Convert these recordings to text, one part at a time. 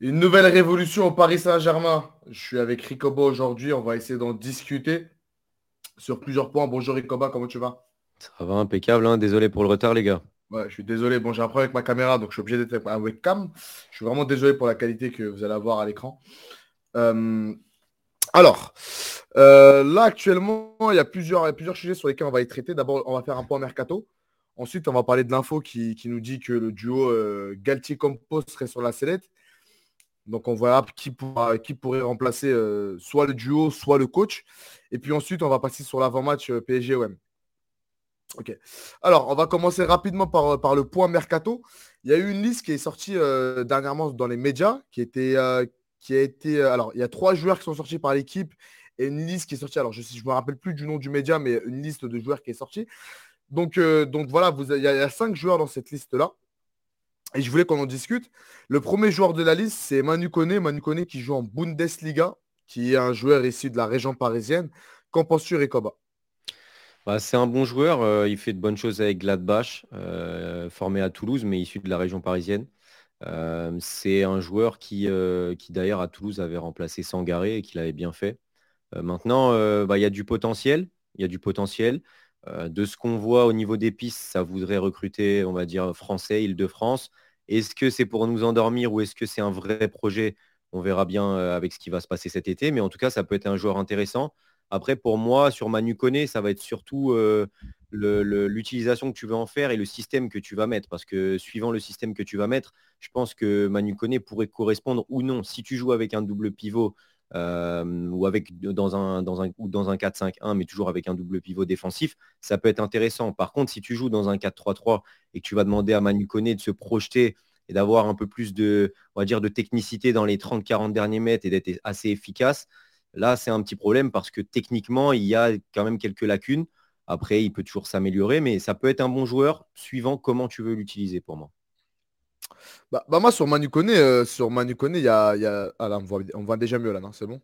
Une nouvelle révolution au Paris Saint-Germain. Je suis avec Ricoba aujourd'hui. On va essayer d'en discuter sur plusieurs points. Bonjour Ricoba, comment tu vas? Ça va impeccable, hein. désolé pour le retard les gars. Ouais, je suis désolé. Bon, j'ai un problème avec ma caméra, donc je suis obligé d'être avec un webcam. Je suis vraiment désolé pour la qualité que vous allez avoir à l'écran. Euh, alors, euh, là actuellement, il y, a plusieurs, plusieurs sujets sur lesquels on va y traiter. D'abord, on va faire un point mercato. Ensuite, on va parler de l'info qui, nous dit que le duo euh, Galtier-Campos serait sur la sellette. Donc on verra qui, pourrait remplacer euh, soit le duo, soit le coach. Et puis ensuite, on va passer sur l'avant-match euh, PSG-OM. Ok. Alors, on va commencer rapidement par, le point mercato. Il y a eu une liste qui est sortie euh, dernièrement dans les médias, qui, était, qui a été... alors, il y a trois joueurs qui sont sortis par l'équipe et une liste qui est sortie. Alors, je ne me rappelle plus du nom du média, mais une liste de joueurs qui est sortie. Donc, donc voilà, il y, a cinq joueurs dans cette liste-là. Et je voulais qu'on en discute. Le premier joueur de la liste, c'est Manu Kone. Manu Kone qui joue en Bundesliga, qui est un joueur issu de la région parisienne. Qu'en penses-tu, Recoba? Bah, C'est un bon joueur. Euh, il fait de bonnes choses avec Gladbach, euh, formé à Toulouse, mais issu de la région parisienne. Euh, c'est un joueur qui, qui d'ailleurs à Toulouse avait remplacé Sangaré et qui l'avait bien fait. maintenant, bah, il y a du potentiel. Il y a du potentiel. De ce qu'on voit au niveau des pistes, ça voudrait recruter, on va dire, français, Île-de-France. Est-ce que c'est pour nous endormir ou est-ce que c'est un vrai projet? On verra bien euh, avec ce qui va se passer cet été. Mais en tout cas, ça peut être un joueur intéressant. Après, pour moi, sur Manu Koné, ça va être surtout euh, l'utilisation que tu veux en faire et le système que tu vas mettre. Parce que suivant le système que tu vas mettre, je pense que Manu Koné pourrait correspondre ou non. Si tu joues avec un double pivot ou avec dans un, dans un, dans un 4-5-1, mais toujours avec un double pivot défensif, ça peut être intéressant. Par contre, si tu joues dans un 4-3-3 et que tu vas demander à Manu Koné de se projeter et d'avoir un peu plus de, on va dire, de technicité dans les 30-40 derniers mètres et d'être assez efficace, là, c'est un petit problème parce que techniquement, il y a quand même quelques lacunes. Après, il peut toujours s'améliorer, mais ça peut être un bon joueur suivant comment tu veux l'utiliser pour moi. Bah, bah, moi, sur Manu Koné, euh, sur Manu il y a. Y a... Ah là, on voit, déjà mieux là, non C'est bon?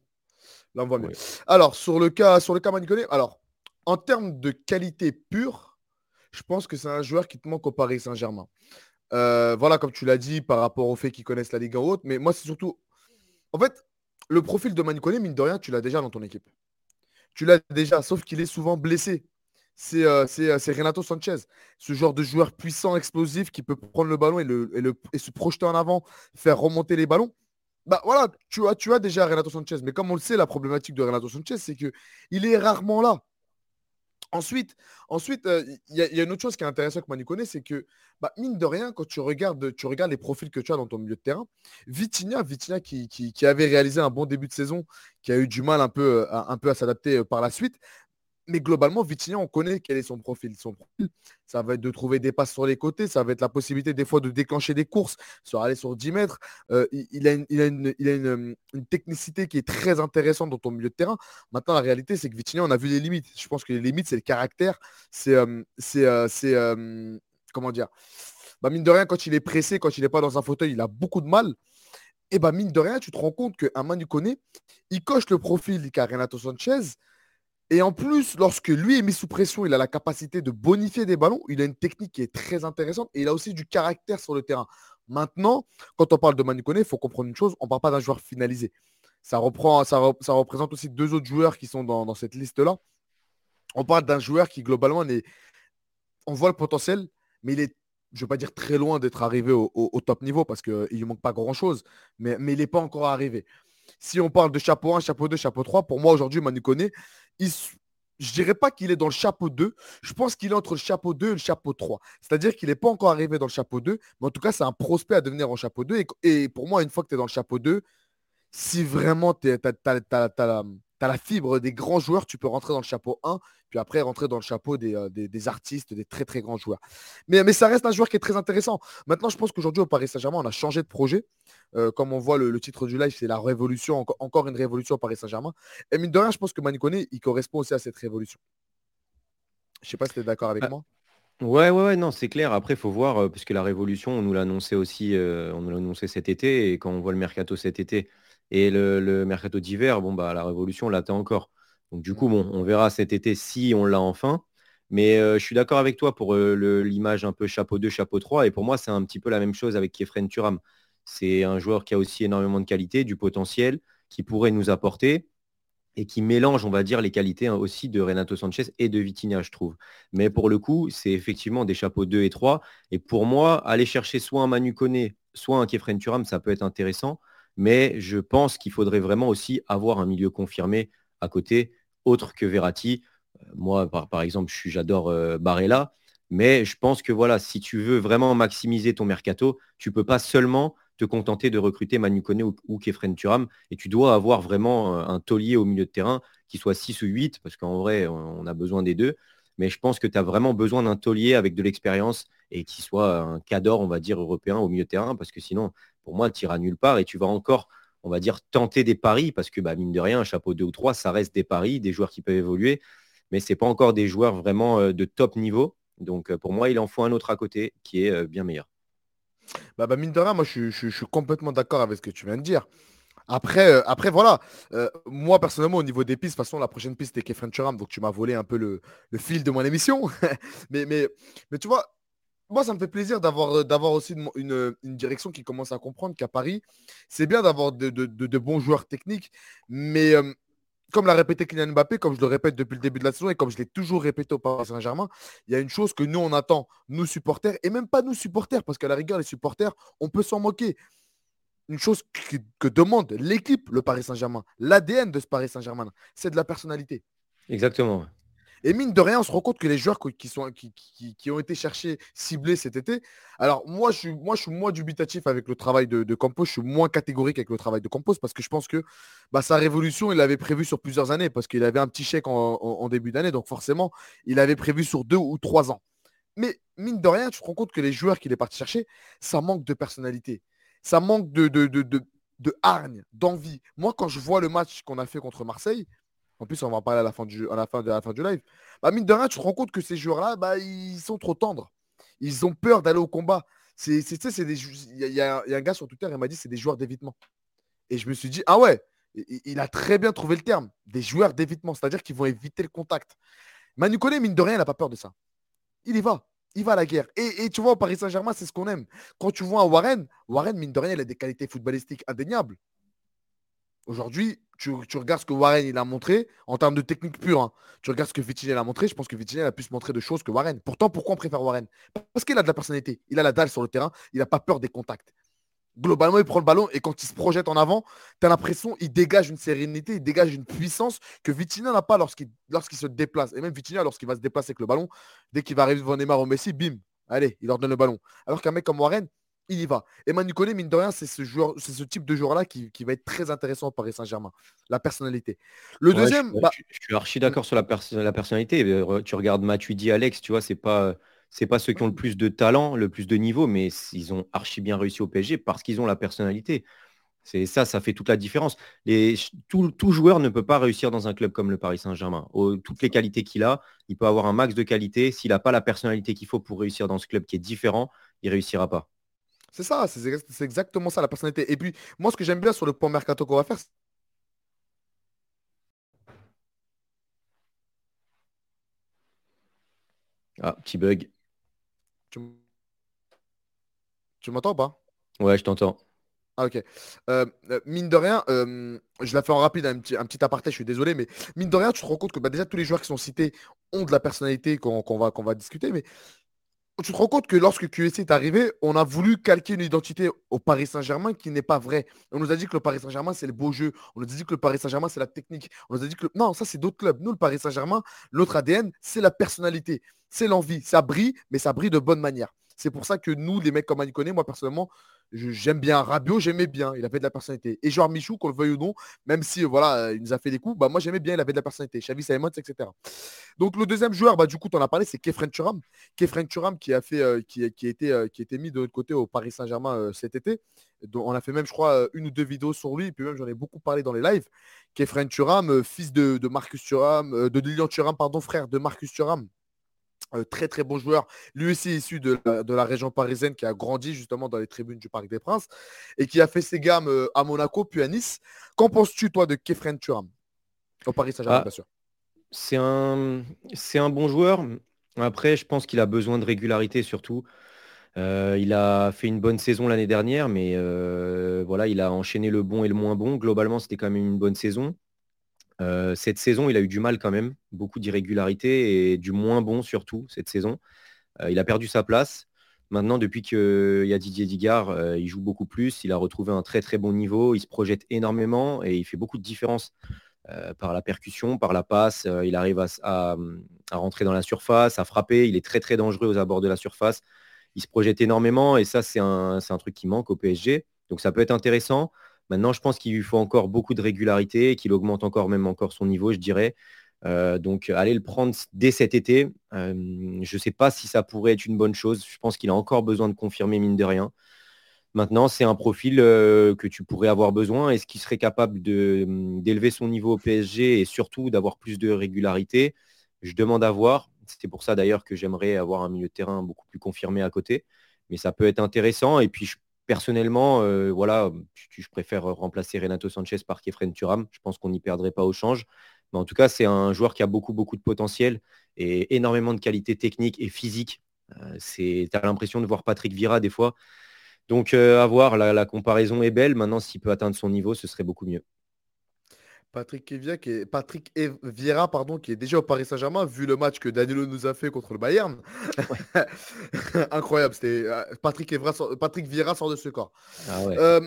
Là, on voit mieux. Alors, sur le cas, sur le cas Manu Koné, alors, en termes de qualité pure, je pense que c'est un joueur qui te manque au Paris Saint-Germain. Euh, voilà, comme tu l'as dit, par rapport au fait qu'ils connaissent la Ligue en haute, mais moi, c'est surtout. En fait, le profil de Manu Koné, mine de rien, tu l'as déjà dans ton équipe. Tu l'as déjà, sauf qu'il est souvent blessé. Euh, euh, c'est Renato Sanchez. Ce genre de joueur puissant, explosif, qui peut prendre le ballon et, se projeter en avant, faire remonter les ballons. Bah voilà, tu as, déjà Renato Sanchez. Mais comme on le sait, la problématique de Renato Sanchez, c'est qu'il est rarement là. Ensuite, ensuite, euh, il y, a une autre chose qui est intéressante que Manu connaît, c'est que, bah, mine de rien, quand tu regardes, les profils que tu as dans ton milieu de terrain, Vitinha, Vitinha qui, qui, avait réalisé un bon début de saison, qui a eu du mal un peu à s'adapter par la suite, mais globalement, Vitinha, on connaît quel est son profil. Son profil, ça va être de trouver des passes sur les côtés, ça va être la possibilité des fois de déclencher des courses, sur aller sur 10 mètres. Euh, il, a, une, technicité qui est très intéressante dans ton milieu de terrain. Maintenant, la réalité, c'est que Vitinha, on a vu les limites. Je pense que les limites, c'est le caractère. C'est, euh, c'est, euh, comment dire bah, Mine de rien, quand il est pressé, quand il n'est pas dans un fauteuil, il a beaucoup de mal. Et bah, mine de rien, tu te rends compte qu'un Manu Koné, il coche le profil qu'a Renato Sanchez. Et en plus, lorsque lui est mis sous pression, il a la capacité de bonifier des ballons. Il a une technique qui est très intéressante et il a aussi du caractère sur le terrain. Maintenant, quand on parle de Manu il faut comprendre une chose, on ne parle pas d'un joueur finalisé. Ça, représente aussi deux autres joueurs qui sont dans, cette liste-là. On parle d'un joueur qui, globalement, on voit le potentiel, mais il est, je ne veux pas dire très loin d'être arrivé au, top niveau parce qu'il ne lui manque pas grand-chose, mais, mais il n'est pas encore arrivé. Si on parle de chapeau 1, chapeau 2, chapeau 3, pour moi aujourd'hui, Manu Koné, je dirais pas qu'il est dans le chapeau 2. Je pense qu'il est entre le chapeau 2 et le chapeau 3. C'est-à-dire qu'il n'est pas encore arrivé dans le chapeau 2, mais en tout cas, c'est un prospect à devenir en chapeau 2. Et, pour moi, une fois que tu es dans le chapeau 2, si vraiment tu as, la fibre des grands joueurs, tu peux rentrer dans le chapeau 1, puis après rentrer dans le chapeau euh, des, artistes, des très très grands joueurs. Mais, mais, ça reste un joueur qui est très intéressant. Maintenant, je pense qu'aujourd'hui au Paris Saint-Germain, on a changé de projet. Euh, comme on voit le, titre du live, c'est la révolution, encore une révolution au Paris Saint-Germain. Et mine de rien, je pense que Manicone, il correspond aussi à cette révolution. Je ne sais pas si tu es d'accord avec bah, moi. Ouais, ouais, ouais, non, c'est clair. Après, il faut voir, euh, puisque la révolution, on nous l'a annoncé aussi, on nous l'a annoncé cet été, et quand on voit le mercato cet été, et le, mercato d'hiver, bon, bah, la révolution, on l'attend encore. Donc, du coup, on verra cet été si on l'a enfin. Mais euh, je suis d'accord avec toi pour euh, l'image un peu chapeau 2, chapeau 3. Et pour moi, c'est un petit peu la même chose avec Kefren Turam. C'est un joueur qui a aussi énormément de qualité, du potentiel, qui pourrait nous apporter et qui mélange, on va dire, les qualités hein, aussi de Renato Sanchez et de Vitinha, je trouve. Mais pour le coup, c'est effectivement des chapeaux 2 et 3. Et pour moi, aller chercher soit un Manu Kone, soit un Kefren Turam, ça peut être intéressant. Mais je pense qu'il faudrait vraiment aussi avoir un milieu confirmé à côté, autre que Verratti. Euh, moi, par, exemple, j'adore euh, Barella. Mais je pense que voilà, si tu veux vraiment maximiser ton mercato, tu ne peux pas seulement te contenter de recruter Manu Kone ou, Kefren Turam. Et tu dois avoir vraiment euh, un taulier au milieu de terrain qui soit 6 ou 8, parce qu'en vrai, on a besoin des deux. Mais je pense que tu as vraiment besoin d'un taulier avec de l'expérience et qui soit un cadre, on va dire, européen au milieu de terrain, parce que sinon, pour moi, tu iras nulle part et tu vas encore, on va dire, tenter des paris, parce que bah, mine de rien, un chapeau 2 ou 3, ça reste des paris, des joueurs qui peuvent évoluer, mais ce n'est pas encore des joueurs vraiment euh, de top niveau. Donc euh, pour moi, il en faut un autre à côté qui est bien meilleur. Bah, bah, mine de rien, moi je, suis complètement d'accord avec ce que tu viens de dire. Après, euh, après voilà, euh, moi personnellement au niveau des pistes, de toute façon la prochaine piste était Kefren Churam, donc tu m'as volé un peu le, fil de mon émission. mais, mais, mais tu vois, moi ça me fait plaisir d'avoir, euh, d'avoir aussi une, direction qui commence à comprendre qu'à Paris, c'est bien d'avoir de, bons joueurs techniques, mais comme l'a répété Kylian Mbappé, comme je le répète depuis le début de la saison et comme je l'ai toujours répété au Paris Saint-Germain, il y a une chose que nous, on attend, nous supporters, et même pas nous supporters, parce qu'à la rigueur, les supporters, on peut s'en moquer. Une chose que, demande l'équipe, le Paris Saint-Germain, l'ADN de ce Paris Saint-Germain, c'est de la personnalité. Exactement. Et mine de rien, on se rend compte que les joueurs qui, ont été cherchés, ciblés cet été. Alors, moi, je suis, moins dubitatif avec le travail de, Campos. Je suis moins catégorique avec le travail de Campos parce que je pense que bah, sa révolution, il l'avait prévu sur plusieurs années parce qu'il avait un petit chèque en, début d'année. Donc, forcément, il avait prévu sur deux ou trois ans. Mais mine de rien, tu te rends compte que les joueurs qu'il est parti chercher, ça manque de personnalité. Ça manque de, de, de, de hargne, d'envie. Moi, quand je vois le match qu'on a fait contre Marseille, en plus, on va en parler à la fin du, à la fin de, la fin du live. Bah, mine de rien, tu te rends compte que ces joueurs-là, bah, ils sont trop tendres. Ils ont peur d'aller au combat. Il y, a, un gars sur Twitter, il m'a dit c'est des joueurs d'évitement. Et je me suis dit, ah ouais, il a très bien trouvé le terme, des joueurs d'évitement, c'est-à-dire qu'ils vont éviter le contact. Manu Kone, mine de rien, il n'a pas peur de ça. Il y va. Il va à la guerre. Et, et tu vois, au Paris Saint-Germain, c'est ce qu'on aime. Quand tu vois un Warren, Warren, mine de rien, il a des qualités footballistiques indéniables. Aujourd'hui, tu, regardes ce que Warren il a montré en termes de technique pure. Hein. Tu regardes ce que Vitinel a montré. Je pense que Vitinel a pu se montrer de choses que Warren. Pourtant, pourquoi on préfère Warren? Parce qu'il a de la personnalité. Il a la dalle sur le terrain. Il n'a pas peur des contacts. Globalement, il prend le ballon et quand il se projette en avant, tu as l'impression qu'il dégage une sérénité, il dégage une puissance que Vitinha n'a pas lorsqu'il se déplace. Et même Vitinha, lorsqu'il va se déplacer avec le ballon, dès qu'il va arriver devant Neymar ou Messi, bim, allez, il leur donne le ballon. Alors qu'un mec comme Warren, il y va. Et Manu mine de rien, c'est ce, joueur, c'est ce type de joueur-là qui, va être très intéressant au Paris Saint-Germain. La personnalité. Le deuxième. Bah je, suis archi d'accord sur la, la personnalité. Euh, tu regardes Matuidi, Alex, tu vois, c'est pas. C'est pas ceux qui ont le plus de talent, le plus de niveau, mais ils ont archi bien réussi au PSG parce qu'ils ont la personnalité. C'est ça, ça fait toute la différence. Les, tout, tout, joueur ne peut pas réussir dans un club comme le Paris Saint-Germain. Toutes les qualités qu'il a, il peut avoir un max de qualité. S'il n'a pas la personnalité qu'il faut pour réussir dans ce club qui est différent, il réussira pas. C'est ça, c'est exactement ça, la personnalité. Et puis, moi, ce que j'aime bien sur le point mercato qu'on va faire, Ah, petit bug. Tu, m'entends ou pas? Ouais, je t'entends. Ah, ok. Euh, euh, mine de rien, euh, je la fais en rapide, un petit, un petit aparté, je suis désolé, mais mine de rien, tu te rends compte que bah, déjà tous les joueurs qui sont cités ont de la personnalité qu'on va, qu'on va discuter, mais tu te rends compte que lorsque QSC est arrivé, on a voulu calquer une identité au Paris Saint-Germain qui n'est pas vraie. On nous a dit que le Paris Saint-Germain, c'est le beau jeu. On nous a dit que le Paris Saint-Germain, c'est la technique. On nous a dit que... Non, ça, c'est d'autres clubs. Nous, le Paris Saint-Germain, l'autre ADN, c'est la personnalité. C'est l'envie. Ça brille, mais ça brille de bonne manière. C'est pour ça que nous, les mecs comme Anicone, moi, personnellement, j'aime bien Rabiot, j'aimais bien, il avait de la personnalité. Et genre Michou, qu'on le veuille ou non, même si voilà, euh, il nous a fait des coups, bah moi j'aimais bien, il avait de la personnalité. Xavi Simons, etc. Donc le deuxième joueur, bah, du coup, tu en as parlé, c'est Kefren Turam. Kefren Turam qui a fait, euh, qui, a été, euh, qui a mis de l'autre côté au Paris Saint-Germain cet été. On a fait même, je crois, une ou deux vidéos sur lui, et puis même j'en ai beaucoup parlé dans les lives. Kefren Turam, fils de, de Marcus Turam, de Lilian Turam, pardon, frère de Marcus Très très bon joueur, lui aussi issu de la, région parisienne qui a grandi justement dans les tribunes du Parc des Princes et qui a fait ses gammes euh, à Monaco puis à Nice. Qu'en penses-tu toi de Kefren Turam au Paris Saint-Germain ah, bien sûr C'est un, c'est un bon joueur. Après, je pense qu'il a besoin de régularité surtout. il a fait une bonne saison l'année dernière, mais voilà, il a enchaîné le bon et le moins bon. Globalement, c'était quand même une bonne saison. Cette saison, il a eu du mal quand même, beaucoup d'irrégularités et du moins bon surtout cette saison. il a perdu sa place. Maintenant, depuis qu'il y a Didier Digard, il joue beaucoup plus, il a retrouvé un très très bon niveau, il se projette énormément et il fait beaucoup de différence par la percussion, par la passe. il arrive à, rentrer dans la surface, à frapper, il est très très dangereux aux abords de la surface il se projette énormément et ça, c'est un, truc qui manque au PSG. Donc ça peut être intéressant. Maintenant, je pense qu'il lui faut encore beaucoup de régularité et qu'il augmente encore même encore son niveau, je dirais. Euh, donc aller le prendre dès cet été, euh, je ne sais pas si ça pourrait être une bonne chose. Je pense qu'il a encore besoin de confirmer mine de rien. Maintenant, c'est un profil euh, que tu pourrais avoir besoin. Est-ce qu'il serait capable d'élever son niveau au PSG et surtout d'avoir plus de régularité? Je demande à voir. C'est pour ça d'ailleurs que j'aimerais avoir un milieu de terrain beaucoup plus confirmé à côté. Mais ça peut être intéressant. Et puis personnellement, euh, voilà, je, préfère remplacer Renato Sanchez par Kefren Turam. Je pense qu'on n'y perdrait pas au change. Mais en tout cas, c'est un joueur qui a beaucoup, beaucoup de potentiel et énormément de qualité technique et physique. Euh, tu as l'impression de voir Patrick Vira des fois. Donc, euh, à voir, la comparaison est belle. Maintenant, s'il peut atteindre son niveau, ce serait beaucoup mieux. Patrick Evia, qui est Patrick Vieira, pardon, qui est déjà au Paris Saint-Germain, vu le match que Danilo nous a fait contre le Bayern. Incroyable, c'était euh, Patrick, Evra, Patrick Vieira sort de ce corps. Ah euh,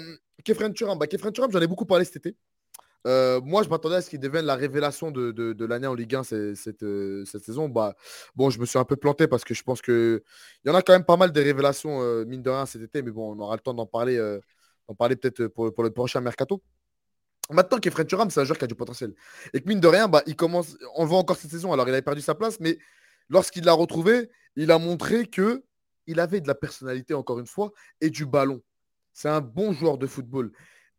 Kefren Turam, bah, Turam, j'en ai beaucoup parlé cet été. Euh, moi, je m'attendais à ce qu'il devienne la révélation de, de, l'année en Ligue 1 cette, cette, saison. Bah, bon, je me suis un peu planté parce que je pense qu'il y en a quand même pas mal de révélations, mine de rien, cet été. Mais bon, on aura le temps d'en parler, parler peut-être pour, pour, le prochain mercato. Maintenant qu'Efren Turam, c'est un joueur qui a du potentiel. Et que mine de rien, bah, il commence, on voit encore cette saison. Alors, il avait perdu sa place, mais lorsqu'il l'a retrouvé, il a montré que il avait de la personnalité, encore une fois, et du ballon. C'est un bon joueur de football.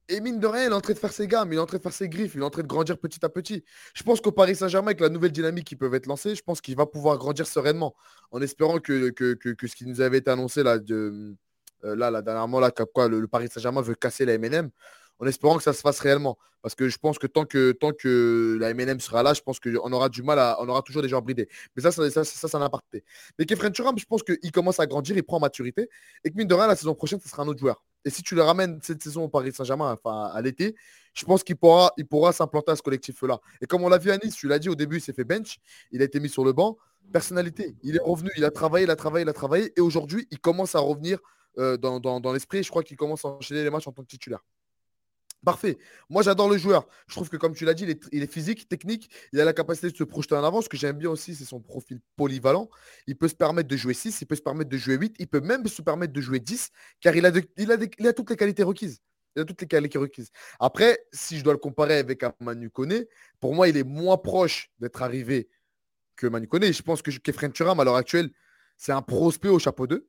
Et mine de rien, il est en train de faire ses gammes, il est en train de faire ses griffes, il est en train de grandir petit à petit. Je pense qu'au Paris Saint-Germain, avec la nouvelle dynamique qui peut être lancée, je pense qu'il va pouvoir grandir sereinement, en espérant que, ce qui nous avait été annoncé là, de, euh, là, dernièrement, là, quoi, le, le Paris Saint-Germain veut casser la MNM en espérant que ça se fasse réellement. Parce que je pense que tant que, tant que la MNM sera là, je pense qu'on aura du mal à. On aura toujours des joueurs bridés. Mais ça, ça, ça, ça, ça pas Mais Kefren Turam, je pense qu'il commence à grandir, il prend en maturité. Et que mine de rien, la saison prochaine, ce sera un autre joueur. Et si tu le ramènes cette saison au Paris Saint-Germain, enfin à l'été, je pense qu'il pourra, il pourra s'implanter à ce collectif-là. Et comme on l'a vu à Nice, tu l'as dit au début, il s'est fait bench, il a été mis sur le banc. Personnalité, il est revenu, il a travaillé, il a travaillé, il a travaillé. Et aujourd'hui, il commence à revenir euh, dans, dans, dans l'esprit. Je crois qu'il commence à enchaîner les matchs en tant que titulaire. Parfait. Moi, j'adore le joueur. Je trouve que, comme tu l'as dit, il est, physique, technique. Il a la capacité de se projeter en avant. Ce que j'aime bien aussi, c'est son profil polyvalent. Il peut se permettre de jouer 6, il peut se permettre de jouer 8, il peut même se permettre de jouer 10, car il a, toutes les qualités requises. Il a toutes les qualités requises. Après, si je dois le comparer avec Manu Kone, pour moi, il est moins proche d'être arrivé que Manu Kone. Je pense que Kefren Turam, à l'heure actuelle, c'est un prospect au chapeau 2.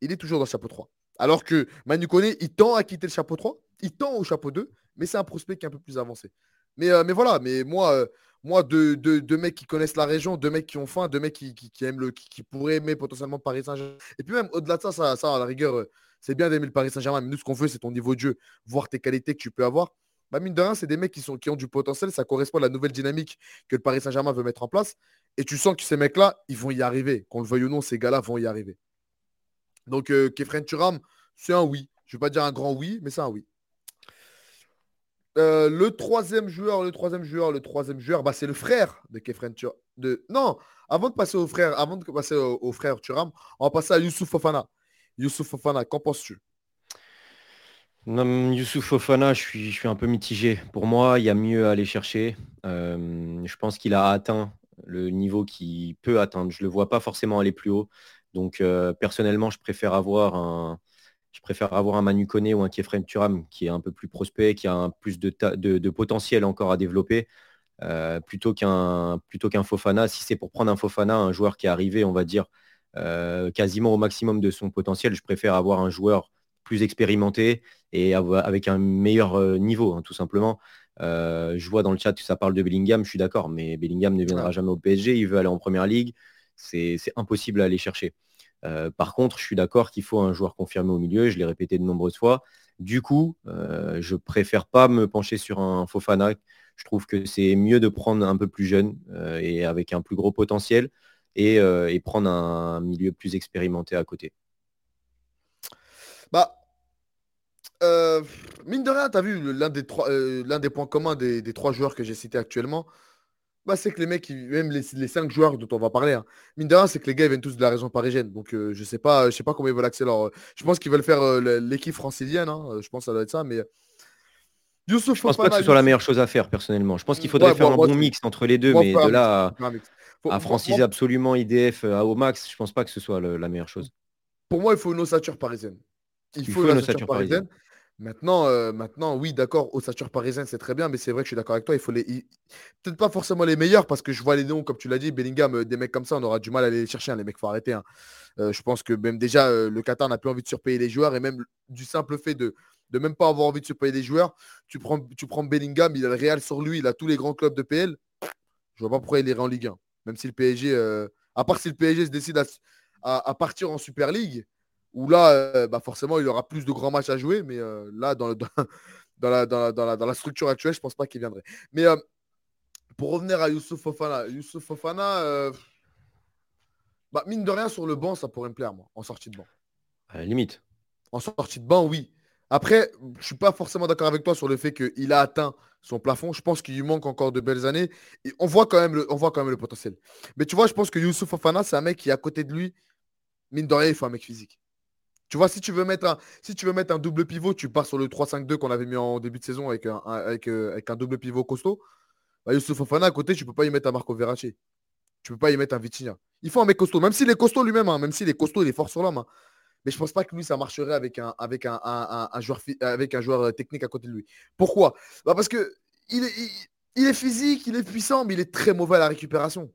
Il est toujours dans le chapeau 3. Alors que Manu Kone, il tend à quitter le chapeau 3 il tend au chapeau 2, mais c'est un prospect qui est un peu plus avancé. Mais, euh, mais voilà, mais moi, euh, moi deux, mecs qui connaissent la région, deux mecs qui ont faim, deux mecs qui, aiment le, qui, pourraient aimer potentiellement Paris Saint-Germain. Et puis même au-delà de ça, ça, à la rigueur, euh, c'est bien d'aimer le Paris Saint-Germain, mais nous, ce qu'on veut, c'est ton niveau de jeu, voir tes qualités que tu peux avoir. Bah, mine de rien, c'est des mecs qui, sont, qui ont du potentiel, ça correspond à la nouvelle dynamique que le Paris Saint-Germain veut mettre en place. Et tu sens que ces mecs-là, ils vont y arriver. Qu'on le veuille ou non, ces gars-là vont y arriver. Donc, Kefren Turam, c'est un oui. Je ne vais pas dire un grand oui, mais c'est un oui. Euh, le troisième joueur, le troisième joueur, le troisième joueur, bah, c'est le frère de Kefren Turam. De... Non, avant de passer au frère, avant de passer au, frère Turam, on va passer à Youssouf Fofana. Youssouf Fofana, qu'en penses-tu? Youssouf Fofana, je suis, je suis un peu mitigé. Pour moi, il y a mieux à aller chercher. Euh, je pense qu'il a atteint le niveau qu'il peut atteindre. Je ne le vois pas forcément aller plus haut. Donc, euh, personnellement, je préfère avoir un, je préfère avoir un Manu Kone ou un Kefrem Turam qui est un peu plus prospect, qui a un plus de, de, potentiel encore à développer, euh, plutôt qu'un qu'un Fofana? Si c'est pour prendre un Fofana, un joueur qui est arrivé, on va dire, euh, quasiment au maximum de son potentiel, je préfère avoir un joueur plus expérimenté et avec un meilleur euh, niveau, hein, tout simplement. je vois dans le chat que ça parle de Bellingham, je suis d'accord, mais Bellingham ne viendra jamais au PSG, il veut aller en première ligue, c'est impossible à aller chercher. Euh, par contre, je suis d'accord qu'il faut un joueur confirmé au milieu, je l'ai répété de nombreuses fois. Du coup, euh, je préfère pas me pencher sur un Fofana. Je trouve que c'est mieux de prendre un peu plus jeune euh, et avec un plus gros potentiel et, prendre un milieu plus expérimenté à côté. Bah, mine de rien, tu as vu l'un des points communs des, trois joueurs que j'ai cités actuellement, bah, c'est que les mecs, même les, cinq joueurs dont on va parler, hein, mine de rien, c'est que les gars ils viennent tous de la région parisienne. Donc euh, je sais pas, je sais pas comment ils veulent accéder leur. Je pense qu'ils veulent faire l'équipe francilienne, hein, je pense que ça doit être ça, mais. Youssouf je pense pas que ce soit la meilleure chose à faire personnellement. Je pense qu'il faudrait faire un bon mix entre les deux, mais de là à, franciser absolument IDF au max, je pense pas que ce soit la meilleure chose. Pour moi, il faut une ossature parisienne. Il, faut, une ossature parisienne. Maintenant, euh, maintenant, oui, d'accord, ossature parisienne, c'est très bien, mais c'est vrai que je suis d'accord avec toi. Il faut les. Peut-être pas forcément les meilleurs, parce que je vois les noms, comme tu l'as dit, Bellingham, euh, des mecs comme ça, on aura du mal à aller les chercher. Hein, les mecs, faut arrêter. Hein. Euh, je pense que même déjà, le Qatar n'a plus envie de surpayer les joueurs, et même du simple fait de de même pas avoir envie de surpayer les joueurs, tu prends, tu prends Bellingham, il a le Real sur lui, il a tous les grands clubs de PL. Je vois pas pourquoi il irait en Ligue 1. Même si le PSG, à part si le PSG se décide à partir en Super League, où là, euh, bah forcément, il aura plus de grands matchs à jouer. Mais euh, là, dans, dans, la, dans, la, structure actuelle, je ne pense pas qu'il viendrait. Mais euh, pour revenir à Youssouf Fofana, Youssouf Fofana, bah, mine de rien, sur le banc, ça pourrait me plaire, moi, en sortie de banc. limite. En sortie de banc, oui. Après, je ne suis pas forcément d'accord avec toi sur le fait qu'il a atteint son plafond. Je pense qu'il lui manque encore de belles années. Et on voit quand même le, on voit quand même le potentiel. Mais tu vois, je pense que Youssouf Fofana, c'est un mec qui à côté de lui. Mine de rien, il faut un mec physique. Tu vois, si tu veux mettre un, si tu veux mettre un double pivot, tu pars sur le 3-5-2 qu'on avait mis en début de saison avec un, avec, euh, avec un double pivot costaud. Bah, Youssouf Fofana à côté, tu ne peux pas y mettre un Marco Verratti. Tu ne peux pas y mettre un Vitinha. Il faut un mec costaud, même s'il est costaud lui-même, hein, même s'il est costaud, il est fort sur l'homme. Hein. Mais je ne pense pas que lui, ça marcherait avec un, avec un, joueur, avec un joueur euh, technique à côté de lui. Pourquoi? Bah Parce que il est, il est physique, il est puissant, mais il est très mauvais à la récupération.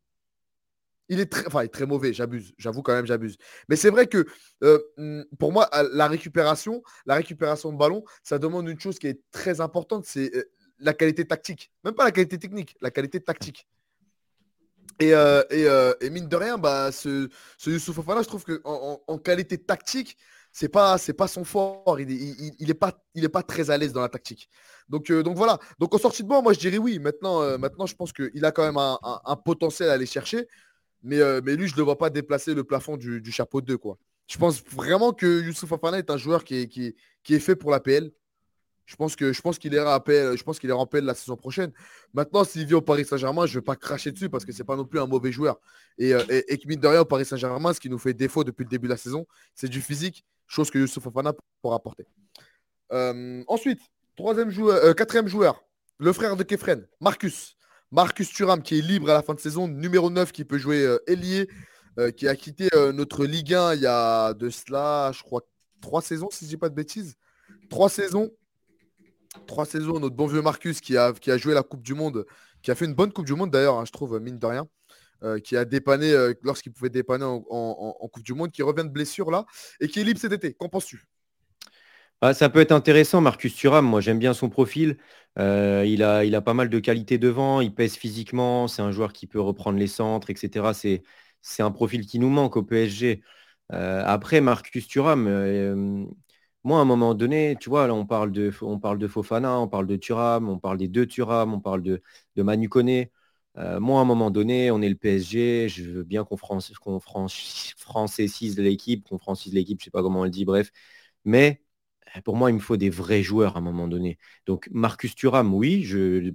Il est très, enfin, très mauvais, j'abuse. J'avoue quand même, j'abuse. Mais c'est vrai que euh, hmm, pour moi, la récupération, la récupération de ballon, ça demande une chose qui est très importante, c'est euh, la qualité tactique. Même pas la qualité technique, la qualité tactique. Et, euh, et, mine de rien, bah, ce, ce Youssouf Fofana, je trouve qu'en en, qualité tactique, c'est pas c'est pas son fort. Il n'est il, est pas il est pas très à l'aise dans la tactique. Donc donc voilà. Donc en sortie de banc, moi je dirais oui. Maintenant maintenant je pense qu'il a quand même un, potentiel à aller chercher. Euh, mais, lui, je ne le vois pas déplacer le plafond du, chapeau 2. Quoi. Je pense vraiment que Youssouf Afana est un joueur qui est, est, fait pour la PL. Je pense qu'il ira à PL, je en PL la saison prochaine. Maintenant, s'il vient au Paris Saint-Germain, je ne vais pas cracher dessus parce que c'est pas non plus un mauvais joueur. Et, euh, de rien, au Paris Saint-Germain, ce qui nous fait défaut depuis le début de la saison, c'est du physique, chose que Youssouf Afana pourra apporter. Euh, ensuite, troisième joueur, quatrième joueur, le frère de Kefren, Marcus. Marcus Thuram qui est libre à la fin de saison, numéro 9 qui peut jouer euh, ailier, euh, qui a quitté euh, notre Ligue 1 il y a de cela, je crois, trois saisons, si je dis pas de bêtises. Trois saisons. Trois saisons, notre bon vieux Marcus qui a, qui a joué la Coupe du Monde, qui a fait une bonne Coupe du Monde d'ailleurs, hein, je trouve, mine de rien. qui a dépanné lorsqu'il pouvait dépanner en, Coupe du Monde, qui revient de blessure là, et qui est libre cet été. Qu'en penses-tu? Ah, ça peut être intéressant, Marcus Thuram. Moi, j'aime bien son profil. Euh, il, a, pas mal de qualités devant. Il pèse physiquement. C'est un joueur qui peut reprendre les centres, etc. C'est, un profil qui nous manque au PSG. Euh, après, Marcus Thuram, euh, moi, à un moment donné, tu vois, là, on parle de, Fofana, on parle de Thuram, on parle des deux Thuram, on parle de, de Manu Koné. moi, à un moment donné, on est le PSG. Je veux bien qu'on, qu'on l'équipe, qu'on francise l'équipe, je sais pas comment on le dit, bref. Mais pour moi, il me faut des vrais joueurs à un moment donné. Donc Marcus Thuram, oui,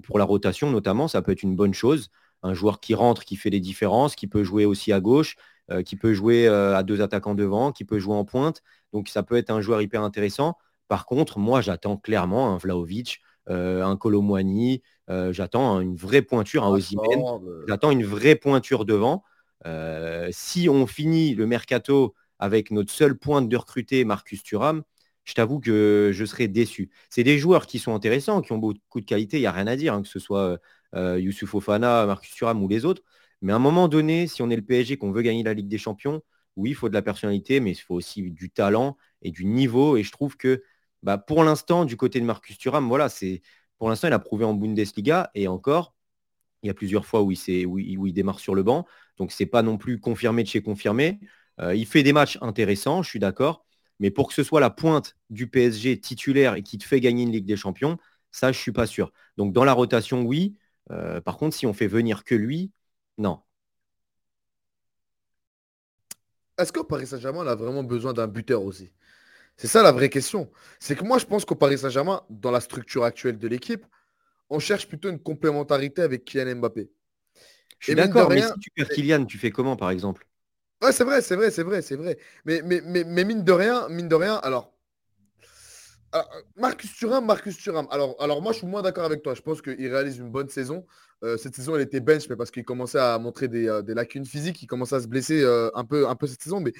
pour la rotation notamment, ça peut être une bonne chose. Un joueur qui rentre, qui fait des différences, qui peut jouer aussi à gauche, euh, qui peut jouer euh, à deux attaquants devant, qui peut jouer en pointe. Donc ça peut être un joueur hyper intéressant. Par contre, moi, j'attends clairement un Vlaovic, euh, un Colomwani, j'attends une vraie pointure, un Osimhen, j'attends une vraie pointure devant. si on finit le mercato avec notre seul point de recruter Marcus Thuram, je t'avoue que je serais déçu. C'est des joueurs qui sont intéressants, qui ont beaucoup de qualité, il n'y a rien à dire, hein, que ce soit euh, Youssouf Ofana, Marcus Thuram ou les autres. Mais à un moment donné, si on est le PSG, qu'on veut gagner la Ligue des Champions, oui, il faut de la personnalité, mais il faut aussi du talent et du niveau. Et je trouve que bah, pour l'instant, du côté de Marcus Thuram, voilà, pour l'instant, il a prouvé en Bundesliga et encore, il y a plusieurs fois où il, où il, démarre sur le banc. Donc, ce n'est pas non plus confirmé de chez confirmé. Euh, il fait des matchs intéressants, je suis d'accord. Mais pour que ce soit la pointe du PSG titulaire et qui te fait gagner une Ligue des Champions, ça, je ne suis pas sûr. Donc dans la rotation, oui. Euh, par contre, si on fait venir que lui, non. Est-ce que Paris Saint-Germain a vraiment besoin d'un buteur aussi? C'est ça la vraie question. C'est que moi, je pense qu'au Paris Saint-Germain, dans la structure actuelle de l'équipe, on cherche plutôt une complémentarité avec Kylian Mbappé. Je suis d'accord, mais si tu perds Kylian, tu fais comment par exemple? Ouais, c'est vrai, c'est vrai, c'est vrai, c'est vrai. Mais, mais, mine de rien, mine de rien, alors. Marcus Thuram, Marcus Thuram. Alors, moi, je suis moins d'accord avec toi. Je pense qu'il réalise une bonne saison. Euh, cette saison, elle était bench, mais parce qu'il commençait à montrer des, euh, lacunes physiques. Il commençait à se blesser euh, un, peu, un peu cette saison. Mais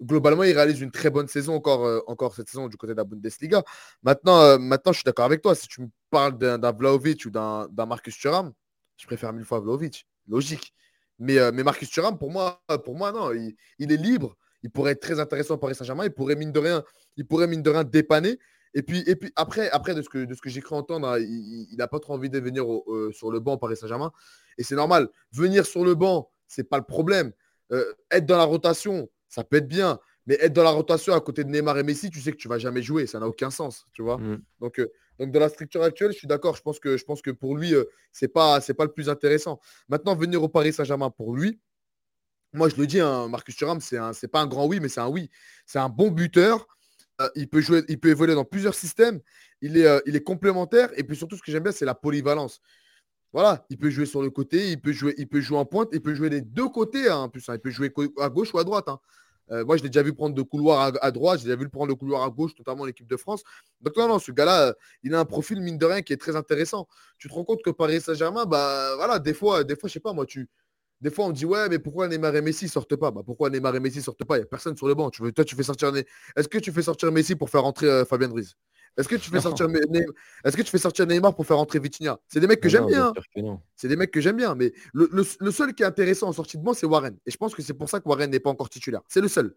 globalement, il réalise une très bonne saison encore, encore cette saison du côté de la Bundesliga. Maintenant, maintenant je suis d'accord avec toi. Si tu me parles d'un Vlaovic ou d'un Marcus Thuram, je préfère mille fois Vlaovic. Logique. Mais, mais Marcus Thuram, pour moi, pour moi non. Il, il, est libre. Il pourrait être très intéressant au Paris Saint-Germain. Il pourrait, mine de rien, il pourrait, mine de rien, dépanner. Et puis, et puis après, après, de ce que, de ce que j'ai cru entendre, hein, il n'a pas trop envie de venir sur le banc au Paris Saint-Germain. Et c'est normal. Venir sur le banc, c'est pas le problème. être dans la rotation, ça peut être bien. Mais être dans la rotation à côté de Neymar et Messi, tu sais que tu vas jamais jouer. Ça n'a aucun sens, tu vois. Donc, donc, dans la structure actuelle, je suis d'accord. Je pense que, je pense que pour lui, c'est pas, c'est pas le plus intéressant. Maintenant, venir au Paris Saint-Germain pour lui, moi, je le dis, hein, Marcus Thuram, c'est, c'est pas un grand oui, mais c'est un oui. C'est un bon buteur. il, peut jouer, il peut évoluer dans plusieurs systèmes. Il est, il est complémentaire. Et puis surtout, ce que j'aime bien, c'est la polyvalence. Voilà, il peut jouer sur le côté, il peut jouer, il peut jouer en pointe, il peut jouer des deux côtés hein, en plus. Hein. Il peut jouer à gauche ou à droite. Euh, moi, je l'ai déjà vu prendre de couloir à, droite, j'ai déjà vu le prendre le couloir à gauche, notamment l'équipe de France. Donc, non, non, ce gars-là, euh, il a un profil, mine de rien, qui est très intéressant. Tu te rends compte que Paris Saint-Germain, bah voilà, des fois, des fois, sais pas, moi, tu. Des fois, on dit ouais, mais pourquoi Neymar et Messi sortent pas? Bah, Pourquoi Neymar et Messi sortent pas? Il n'y a personne sur le banc. Tu veux, toi, tu fais sortir. Est-ce que tu fais sortir Messi pour faire rentrer euh, Fabien Ruiz? Est-ce que tu fais sortir Est-ce que tu fais sortir Neymar pour faire rentrer Vitinha? C'est des mecs que j'aime bien. C'est des mecs que j'aime bien. Mais le, seul qui est intéressant en sortie de banc, c'est Warren. Et je pense que c'est pour ça que Warren n'est pas encore titulaire. C'est le seul.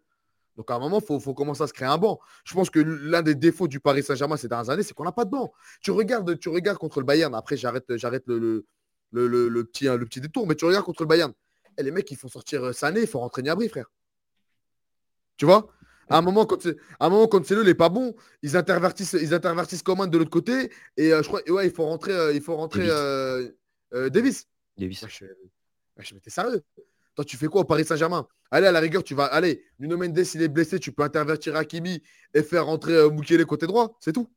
Donc à un moment, il faut, commencer à se créer un banc. Je pense que l'un des défauts du Paris Saint-Germain ces dernières années, c'est qu'on n'a pas de banc. Tu regardes, tu regardes contre le Bayern. Après, j'arrête, j'arrête le, le, petit, hein, le petit détour. Mais tu regardes contre le Bayern. Et eh, les mecs, ils font sortir euh, Sané, il faut rentrer Niabri, frère. Tu vois? À un moment, quand c'est, à un moment, quand c'est n'est pas bon, ils intervertissent, ils intervertissent Coman de l'autre côté. Et euh, je crois, ouais, il faut rentrer, euh, il faut rentrer Davis. Davis. je, je m'étais sérieux? Toi, tu fais quoi au Paris Saint-Germain? Allez, à la rigueur, tu vas. Allez, Nuno Mendes, s'il est blessé, tu peux intervertir Hakimi et faire rentrer Mukele côté droit. C'est tout.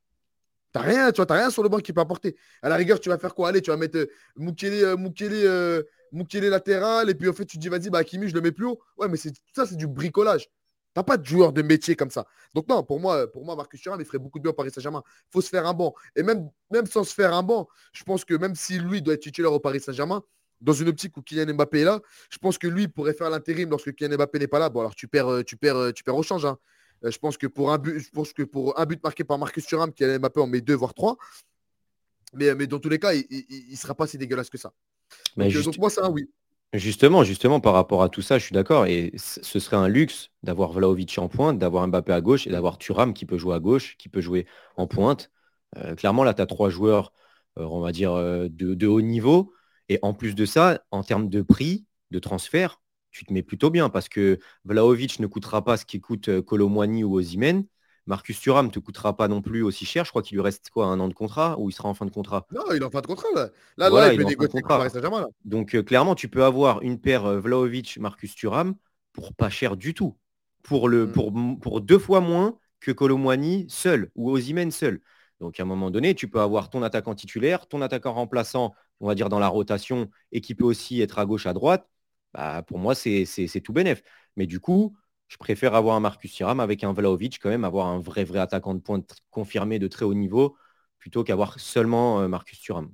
T'as rien, tu vois, t'as rien sur le banc qui peut apporter. À la rigueur, tu vas faire quoi? Allez, tu vas mettre euh, euh, euh, latéral, et puis en fait, tu dis, vas-y, bah, Hakimi, je le mets plus haut. Ouais, mais c'est ça, c'est du bricolage. T'as pas de joueur de métier comme ça. Donc, non, pour moi, pour moi Marcus Thuram, il ferait beaucoup de bien au Paris Saint-Germain. Il faut se faire un banc. Et même, sans se faire un banc, je pense que même si lui doit être titulaire au Paris Saint-Germain, dans une optique où Kylian Mbappé est là, je pense que lui pourrait faire l'intérim lorsque Kylian Mbappé n'est pas là. Bon, alors tu perds, euh, tu perds, euh, tu perds au change. Hein. Euh, je pense que pour un but, je pense que pour un but marqué par Marcus Thuram, Kylian Mbappé en met deux voire trois. Mais, mais dans tous les cas, il ne sera pas si dégueulasse que ça. donc, moi, c'est un oui. Justement, justement, par rapport à tout ça, je suis d'accord. Et ce serait un luxe d'avoir Vlaovic en pointe, d'avoir Mbappé à gauche et d'avoir Thuram qui peut jouer à gauche, qui peut jouer en pointe. clairement, là, tu as trois joueurs, on va dire, de, de haut niveau. Et en plus de ça, en termes de prix, de transfert, tu te mets plutôt bien parce que Vlaovic ne coûtera pas ce qui coûte euh, Colomwani ou Ozimen. Marcus Thuram ne te coûtera pas non plus aussi cher. Je crois qu'il lui reste quoi, un an de contrat ou il sera en fin de contrat? Non, il est en fin de contrat là. Là, il, peut négocier Donc euh, clairement, tu peux avoir une paire euh, Vlaovic-Marcus Thuram pour pas cher du tout. Pour, le, pour, pour deux fois moins que Colomwani seul ou Ozimen seul. Donc à un moment donné, tu peux avoir ton attaquant titulaire, ton attaquant remplaçant, on va dire dans la rotation, et qui peut aussi être à gauche, à droite. Bah, pour moi, c'est tout bénef. Mais du coup, je préfère avoir un Marcus Thuram avec un Vlaovic quand même, avoir un vrai vrai attaquant de pointe confirmé de très haut niveau, plutôt qu'avoir seulement euh, Marcus Thuram.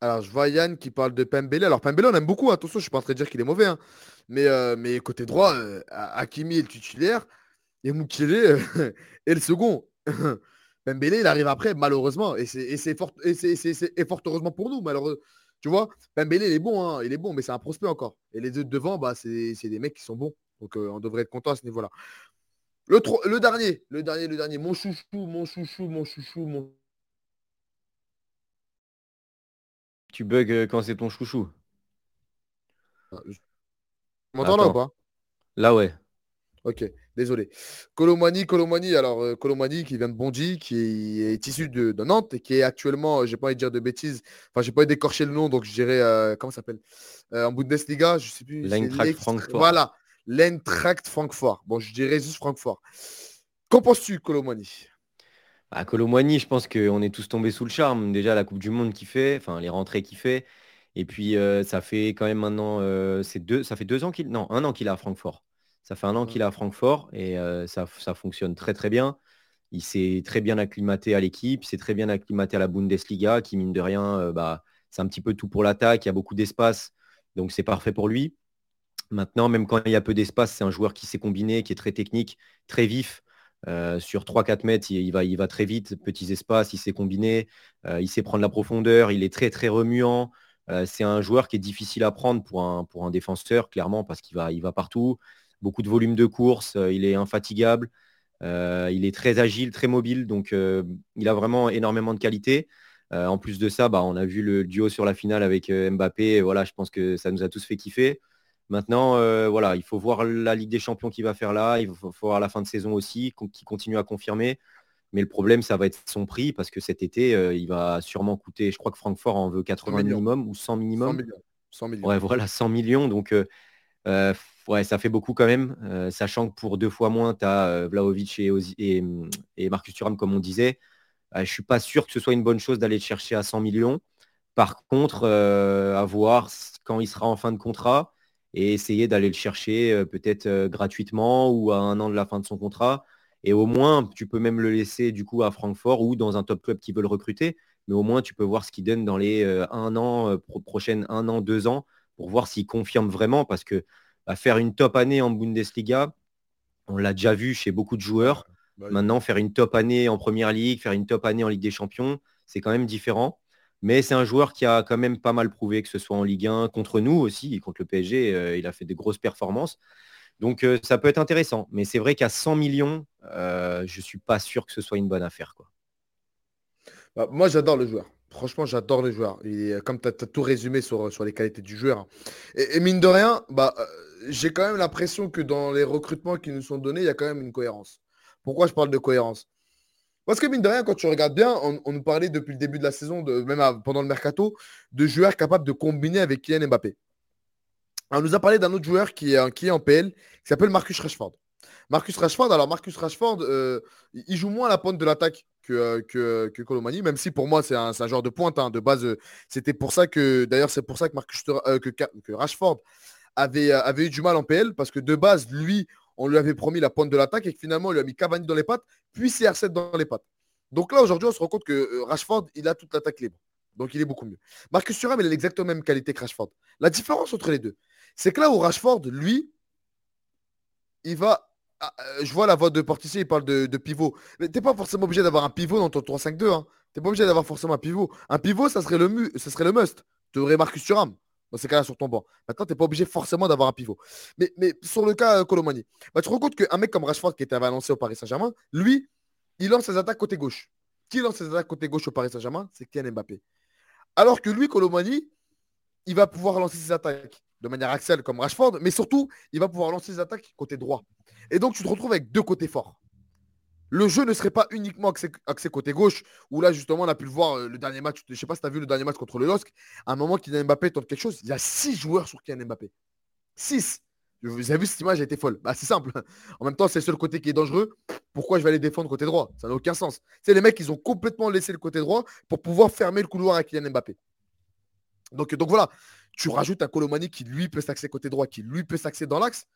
Alors, je vois Yann qui parle de Pembele. Alors, Pembele, on aime beaucoup. Attention, je ne suis pas en train de dire qu'il est mauvais. Hein. Mais, euh, mais côté droit, euh, Hakimi est le titulaire et Moukile est le second. Pembele, il arrive après, malheureusement. Et c'est fort heureusement pour nous, malheureusement. Tu vois, Pembele, il est bon, hein, il est bon, mais c'est un prospect encore. Et les deux devant, bah, c'est des mecs qui sont bons. Donc euh, on devrait être content à ce niveau-là. Le, le dernier, le dernier, le dernier, mon chouchou, mon chouchou, mon chouchou, mon. Tu bugs euh, quand c'est ton chouchou. Ah, m'entends là ou pas? Là, ouais. Ok, désolé. Colomani, Colomani, alors euh, Colomani qui vient de Bondy, qui est issu de, Nantes et qui est actuellement, euh, j'ai pas envie de dire de bêtises, enfin j'ai pas envie d'écorcher le nom, donc je dirais, euh, comment ça s'appelle? En Bundesliga, je sais plus. L'Eintracht Francfort. Voilà, l'Eintracht Francfort. Bon, je dirais juste Francfort. Qu'en penses-tu, Colomani? À bah, Colomani, je pense qu'on est tous tombés sous le charme. Déjà, la Coupe du Monde qui fait, enfin les rentrées qu'il fait. Et puis, euh, ça fait quand même maintenant, c'est deux, ça fait deux ans qu'il, non, un an qu'il est à Francfort. Ça fait un an qu'il est à Francfort et euh, ça, ça, fonctionne très très bien. Il s'est très bien acclimaté à l'équipe, il s'est très bien acclimaté à la Bundesliga, qui mine de rien, bah, c'est un petit peu tout pour l'attaque, il y a beaucoup d'espace, donc c'est parfait pour lui. Maintenant, même quand il y a peu d'espace, c'est un joueur qui s'est combiné, qui est très technique, très vif. sur 3-4 mètres, il, va, il va très vite, petits espaces, il sait combiner, il sait prendre la profondeur, il est très très remuant. c'est un joueur qui est difficile à prendre pour un, pour un défenseur, clairement, parce qu'il va, il va partout. Beaucoup de volume de course, il est infatigable, il est très agile, très mobile, donc il a vraiment énormément de qualité. en plus de ça, bah, on a vu le duo sur la finale avec Mbappé. voilà, je pense que ça nous a tous fait kiffer. Maintenant, euh, voilà, il faut voir la Ligue des Champions qui va faire là, il faut, voir la fin de saison aussi, qui continue à confirmer. Mais le problème, ça va être son prix, parce que cet été, euh, il va sûrement coûter, je crois que Francfort en veut 80 minimum ou 100 minimum. 100 millions. Ouais, voilà, 100 millions. Donc, euh, ouais, ça fait beaucoup quand même, sachant que pour deux fois moins, tu as Vlaovic et, et, Marcus Thuram, comme on disait. je ne suis pas sûr que ce soit une bonne chose d'aller le chercher à 100 millions. Par contre, à voir quand il sera en fin de contrat et essayer d'aller le chercher peut-être gratuitement ou à un an de la fin de son contrat. Et au moins, tu peux même le laisser du coup à Francfort ou dans un top club qui veut le recruter. Mais au moins, tu peux voir ce qu'il donne dans les un an, prochaines un an, deux ans, pour voir s'il confirme vraiment. Parce que bah, faire une top année en Bundesliga, on l'a déjà vu chez beaucoup de joueurs. Bah Maintenant, faire une top année en Première Ligue, faire une top année en Ligue des Champions, c'est quand même différent. Mais c'est un joueur qui a quand même pas mal prouvé, que ce soit en Ligue 1, contre nous aussi, contre le PSG, euh, il a fait des grosses performances. Donc euh, ça peut être intéressant. Mais c'est vrai qu'à 100 millions, euh, je ne suis pas sûr que ce soit une bonne affaire. Quoi. Bah, moi, j'adore le joueur. Franchement, j'adore le joueur. comme tu as, tout résumé sur, les qualités du joueur. Et, mine de rien, bah, j'ai quand même l'impression que dans les recrutements qui nous sont donnés, il y a quand même une cohérence. Pourquoi je parle de cohérence? Parce que mine de rien, quand tu regardes bien, on, nous parlait depuis le début de la saison, même pendant le mercato, de joueurs capables de combiner avec Kylian Mbappé. on nous a parlé d'un autre joueur qui est, qui est en PL, qui s'appelle Marcus Rashford. Marcus Rashford, alors Marcus Rashford, euh, il joue moins à la pointe de l'attaque que, euh, que, que, Colomani, même si pour moi c'est un, genre de pointe. Hein, de base, euh, c'était pour ça que, d'ailleurs, c'est pour ça que, Marcus, que, que, Rashford avait, eu du mal en PL, parce que de base, lui, on lui avait promis la pointe de l'attaque et que finalement, on lui a mis Cavani dans les pattes, puis CR7 dans les pattes. Donc là, aujourd'hui, on se rend compte que euh, Rashford, il a toute l'attaque libre. Donc il est beaucoup mieux. Marcus Thuram, il a l'exactement même qualité que Rashford. La différence entre les deux, c'est que là où Rashford, lui, il va. Ah, euh, je vois la voix de Portissier, il parle de, pivot. Mais tu n'es pas forcément obligé d'avoir un pivot dans ton 3-5-2. Hein. Tu n'es pas obligé d'avoir forcément un pivot. Un pivot, ça serait le, must. Tu aurais Marcus Thuram dans ces cas-là sur ton banc. Maintenant, tu n'es pas obligé forcément d'avoir un pivot. Mais, sur le cas euh, Colomani, bah, tu te rends compte qu'un mec comme Rashford qui était avancé au Paris Saint-Germain, lui, il lance ses attaques côté gauche. Qui lance ses attaques côté gauche au Paris Saint-Germain? C'est Kylian Mbappé. Alors que lui, Colomani, il va pouvoir lancer ses attaques de manière axiale comme Rashford, mais surtout, il va pouvoir lancer ses attaques côté droit. Et donc, tu te retrouves avec deux côtés forts le jeu ne serait pas uniquement axé, côté gauche, où là, justement, on a pu le voir euh, le dernier match. Je sais pas si tu as vu le dernier match contre le LOSC. À un moment, Kylian Mbappé tente quelque chose. Il y a six joueurs sur Kylian Mbappé. Six. Vous avez vu, cette image, elle été folle. Bah, c'est simple. En même temps, c'est le seul côté qui est dangereux. Pourquoi je vais aller défendre côté droit? Ça n'a aucun sens. C'est les mecs, ils ont complètement laissé le côté droit pour pouvoir fermer le couloir à Kylian Mbappé. Donc, donc voilà, tu rajoutes un Colomani qui lui peut s'axer côté droit, qui lui peut s'axer dans l'axe.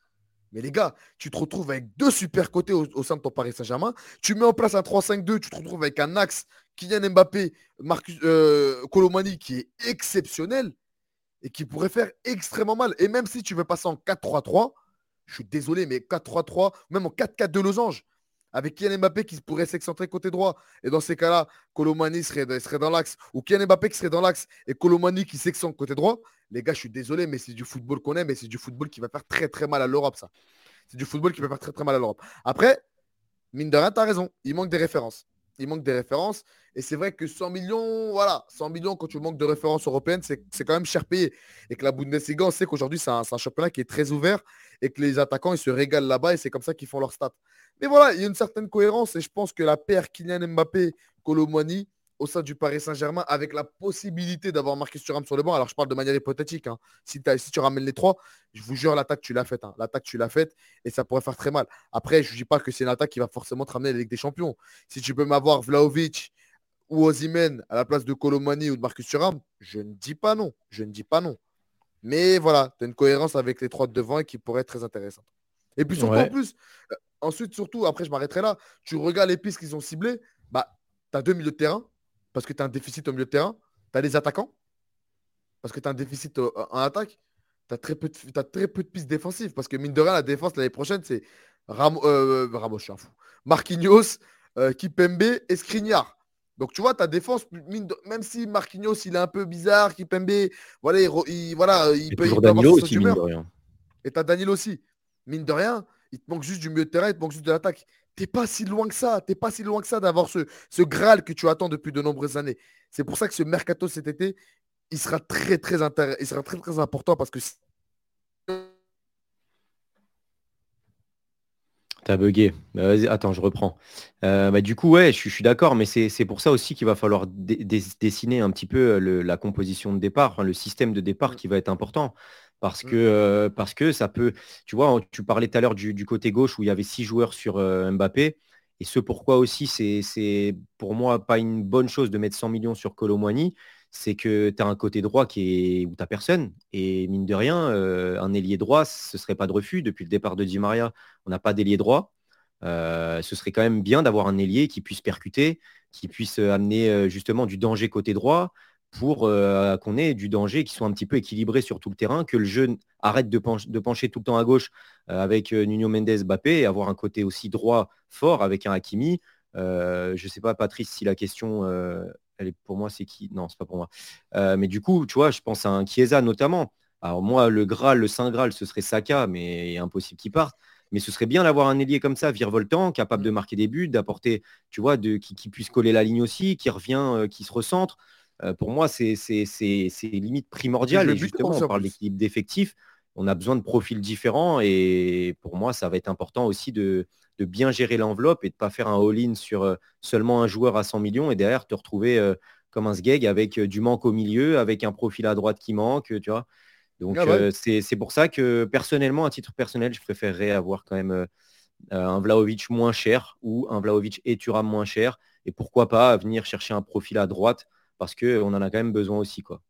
Mais les gars, tu te retrouves avec deux super côtés au, sein de ton Paris Saint-Germain. Tu mets en place un 3-5-2, tu te retrouves avec un axe Kylian Mbappé, euh, Colomani qui est exceptionnel et qui pourrait faire extrêmement mal. Et même si tu veux passer en 4-3-3, je suis désolé, mais 4-3-3, même en 4-4 de losange, avec Kylian Mbappé qui pourrait s'excentrer côté droit. Et dans ces cas-là, Colomani serait, serait dans l'axe, ou Kylian Mbappé qui serait dans l'axe, et Colomani qui s'excentre côté droit. Les gars, je suis désolé, mais c'est du football qu'on aime, mais c'est du football qui va faire très très mal à l'Europe, ça. C'est du football qui va faire très très mal à l'Europe. Après, mine de tu raison. Il manque des références. Il manque des références. Et c'est vrai que 100 millions, voilà, 100 millions quand tu manques de références européennes, c'est quand même cher payé. Et que la Bundesliga, on sait qu'aujourd'hui, c'est un, championnat qui est très ouvert et que les attaquants, ils se régalent là-bas et c'est comme ça qu'ils font leur stats. Mais voilà, il y a une certaine cohérence et je pense que la paire Kylian Mbappé, Colomani, au sein du Paris Saint-Germain avec la possibilité d'avoir Marcus Thuram sur le banc. Alors, je parle de manière hypothétique. Hein. Si, si, tu ramènes les trois, je vous jure, l'attaque, tu l'as faite. Hein. L'attaque, tu l'as faite et ça pourrait faire très mal. Après, je ne dis pas que c'est une attaque qui va forcément te ramener à la Ligue des Champions. Si tu peux m'avoir Vlaovic ou Ozymen à la place de Colomani ou de Marcus Thuram, je ne dis pas non. Je ne dis pas non. Mais voilà, tu as une cohérence avec les trois de devant et qui pourrait être très intéressante. Et puis surtout, en plus, euh, ensuite, surtout, après, je m'arrêterai là. Tu regardes les pistes qu'ils ont ciblées, bah, tu as deux milieux de terrain parce que tu as un déficit au milieu de terrain. Tu as les attaquants parce que tu as un déficit euh, en attaque. Tu as, très peu de, très peu de pistes défensives parce que, mine de rien, la défense l'année prochaine, c'est euh, Ramos, je suis un fou. Marquinhos, Kipembe et Skriniar. Donc, tu vois, ta défense, même si Marquinhos, il est un peu bizarre, Kipembe, voilà, il, voilà, il peut, Danilo aussi, mine de rien. Et tu as Danilo aussi. Mine de rien, il te manque juste du milieu de terrain, il te manque juste de l'attaque. T'es pas si loin que ça. T'es pas si loin que ça d'avoir ce, ce Graal que tu attends depuis de nombreuses années. C'est pour ça que ce mercato cet été, il sera très très il sera très très important parce que T'as bugué. Bah, attends, je reprends. Euh, bah, du coup, ouais, je, suis d'accord, mais c'est pour ça aussi qu'il va falloir dessiner un petit peu euh, la composition de départ, le système de départ qui va être important. Parce mmh. que, euh, parce que ça peut. Tu vois, tu parlais tout à l'heure du, côté gauche où il y avait six joueurs sur Mbappé. Et ce pourquoi aussi, c'est pour moi pas une bonne chose de mettre 100 millions sur Colomwani c'est que tu as un côté droit qui est où tu n'as personne. Et mine de rien, euh, un ailier droit, ce ne serait pas de refus. Depuis le départ de Di Maria, on n'a pas d'ailier droit. Euh, ce serait quand même bien d'avoir un ailier qui puisse percuter, qui puisse amener euh, justement du danger côté droit pour qu'on ait du danger qui soit un petit peu équilibré sur tout le terrain, que le jeu arrête de, pencher tout le temps à gauche avec Nuno Mendes, Bappé, et avoir un côté aussi droit fort avec un Hakimi. je ne sais pas, Patrice, si la question pour moi, c'est qui? Non, c'est pas pour moi. Euh, mais du coup, tu vois, je pense à un Chiesa notamment. Alors moi, le Graal, le Saint Graal, ce serait Saka, mais impossible qu'il parte. Mais ce serait bien d'avoir un ailier comme ça, virevoltant, capable de marquer des buts, d'apporter, tu vois, de, qui, puisse coller la ligne aussi, qui revient, euh, qui se recentre. Euh, pour moi, c'est limite primordial. Et justement, on parle d'équilibre d'effectifs. On a besoin de profils différents. Et pour moi, ça va être important aussi de, de bien gérer l'enveloppe et de ne pas faire un all-in sur seulement un joueur à 100 millions et derrière te retrouver euh, comme un sgeg avec du manque au milieu, avec un profil à droite qui manque, tu vois? Donc ah c'est pour ça que personnellement, à titre personnel, je préférerais avoir quand même un Vlaovic moins cher ou un Vlaovic et Thuram moins cher. Et pourquoi pas venir chercher un profil à droite parce qu'on en a quand même besoin aussi. quoi.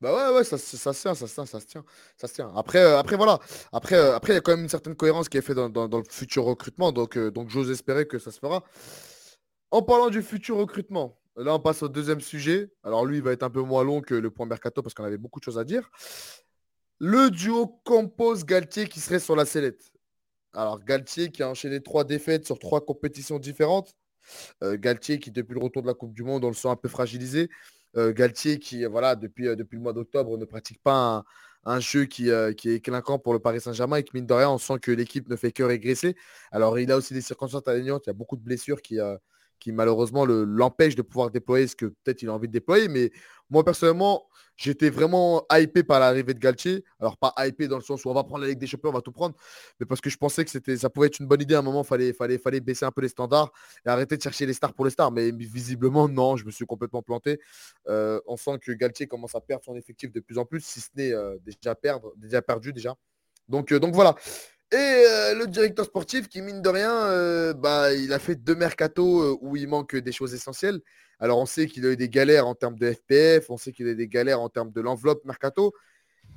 Bah ouais, ouais, ça, se tient, ça se tient, ça se tient. Ça se. Après, euh, après voilà. Après, euh, après, il y a quand même une certaine cohérence qui est faite dans, le futur recrutement. Donc, euh, donc j'ose espérer que ça se fera. En parlant du futur recrutement, là, on passe au deuxième sujet. Alors, lui, il va être un peu moins long que le point Mercato parce qu'on avait beaucoup de choses à dire. Le duo compose Galtier qui serait sur la sellette. Alors, Galtier qui a enchaîné trois défaites sur trois compétitions différentes. Galtier qui, depuis le retour de la Coupe du Monde, on le sent un peu fragilisé. Euh, Galtier qui, voilà, depuis, euh, le mois d'octobre, ne pratique pas un, jeu qui, euh, qui, est clinquant pour le Paris Saint-Germain et que mine de rien, on sent que l'équipe ne fait que régresser. Alors, il a aussi des circonstances alignantes, il y a beaucoup de blessures qui, qui malheureusement l'empêche de pouvoir déployer ce que peut-être il a envie de déployer. Mais moi, personnellement, j'étais vraiment hypé par l'arrivée de Galtier. Alors, pas hypé dans le sens où on va prendre la Ligue des Champions, on va tout prendre, mais parce que je pensais que c'était, ça pouvait être une bonne idée. À un moment, fallait, fallait, fallait baisser un peu les standards et arrêter de chercher les stars pour les stars. Mais visiblement, non, je me suis complètement planté. Euh, on sent que Galtier commence à perdre son effectif de plus en plus, si ce n'est euh, déjà, perdre, déjà perdu déjà. Donc, euh, donc voilà. Et euh, le directeur sportif qui, mine de rien, euh, bah, il a fait deux mercatos euh, où il manque des choses essentielles. Alors, on sait qu'il a eu des galères en termes de FPF, on sait qu'il a eu des galères en termes de l'enveloppe mercato.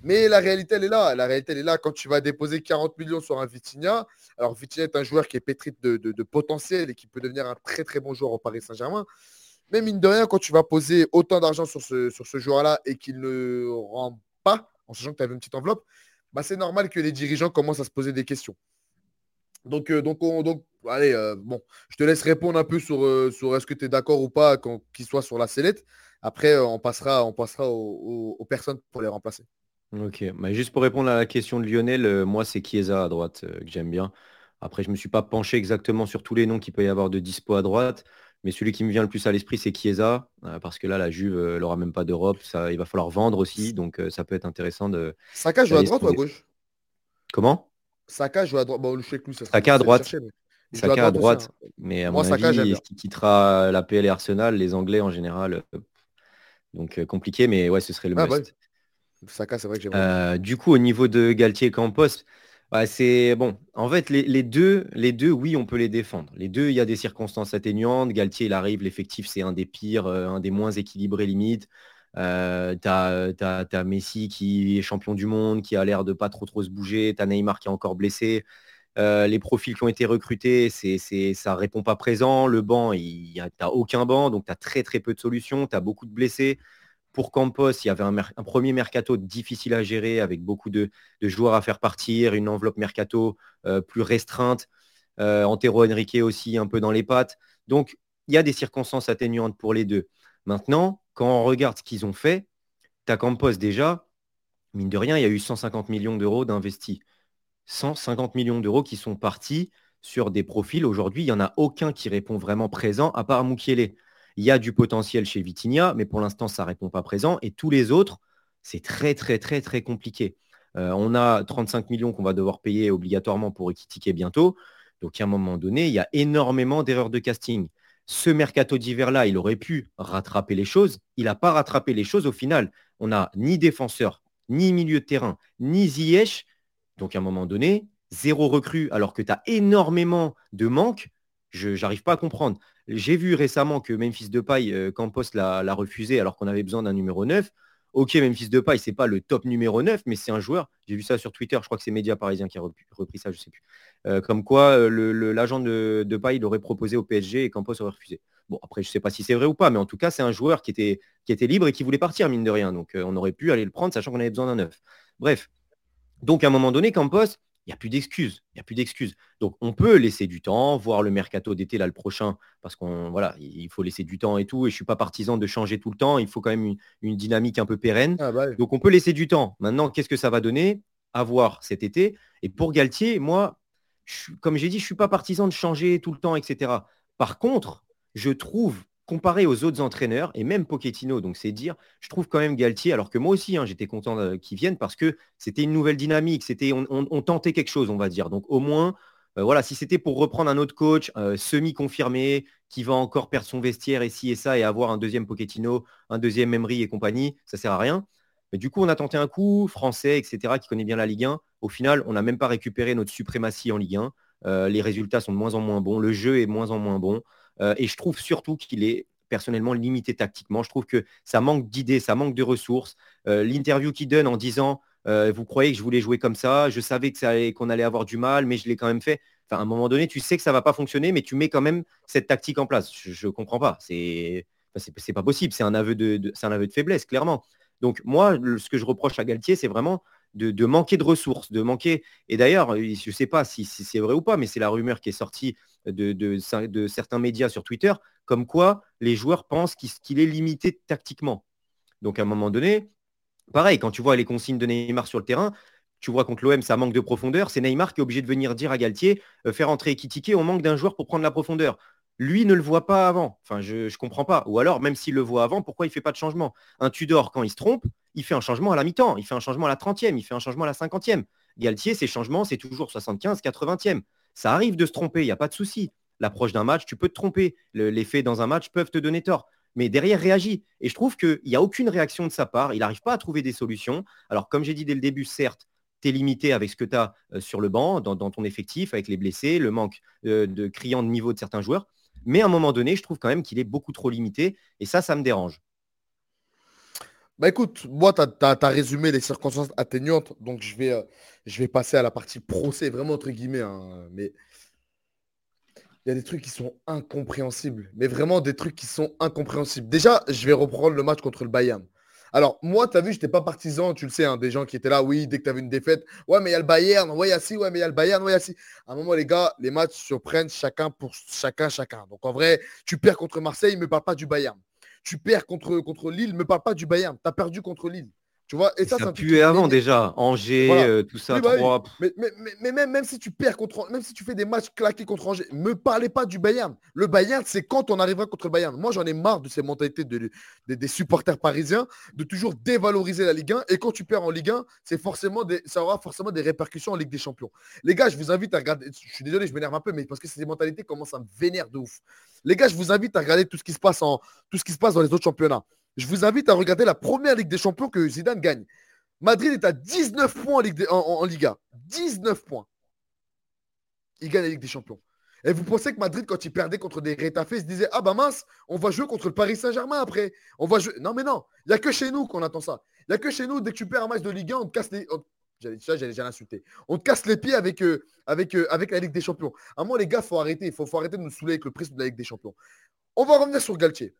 Mais la réalité, elle est là. La réalité, elle est là quand tu vas déposer 40 millions sur un Vitinha. Alors, Vitinha est un joueur qui est pétri de, de, potentiel et qui peut devenir un très, très bon joueur au Paris Saint-Germain. Mais mine de rien, quand tu vas poser autant d'argent sur ce, sur ce joueur-là et qu'il ne rend pas, en sachant que tu avais une petite enveloppe, bah, c'est normal que les dirigeants commencent à se poser des questions. Donc, euh, donc, donc allez, euh, bon, je te laisse répondre un peu sur, euh, sur est-ce que tu es d'accord ou pas qu'il soit sur la sellette. Après, on passera, on passera aux, personnes pour les remplacer. Ok, bah, juste pour répondre à la question de Lionel, moi, c'est Chiesa à droite que j'aime bien. Après, je ne me suis pas penché exactement sur tous les noms qu'il peut y avoir de dispo à droite. Mais celui qui me vient le plus à l'esprit, c'est Chiesa, euh, parce que là, la Juve, elle n'aura même pas d'Europe. il va falloir vendre aussi, donc euh, ça peut être intéressant de. Saka joue à droite ou à gauche? Comment? Saka joue à droite. Bon, je sais que lui, ça Saka à droite. Saka à droite, hein. mais à mon avis, qui quittera la PL et Arsenal, les Anglais en général. Donc compliqué, mais ouais, ce serait le ah, must. Saka, c'est vrai que j'ai Du coup, au niveau de Galtier Campos, bah, c'est bon. En fait, les, deux, les deux, oui, on peut les défendre. Les deux, il y a des circonstances atténuantes. Galtier, il arrive, l'effectif, c'est un des pires, euh, un des moins équilibrés limite. Euh, tu as, Messi qui est champion du monde, qui a l'air de pas trop trop se bouger. Tu as Neymar qui est encore blessé. Euh, les profils qui ont été recrutés, c'est, c'est, ça répond pas présent. Le banc, il n'y a aucun banc, donc tu as très très peu de solutions. Tu as beaucoup de blessés. Pour Campos, il y avait un, premier mercato difficile à gérer avec beaucoup de, joueurs à faire partir, une enveloppe mercato euh, plus restreinte. Euh, Antero Henrique aussi un peu dans les pattes. Donc, il y a des circonstances atténuantes pour les deux. Maintenant, quand on regarde ce qu'ils ont fait, ta Campos déjà, mine de rien, il y a eu 150 millions d'euros d'investis. 150 millions d'euros qui sont partis sur des profils. Aujourd'hui, il n'y en a aucun qui répond vraiment présent, à part Moukielé. Il y a du potentiel chez Vitinha, mais pour l'instant, ça ne répond pas présent. Et tous les autres, c'est très, très, très, très compliqué. Euh, on a 35 millions qu'on va devoir payer obligatoirement pour équitiquer bientôt. Donc, à un moment donné, il y a énormément d'erreurs de casting. Ce mercato d'hiver-là, il aurait pu rattraper les choses. Il n'a pas rattrapé les choses au final. On n'a ni défenseur, ni milieu de terrain, ni Ziyech. Donc, à un moment donné, zéro recrue, alors que tu as énormément de manques. Je n'arrive pas à comprendre. J'ai vu récemment que Memphis Depay, euh, Campos l'a refusé alors qu'on avait besoin d'un numéro 9. Ok, Memphis Depay, c'est pas le top numéro 9, mais c'est un joueur. J'ai vu ça sur Twitter, je crois que c'est Média Parisien qui a repris ça, je sais plus. Euh, comme quoi, euh, l'agent de Depay l'aurait proposé au PSG et Campos aurait refusé. Bon, après, je ne sais pas si c'est vrai ou pas, mais en tout cas, c'est un joueur qui était, qui était libre et qui voulait partir, mine de rien. Donc, on aurait pu aller le prendre, sachant qu'on avait besoin d'un 9. Bref. Donc, à un moment donné, Campos, il n'y a plus d'excuses. Il n'y a plus d'excuses. Donc on peut laisser du temps, voir le mercato d'été là le prochain, parce qu'on voilà, il faut laisser du temps et tout. Et je ne suis pas partisan de changer tout le temps. Il faut quand même une, dynamique un peu pérenne. Ah, bah Donc on peut laisser du temps. Maintenant, qu'est-ce que ça va donner? À voir cet été Et pour Galtier, moi, comme j'ai dit, je ne suis pas partisan de changer tout le temps, etc. Par contre, je trouve comparé aux autres entraîneurs, et même Pochettino, donc c'est dire, je trouve quand même Galtier, alors que moi aussi, hein, j'étais content euh, qu'il vienne parce que c'était une nouvelle dynamique, c'était, on, tentait quelque chose, on va dire. Donc au moins, euh, voilà, si c'était pour reprendre un autre coach euh, semi-confirmé, qui va encore perdre son vestiaire et ci et ça, et avoir un deuxième Pochettino, un deuxième Emery et compagnie, ça sert à rien. Mais du coup, on a tenté un coup, français, etc., qui connaît bien la Ligue 1. Au final, on n'a même pas récupéré notre suprématie en Ligue 1. les résultats sont de moins en moins bons, le jeu est de moins en moins bon. Euh, et je trouve surtout qu'il est personnellement limité tactiquement. Je trouve que ça manque d'idées, ça manque de ressources. Euh, l'interview qu'il donne en disant euh, Vous croyez que je voulais jouer comme ça Je savais qu'on allait avoir du mal, mais je l'ai quand même fait. Enfin, à un moment donné, tu sais que ça ne va pas fonctionner, mais tu mets quand même cette tactique en place. Je ne comprends pas. C'est n'est pas possible. C'est un, aveu de, un aveu de faiblesse, clairement. Donc moi, ce que je reproche à Galtier, c'est vraiment de, manquer de ressources, de manquer. Et d'ailleurs, je ne sais pas si, c'est vrai ou pas, mais c'est la rumeur qui est sortie de, certains médias sur Twitter, comme quoi les joueurs pensent qu'il est limité tactiquement. Donc à un moment donné, pareil, quand tu vois les consignes de Neymar sur le terrain, tu vois contre l'OM, ça manque de profondeur. C'est Neymar qui est obligé de venir dire à Galtier, euh, faire entrer Ekitike, on manque d'un joueur pour prendre la profondeur. Lui ne le voit pas avant. Enfin, je ne comprends pas. Ou alors, même s'il le voit avant, pourquoi il ne fait pas de changement? Un Tudor, quand il se trompe, il fait un changement à la mi-temps, il fait un changement à la 30e, il fait un changement à la 50e. Galtier, ses changements, c'est toujours 75, 80e. Ça arrive de se tromper, il n'y a pas de souci. L'approche d'un match, tu peux te tromper. les faits dans un match peuvent te donner tort. Mais derrière, réagit. Et je trouve qu'il n'y a aucune réaction de sa part. Il n'arrive pas à trouver des solutions. Alors, comme j'ai dit dès le début, certes, tu es limité avec ce que tu as euh, sur le banc, dans, ton effectif, avec les blessés, le manque euh, de criant de niveau de certains joueurs. Mais à un moment donné, je trouve quand même qu'il est beaucoup trop limité. Et ça, ça me dérange. Bah écoute, moi, tu as, résumé les circonstances atténuantes, donc je vais, euh, je vais passer à la partie procès, vraiment entre guillemets. Hein, mais il y a des trucs qui sont incompréhensibles, mais vraiment des trucs qui sont incompréhensibles. Déjà, je vais reprendre le match contre le Bayern. Alors, moi, tu as vu, je n'étais pas partisan, tu le sais, hein, des gens qui étaient là, oui, dès que tu avais une défaite, ouais, mais il y a le Bayern, ouais, il y a ci, ouais, mais il y a le Bayern, ouais, il y a ci. À un moment, les gars, les matchs surprennent chacun pour chacun, chacun. Donc, en vrai, tu perds contre Marseille, ne me parle pas du Bayern. Tu perds contre, contre Lille, ne me parle pas du Bayern. Tu as perdu contre Lille. Tu vois, et ça, ça puait avant déjà. Angers, euh, tout ça, bah mais, mais, même, même, si tu perds contre, même si tu fais des matchs claqués contre Angers, me parlez pas du Bayern. Le Bayern, c'est quand on arrivera contre le Bayern. Moi, j'en ai marre de ces mentalités de, des supporters parisiens de toujours dévaloriser la Ligue 1. Et quand tu perds en Ligue 1, c'est forcément des, ça aura forcément des répercussions en Ligue des Champions. Les gars, je vous invite à regarder. Je suis désolé, je m'énerve un peu, mais parce que ces mentalités commencent à me vénérer de ouf. Les gars, je vous invite à regarder tout ce qui se passe en tout ce qui se passe dans les autres championnats. Je vous invite à regarder la première Ligue des Champions que Zidane gagne. Madrid est à 19 points en, Ligue Liga. 19 points. Il gagne la Ligue des Champions. Et vous pensez que Madrid, quand il perdait contre des Retafe, il se disait Ah bah mince, on va jouer contre le Paris Saint-Germain après. On va jouer. Non, mais non, il n'y a que chez nous qu'on attend ça. Il n'y a que chez nous, dès que tu perds un match de Ligue 1, on te casse les. Ça, j'allais l'insulter. On te casse les pieds avec, euh, euh, la Ligue des Champions. À moi, les gars, il faut arrêter. Il faut, faut, arrêter de nous saouler avec le prisme de la Ligue des Champions. On va revenir sur Galtier.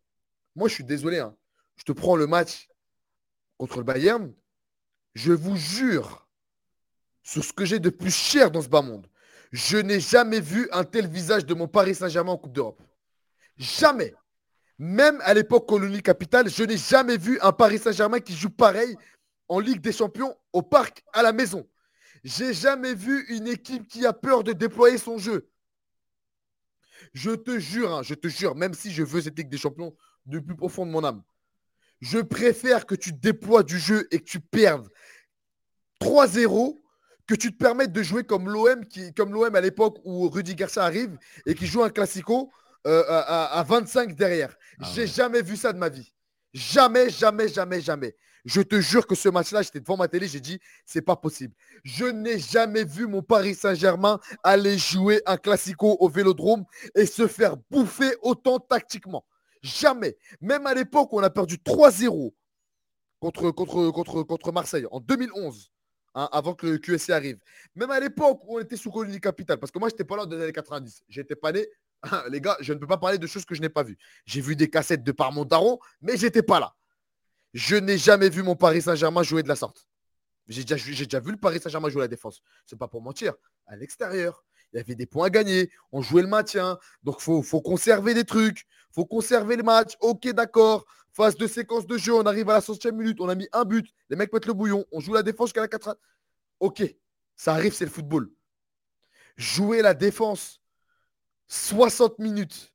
Moi, je suis désolé. Hein. Je te prends le match contre le Bayern. Je vous jure, sur ce que j'ai de plus cher dans ce bas monde, je n'ai jamais vu un tel visage de mon Paris Saint-Germain en Coupe d'Europe. Jamais. Même à l'époque colonie capitale, je n'ai jamais vu un Paris Saint-Germain qui joue pareil en Ligue des Champions au parc à la maison. J'ai jamais vu une équipe qui a peur de déployer son jeu. Je te jure, hein, je te jure, même si je veux cette Ligue des Champions du plus profond de mon âme, je préfère que tu déploies du jeu et que tu perdes 3-0 que tu te permettes de jouer comme l'OM qui, comme l'OM à l'époque où Rudy Garcia arrive et qui joue un classico euh, à, 25 derrière. Ah J'ai jamais vu ça de ma vie. Jamais, jamais, jamais, jamais. Je te jure que ce match-là, j'étais devant ma télé, j'ai dit, c'est pas possible. Je n'ai jamais vu mon Paris Saint-Germain aller jouer un classico au Vélodrome et se faire bouffer autant tactiquement. Jamais. Même à l'époque où on a perdu 3-0 contre, contre, contre, contre Marseille en 2011, hein, avant que le QSC arrive. Même à l'époque où on était sous colonie capitale, parce que moi, je n'étais pas là dans les années 90. J'étais pas né. Les gars, je ne peux pas parler de choses que je n'ai pas vues. J'ai vu des cassettes de par mon daron, mais j'étais pas là. Je n'ai jamais vu mon Paris Saint-Germain jouer de la sorte. J'ai déjà, déjà, vu le Paris Saint-Germain jouer la défense. C'est pas pour mentir. À l'extérieur, il y avait des points à gagner. On jouait le maintien. Donc, faut, conserver des trucs faut conserver le match. Ok, d'accord. Phase de séquence de jeu, on arrive à la 60e minute, on a mis un but. Les mecs mettent le bouillon. On joue la défense jusqu'à la 4 Ok, ça arrive, c'est le football. Jouer la défense 60 minutes,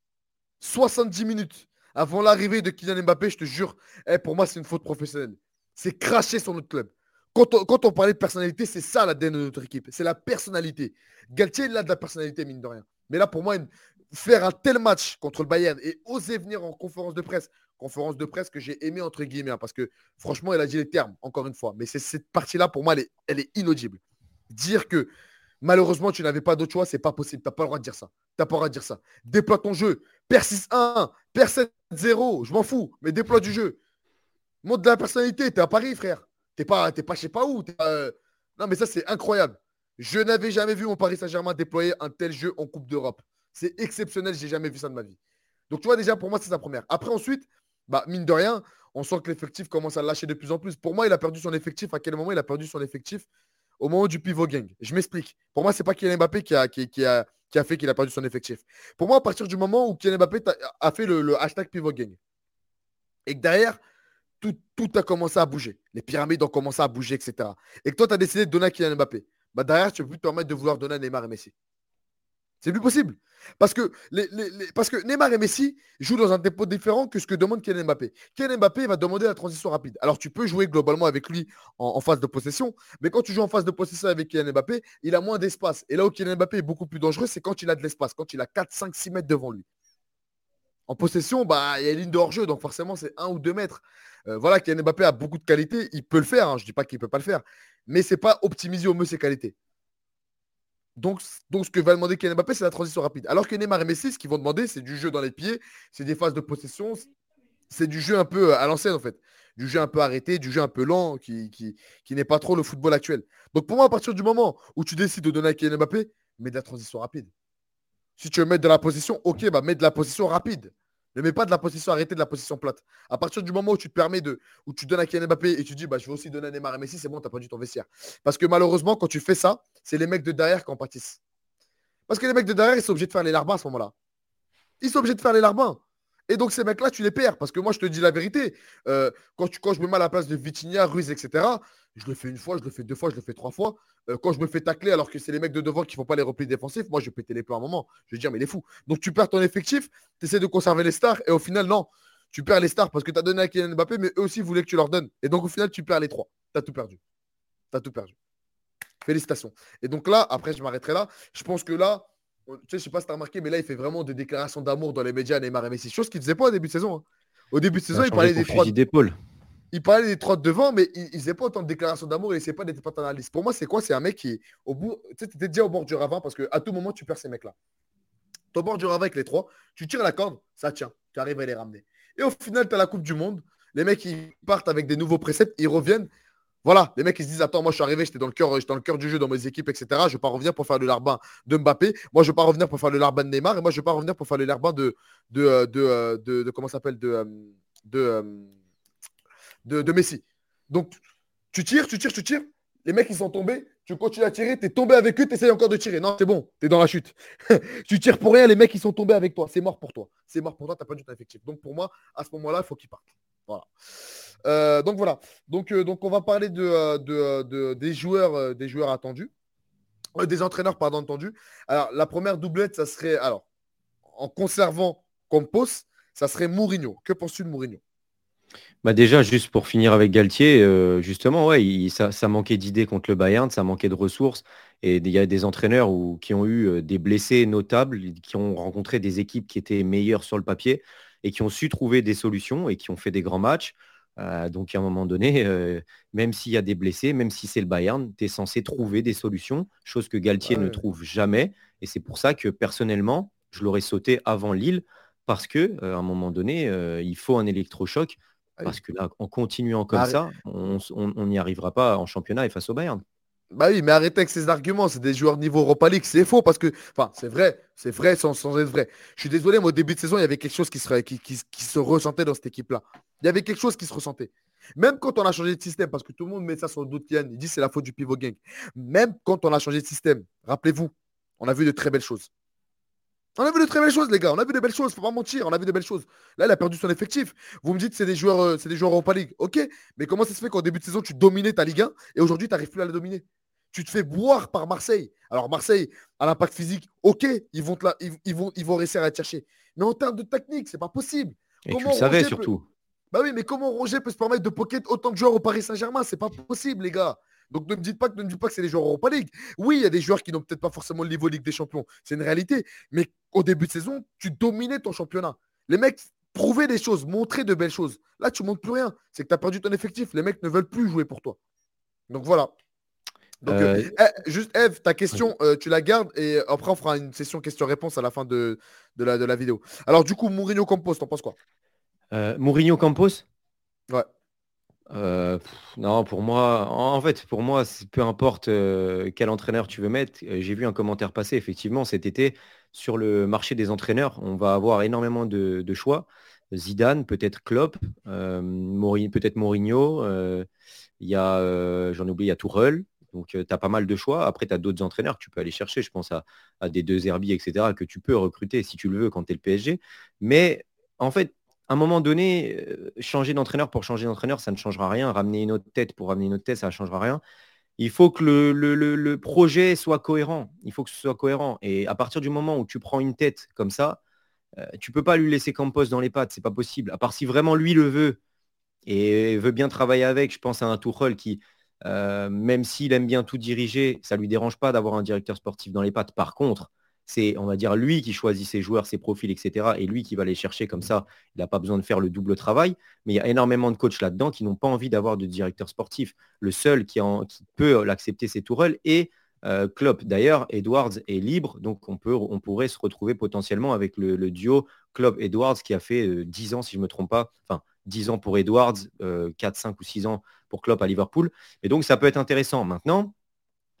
70 minutes avant l'arrivée de Kylian Mbappé, je te jure, eh, pour moi, c'est une faute professionnelle. C'est cracher sur notre club. Quand on, parlait de personnalité, c'est ça l'ADN de notre équipe. C'est la personnalité. Galtier, il a de la personnalité, mine de rien. Mais là, pour moi, faire un tel match contre le Bayern et oser venir en conférence de presse, conférence de presse que j'ai aimé entre guillemets, hein, parce que franchement, elle a dit les termes, encore une fois. Mais cette partie-là, pour moi, elle est, inaudible. Dire que malheureusement, tu n'avais pas d'autre choix, c'est pas possible. Tu n'as pas le droit de dire ça. Tu n'as pas le droit de dire ça. Déploie ton jeu. Père 6-1, père 7-0, je m'en fous, mais déploie du jeu. Montre de la personnalité. Tu à Paris, frère. Tu n'es pas, pas je sais pas où. Euh, non, mais ça, c'est incroyable. Je n'avais jamais vu mon Paris Saint-Germain déployer un tel jeu en Coupe d'Europe. C'est exceptionnel, j'ai jamais vu ça de ma vie. Donc tu vois déjà pour moi c'est sa première. Après ensuite, bah mine de rien, on sent que l'effectif commence à lâcher de plus en plus. Pour moi, il a perdu son effectif. À quel moment il a perdu son effectif? Au moment du pivot gang. Je m'explique. Pour moi, c'est pas Kylian Mbappé qui a, qui, a, qui a fait qu'il a perdu son effectif. Pour moi, à partir du moment où Kylian Mbappé a fait le, hashtag pivot gang et que derrière, tout, a commencé à bouger. Les pyramides ont commencé à bouger, etc. Et que toi, tu as décidé de donner à Kylian Mbappé. Bah derrière, tu peux plus te permettre de vouloir donner à Neymar et Messi. C'est plus possible. Parce que, les, parce que Neymar et Messi jouent dans un tempo différent que ce que demande Kylian Mbappé. Kylian Mbappé va demander la transition rapide. Alors tu peux jouer globalement avec lui en, phase de possession, mais quand tu joues en phase de possession avec Kylian Mbappé, il a moins d'espace. Et là où Kylian Mbappé est beaucoup plus dangereux, c'est quand il a de l'espace, quand il a 4, 5, 6 mètres devant lui. En possession, bah, il y a une ligne de hors-jeu, donc forcément c'est 1 ou 2 mètres. Euh, voilà, Kylian Mbappé a beaucoup de qualités, il peut le faire, hein. je ne dis pas qu'il ne peut pas le faire, mais ce n'est pas optimiser au mieux ses qualités. Donc, ce que va demander Kylian Mbappé, c'est la transition rapide. Alors que Neymar et Messi, ce qu'ils vont demander, c'est du jeu dans les pieds, c'est des phases de possession, c'est du jeu un peu euh, à l'ancienne, en fait. Du jeu un peu arrêté, du jeu un peu lent, qui, qui, n'est pas trop le football actuel. Donc, pour moi, à partir du moment où tu décides de donner à Kylian Mbappé, mets de la transition rapide. Si tu veux mettre de la position, ok, bah mets de la position rapide. Ne mets pas de la position arrêtée, de la position plate. À partir du moment où tu te permets de, où tu donnes à Kylian Mbappé et tu dis, bah, je vais aussi donner à Neymar et Messi, c'est bon, tu n'as pas du ton vestiaire. Parce que malheureusement, quand tu fais ça, c'est les mecs de derrière qui en pâtissent. Parce que les mecs de derrière, ils sont obligés de faire les larbins à ce moment-là. Ils sont obligés de faire les larbins. Et donc, ces mecs-là, tu les perds. Parce que moi, je te dis la vérité. Euh, quand, je me mets à la place de Vitinha, Ruiz, etc., je le fais une fois, je le fais deux fois, je le fais trois fois. Euh, quand je me fais tacler alors que c'est les mecs de devant qui ne font pas les replis défensifs, moi, je vais péter les plans à un moment. Je vais dire, mais il est fou. Donc, tu perds ton effectif, tu essaies de conserver les stars. Et au final, non. Tu perds les stars parce que tu as donné à Kylian Mbappé, mais eux aussi voulaient que tu leur donnes. Et donc, au final, tu perds les trois. Tu tout perdu. Tu as tout perdu. Félicitations. Et donc là, après, je m'arrêterai là. Je pense que là, tu sais, je sais pas si tu as remarqué, mais là, il fait vraiment des déclarations d'amour dans les médias, Neymar et Messi. Chose qu'il ne faisait pas au début de saison. Hein. Au début de saison, il parlait des trois. d'épaule. Il parlait des trois devant, mais il ne faisait pas autant de déclarations d'amour, il ne pas d'être paternaliste. Pour moi, c'est quoi? C'est un mec qui est au bout. Tu sais, étais déjà au bord du ravin parce qu'à tout moment, tu perds ces mecs-là. Tu au bord du ravin avec les trois, tu tires la corde, ça tient. Tu arrives à les ramener. Et au final, tu as la Coupe du Monde. Les mecs, ils partent avec des nouveaux préceptes, ils reviennent. Voilà, les mecs ils se disent Attends, moi je suis arrivé, j'étais dans le cœur, dans le cœur du jeu dans mes équipes, etc. Je ne vais pas revenir pour faire le larbin de Mbappé. Moi je ne vais pas revenir pour faire le larbin de Neymar. Et moi je ne vais pas revenir pour faire le larbin de, de, euh, euh, de, comment s'appelle de, euh, de, de, Messi. Donc tu tires, tu tires, tu tires. Les mecs ils sont tombés. Tu continues à tirer, tu es tombé avec eux, tu essayes encore de tirer. Non, c'est bon, tu es dans la chute. tu tires pour rien, les mecs ils sont tombés avec toi. C'est mort pour toi. C'est mort pour toi, tu n'as pas du tout effectif. Donc pour moi, à ce moment-là, il faut qu'ils partent. Euh, donc voilà. Donc, euh, donc on va parler de, euh, des, joueurs, des joueurs attendus. des entraîneurs, pardon, attendus. Alors, la première doublette, ça serait. Alors, en conservant Campos, ça serait Mourinho. Que penses-tu de Mourinho? Bah déjà, juste pour finir avec Galtier, justement, ouais, ça, ça, manquait d'idées contre le Bayern, ça manquait de ressources. Et il y a des entraîneurs qui ont eu des blessés notables, qui ont rencontré des équipes qui étaient meilleures sur le papier et qui ont su trouver des solutions et qui ont fait des grands matchs. Euh, donc à un moment donné, euh, même s'il y a des blessés, même si c'est le Bayern, tu es censé trouver des solutions, chose que Galtier ne trouve jamais. Et c'est pour ça que personnellement, je l'aurais sauté avant Lille, parce que euh, à un moment donné, il faut un électrochoc. Ah parce que là, en continuant comme ça, on n'y arrivera pas en championnat et face au Bayern. Bah oui, mais arrêtez avec ces arguments. C'est des joueurs niveau Europa League. C'est faux parce que, enfin, c'est vrai, c'est vrai sans, être vrai. Je suis désolé, mais au début de saison, il y avait quelque chose qui se, ressentait dans cette équipe-là. Il y avait quelque chose qui se ressentait. Même quand on a changé de système, parce que tout le monde met ça sur le doute, il dit c'est la faute du pivot gang. Même quand on a changé de système, rappelez-vous, on a vu de très belles choses. On a vu de très belles choses, les gars. On a vu de belles choses, faut pas mentir. On a vu de belles choses. Là, il a perdu son effectif. Vous me dites c'est des joueurs, euh, c'est des joueurs Europa League. Ok, mais comment ça se fait qu'au début de saison, tu dominais ta Ligue 1 et aujourd'hui, tu n'arrives plus à la dominer? Tu te fais boire par Marseille. Alors Marseille, à l'impact physique, ok, ils vont, te ils, vont, ils vont réussir à te chercher. Mais en termes de technique, c'est pas possible. Et comment tu le savais surtout. Bah oui, mais comment Roger peut se permettre de pocket autant de joueurs au Paris Saint-Germain? C'est pas possible, les gars. Donc ne me dites pas que, ne me dites pas que c'est les joueurs Europa League. Oui, il y a des joueurs qui n'ont peut-être pas forcément le niveau Ligue des Champions. C'est une réalité. Mais au début de saison, tu dominais ton championnat. Les mecs prouvaient des choses, montraient de belles choses. Là, tu ne montres plus rien. C'est que tu as perdu ton effectif. Les mecs ne veulent plus jouer pour toi. Donc voilà. Donc, euh, euh, eh, juste Eve, ta question, euh, tu la gardes et après on fera une session question-réponse à la fin de, de, la, de la vidéo. Alors du coup, Mourinho Campos, t'en penses quoi? Mourinho Campos? Ouais. non, pour moi, en fait, pour moi, peu importe quel entraîneur tu veux mettre. J'ai vu un commentaire passer, effectivement, cet été, sur le marché des entraîneurs. On va avoir énormément de, de choix. Zidane, peut-être Klopp, peut-être Mourinho. Il y a, j'en oublie, il y a Tourelle. Donc, tu as pas mal de choix. Après, tu as d'autres entraîneurs que tu peux aller chercher. Je pense à, des deux Herbie, etc., que tu peux recruter si tu le veux quand tu es le PSG. Mais en fait, à un moment donné, changer d'entraîneur pour changer d'entraîneur, ça ne changera rien. Ramener une autre tête pour ramener une autre tête, ça ne changera rien. Il faut que le, projet soit cohérent. Il faut que ce soit cohérent. Et à partir du moment où tu prends une tête comme ça, tu ne peux pas lui laisser Campos dans les pattes. C'est pas possible. À part si vraiment lui le veut et veut bien travailler avec. Je pense à un Tuchel qui, euh, même s'il aime bien tout diriger, ça ne lui dérange pas d'avoir un directeur sportif dans les pattes. Par contre, c'est, on va dire, lui qui choisit ses joueurs, ses profils, etc. Et lui qui va les chercher comme ça. Il n'a pas besoin de faire le double travail. Mais il y a énormément de coachs là-dedans qui n'ont pas envie d'avoir de directeur sportif. Le seul qui, peut l'accepter, c'est Tourelle et euh. D'ailleurs, Edwards est libre, donc on, pourrait se retrouver potentiellement avec le, duo Klopp-Edwards qui a fait 10 euh, ans, si je ne me trompe pas, 10 ans pour Edwards, 4, 5 ou 6 ans pour Klopp à Liverpool. Et donc, ça peut être intéressant. Maintenant,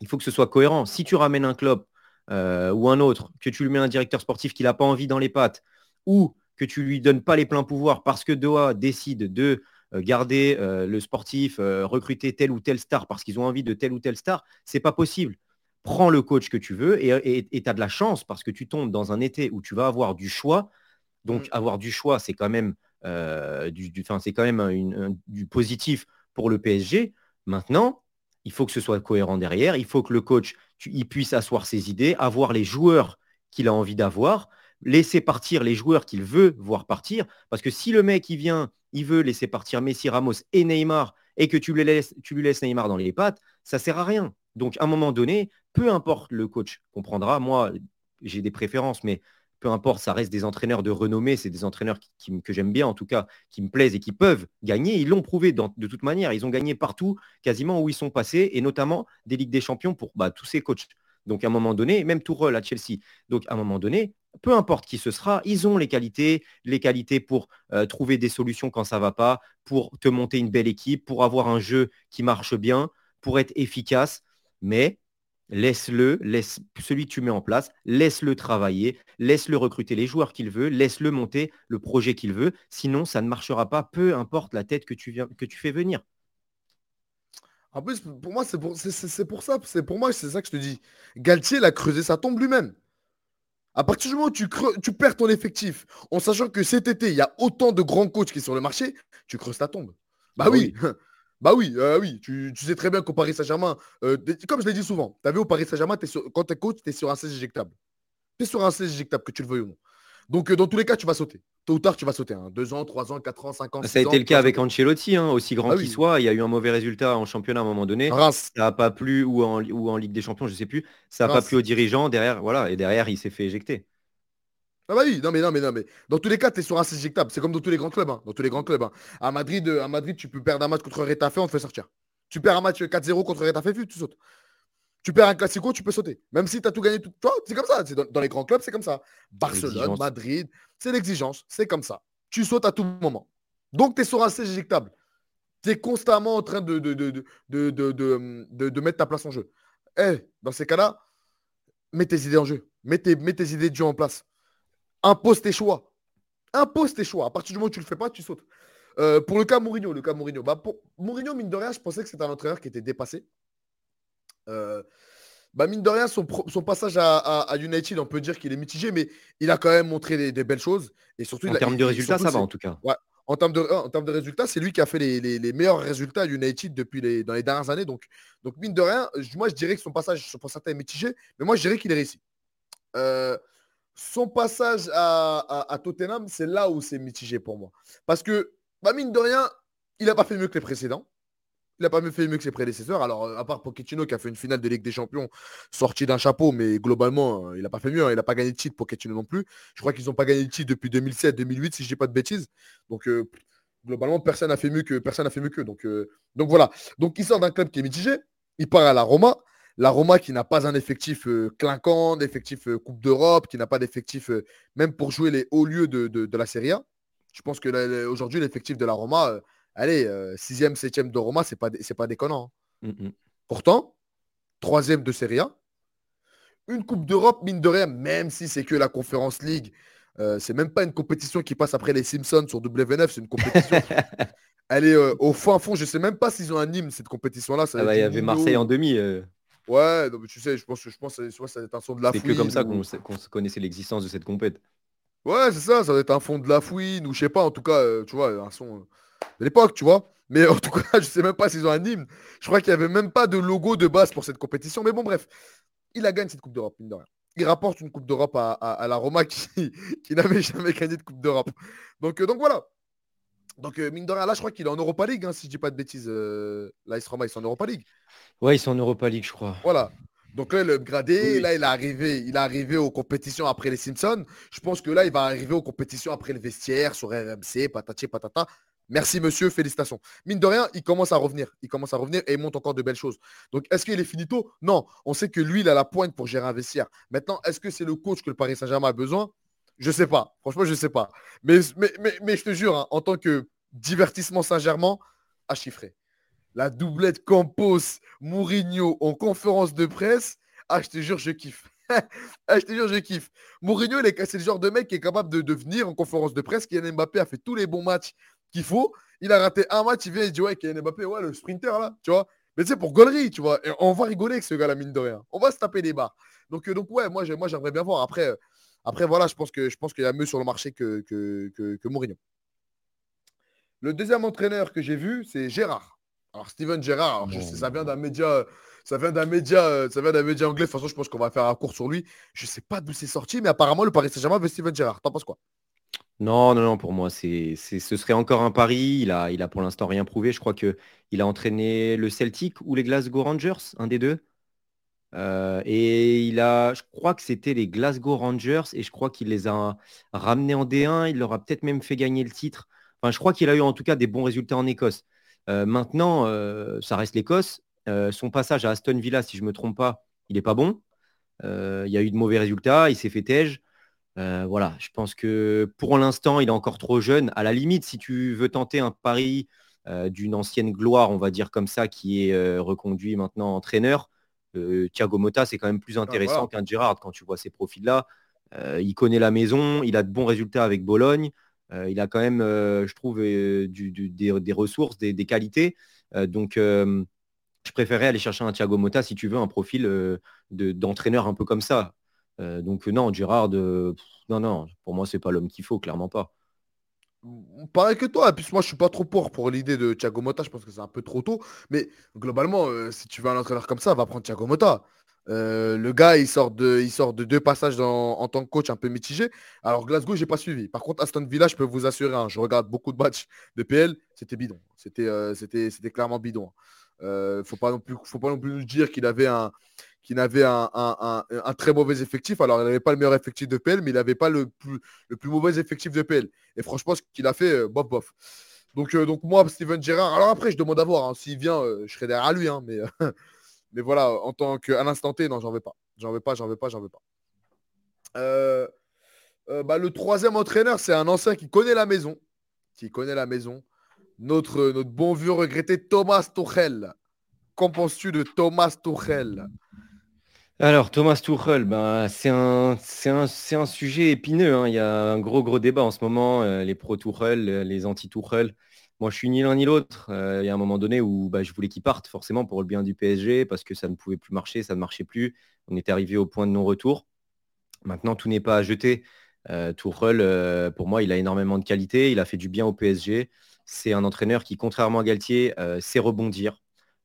il faut que ce soit cohérent. Si tu ramènes un Klopp euh, ou un autre, que tu lui mets un directeur sportif qui n'a pas envie dans les pattes, ou que tu lui donnes pas les pleins pouvoirs parce que Doha décide de euh, garder euh, le sportif, recruter telle ou telle star parce qu'ils ont envie de telle ou telle star, c'est pas possible. Prends le coach que tu veux et tu as de la chance parce que tu tombes dans un été où tu vas avoir du choix Donc, mm. avoir du choix, c'est quand même, du, c'est quand même du positif pour le PSG. Maintenant, il faut que ce soit cohérent derrière. Il faut que le coach il puisse asseoir ses idées, avoir les joueurs qu'il a envie d'avoir, laisser partir les joueurs qu'il veut voir partir. Parce que si le mec, il vient, il veut laisser partir Messi, Ramos et Neymar, et que tu lui laisses, Neymar dans les pattes, ça sert à rien. Donc, à un moment donné, peu importe le coach comprendra. Moi, j'ai des préférences, mais peu importe, ça reste des entraîneurs de renommée, c'est des entraîneurs que j'aime bien, en tout cas, qui me plaisent et qui peuvent gagner. Ils l'ont prouvé de toute manière. Ils ont gagné partout, quasiment où ils sont passés, et notamment des Ligues des Champions pour bah, tous ces coachs. Donc à un moment donné, même Tourelle à Chelsea. Donc à un moment donné, peu importe qui ce sera, ils ont les qualités, les qualités pour euh, trouver des solutions quand ça ne va pas, pour te monter une belle équipe, pour avoir un jeu qui marche bien, pour être efficace. Mais Laisse-le, laisse celui que tu mets en place, laisse-le travailler, laisse-le recruter les joueurs qu'il veut, laisse-le monter le projet qu'il veut. Sinon, ça ne marchera pas, peu importe la tête que tu, viens, que tu fais venir. En plus, pour moi, c'est pour, ça. C'est pour moi, c'est ça que je te dis. Galtier, il a creusé sa tombe lui-même. À partir du moment où tu, tu perds ton effectif, en sachant que cet été, il y a autant de grands coachs qui sont sur le marché, tu creuses ta tombe. Bah, bah oui. Bah oui, euh, oui. Tu, sais très bien qu'au Paris Saint-Germain, euh, comme je l'ai dit souvent, tu as vu au Paris Saint-Germain, quand tu es coach, tu es sur un siège éjectable. Tu es sur un siège éjectable, que tu le veuilles ou non. Donc, euh, dans tous les cas, tu vas sauter. Tôt ou tard, tu vas sauter. Hein. Deux ans, trois ans, quatre ans, cinq ans. Ça a été le cas avec Ancelotti, hein, aussi grand ah qu'il soit. Il y a eu un mauvais résultat en championnat à un moment donné. Ça n'a pas plu, ou en, ou en Ligue des Champions, je ne sais plus. Ça n'a pas plu aux dirigeants. Derrière, voilà, et derrière, il s'est fait éjecter. Ah bah oui, non mais non mais non mais dans tous les cas, tu es sur un éjectable. C'est comme dans tous les grands clubs. Hein. Dans tous les grands clubs. Hein. À Madrid, à Madrid, tu peux perdre un match contre Retafe, on te fait sortir. Tu perds un match 4-0 contre Retafe, tu sautes. Tu perds un classico, tu peux sauter. Même si tu as tout gagné. Tout... c'est comme ça. Dans, dans, les grands clubs, c'est comme ça. Barcelone, Madrid, c'est l'exigence. C'est comme ça. Tu sautes à tout moment. Donc, tu es sur un éjectable. Tu es constamment en train de, de, de, de, mettre ta place en jeu. Eh, dans ces cas-là, mets tes idées en jeu. Mets tes, mets tes idées de jeu en place. Impose tes choix. Impose tes choix. À partir du moment où tu ne le fais pas, tu sautes. Euh, pour le cas Mourinho, le cas Mourinho. Bah, pour Mourinho, mine de rien, je pensais que c'était un entraîneur qui était dépassé. Euh, bah, mine de rien, son, passage à, United, on peut dire qu'il est mitigé, mais il a quand même montré des, belles choses. Et surtout, en termes de résultats, ça va en tout cas. en termes de, en termes de résultats, c'est lui qui a fait les, meilleurs résultats à United depuis les, dans les dernières années. Donc, donc, mine de rien, moi, je dirais que son passage, pour certains, est mitigé, mais moi, je dirais qu'il est réussi. Euh, son passage à, Tottenham, c'est là où c'est mitigé pour moi. Parce que bah, mine de rien, il n'a pas fait mieux que les précédents. Il n'a pas fait mieux que ses prédécesseurs. Alors, euh, à part Pochettino qui a fait une finale de Ligue des Champions sortie d'un chapeau, mais globalement, euh, il n'a pas fait mieux. Hein. Il n'a pas gagné de titre, Pochettino non plus. Je crois qu'ils n'ont pas gagné de titre depuis 2007-2008, si je dis pas de bêtises. Donc, euh, globalement, personne n'a fait mieux que personne n'a fait mieux. Donc, donc voilà. Donc, il sort d'un club qui est mitigé. Il part à la Roma. La Roma qui n'a pas un effectif clinquant, d'effectif Coupe d'Europe, qui n'a pas d'effectif même pour jouer les hauts lieux de, de la Serie A. Je pense que aujourd'hui, l'effectif de la Roma, euh, allez, 6e, euh, 7e de Roma, c'est pas, pas déconnant. Hein. Mmh, mmh. Pourtant, 3e de Serie A, une Coupe d'Europe, mine de rien, même si c'est que la Conférence League, euh, c'est même pas une compétition qui passe après les Simpsons sur W9, c'est une compétition. elle est au fin fond, je sais même pas s'ils ont un hymne cette compétition-là. Ah bah, il y avait Marseille en demi. Ouais, tu sais, je pense, je pense que ça va être un son de la C'est que comme ça qu'on connaissait l'existence de cette compétition. Ouais, c'est ça, ça doit être un fond de la fouine ou je sais pas, en tout cas, euh, tu vois, un son euh, de l'époque, tu vois. Mais en tout cas, je sais même pas s'ils ont un hymne. Je crois qu'il n'y avait même pas de logo de base pour cette compétition. Mais bon, bref, il a gagné cette Coupe d'Europe, mine de rien. Il rapporte une Coupe d'Europe à, la Roma qui, qui n'avait jamais gagné de Coupe d'Europe. Donc, euh, donc voilà. Donc, mine de rien, là, je crois qu'il est en Europa League, hein, si je dis pas de bêtises. là, il Roma, ils sont en Europa League. Ouais, ils sont en Europa League, je crois. Voilà. Donc là, le gradé, là, il est arrivé, il est arrivé aux compétitions après les Simpsons. Je pense que là, il va arriver aux compétitions après le vestiaire, sur RMC, patati patata. Merci monsieur, félicitations. Mine de rien, il commence à revenir. Il commence à revenir et il monte encore de belles choses. Donc est-ce qu'il est finito? Non. On sait que lui, il a la pointe pour gérer un vestiaire. Maintenant, est-ce que c'est le coach que le Paris Saint-Germain a besoin? Je sais pas. Franchement, je sais pas. Mais, mais, mais, je te jure, hein, en tant que divertissement Saint-Germain, à chiffrer la doublette Campos, Mourinho en conférence de presse. Ah, je te jure, je kiffe. ah, je te jure, je kiffe. Mourinho, c'est le genre de mec qui est capable de, devenir venir en conférence de presse. Kylian Mbappé a fait tous les bons matchs qu'il faut. Il a raté un match, il vient et dit Ouais, Kylian Mbappé, ouais, le sprinter là, tu vois. Mais c'est pour gaulerie, tu vois. on va rigoler avec ce gars-là, mine de rien. On va se taper des barres. Donc, euh, donc ouais, moi, j'aimerais bien voir. Après, euh, Après, voilà, je pense qu'il y a mieux sur le marché que, que, que, Mourinho. Le deuxième entraîneur que j'ai vu, c'est Gérard. Alors, Steven Gérard, ça vient d'un média, ça vient d'un média, ça vient d'un média anglais. De toute façon, je pense qu'on va faire un cours sur lui. Je ne sais pas d'où c'est sorti, mais apparemment, le Paris Saint-Germain veut Steven Gérard. T'en penses quoi? Non, non, non, pour moi, c'est, ce serait encore un pari. Il a, il a pour l'instant rien prouvé. Je crois qu'il a entraîné le Celtic ou les Glasgow Rangers, un des deux. Euh, et il a, je crois que c'était les Glasgow Rangers et je crois qu'il les a ramenés en D1. Il leur a peut-être même fait gagner le titre. Enfin, je crois qu'il a eu en tout cas des bons résultats en Écosse. Euh, maintenant, euh, ça reste l'Écosse. son passage à Aston Villa, si je ne me trompe pas, il n'est pas bon. il y a eu de mauvais résultats. Il s'est fait tège. Voilà, je pense que pour l'instant, il est encore trop jeune. À la limite, si tu veux tenter un pari d'une ancienne gloire, on va dire comme ça, qui est reconduit maintenant entraîneur, Thiago Motta, c'est quand même plus intéressant qu'un Gérard quand tu vois ces profils-là. il connaît la maison, il a de bons résultats avec Bologne. il a quand même, je trouve, des, ressources, des, qualités. donc, je préférais aller chercher un Thiago Motta si tu veux un profil d'entraîneur un peu comme ça. Euh, donc non, Gérard, non, non, pour moi, c'est pas l'homme qu'il faut, clairement pas. Pareil que toi, et puis moi je suis pas trop pour pour l'idée de Thiago Motta, je pense que c'est un peu trop tôt, mais globalement, euh, si tu veux un entraîneur comme ça, va prendre Thiago Motta. Euh, le gars, il sort de, il sort de deux passages en tant que coach un peu mitigé. Alors Glasgow, j'ai pas suivi. Par contre, Aston Villa, je peux vous assurer, hein, je regarde beaucoup de matchs de PL, c'était bidon. C'était, c'était, c'était clairement bidon. Hein. faut pas non plus, faut pas non plus nous dire qu'il avait un, qui n'avait un, très mauvais effectif. Alors, il n'avait pas le meilleur effectif de PL, mais il n'avait pas le plus, le plus mauvais effectif de PL. Et franchement, ce qu'il a fait, euh, bof, bof. Donc, euh, donc moi, Steven Gerrard, alors après, je demande à voir. Hein. S'il vient, euh, je serai derrière lui. Hein, mais, mais voilà, en tant qu'à l'instant T, non, j'en veux pas. J'en veux pas, j'en veux pas, j'en veux pas. Bah, le troisième entraîneur, c'est un ancien qui connaît la maison. Qui connaît la maison. Notre, notre bon vieux regretté Thomas Tuchel. Qu'en penses-tu de Thomas Tuchel? Alors, Thomas Tuchel, ben, c'est un, sujet épineux. Hein. Il y a un gros, gros débat en ce moment, euh, les pro-Tuchel, euh, les anti-Tuchel. Moi, je suis ni l'un ni l'autre. Euh, il y a un moment donné où bah, je voulais qu'il parte, forcément, pour le bien du PSG, parce que ça ne pouvait plus marcher, ça ne marchait plus. On était arrivé au point de non-retour. Maintenant, tout n'est pas à jeter. Tuchel, pour moi, il a énormément de qualité. Il a fait du bien au PSG. C'est un entraîneur qui, contrairement à Galtier, sait rebondir.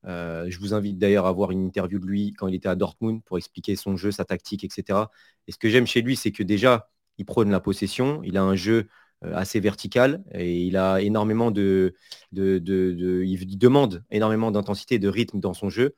Euh, je vous invite d'ailleurs à voir une interview de lui quand il était à Dortmund pour expliquer son jeu, sa tactique, etc. Et ce que j'aime chez lui, c'est que déjà, il prône la possession, il a un jeu euh, assez vertical et il a énormément de, il demande énormément d'intensité de rythme dans son jeu.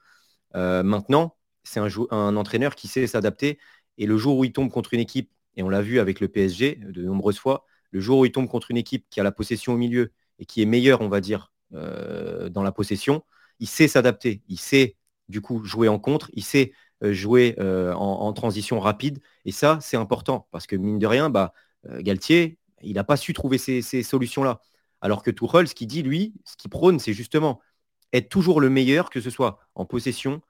Euh, maintenant, c'est un, entraîneur qui sait s'adapter et le jour où il tombe contre une équipe, et on l'a vu avec le PSG de nombreuses fois, le jour où il tombe contre une équipe qui a la possession au milieu et qui est meilleure, on va dire, dans la possession, il sait s'adapter, il sait du coup jouer en contre, il sait euh, jouer euh, en, transition rapide. Et ça, c'est important parce que mine de rien, bah, euh, Galtier, il n'a pas su trouver ces, solutions-là. Alors que Tuchel, ce qu'il dit, lui, ce qu'il prône, c'est justement être toujours le meilleur, que ce soit en possession,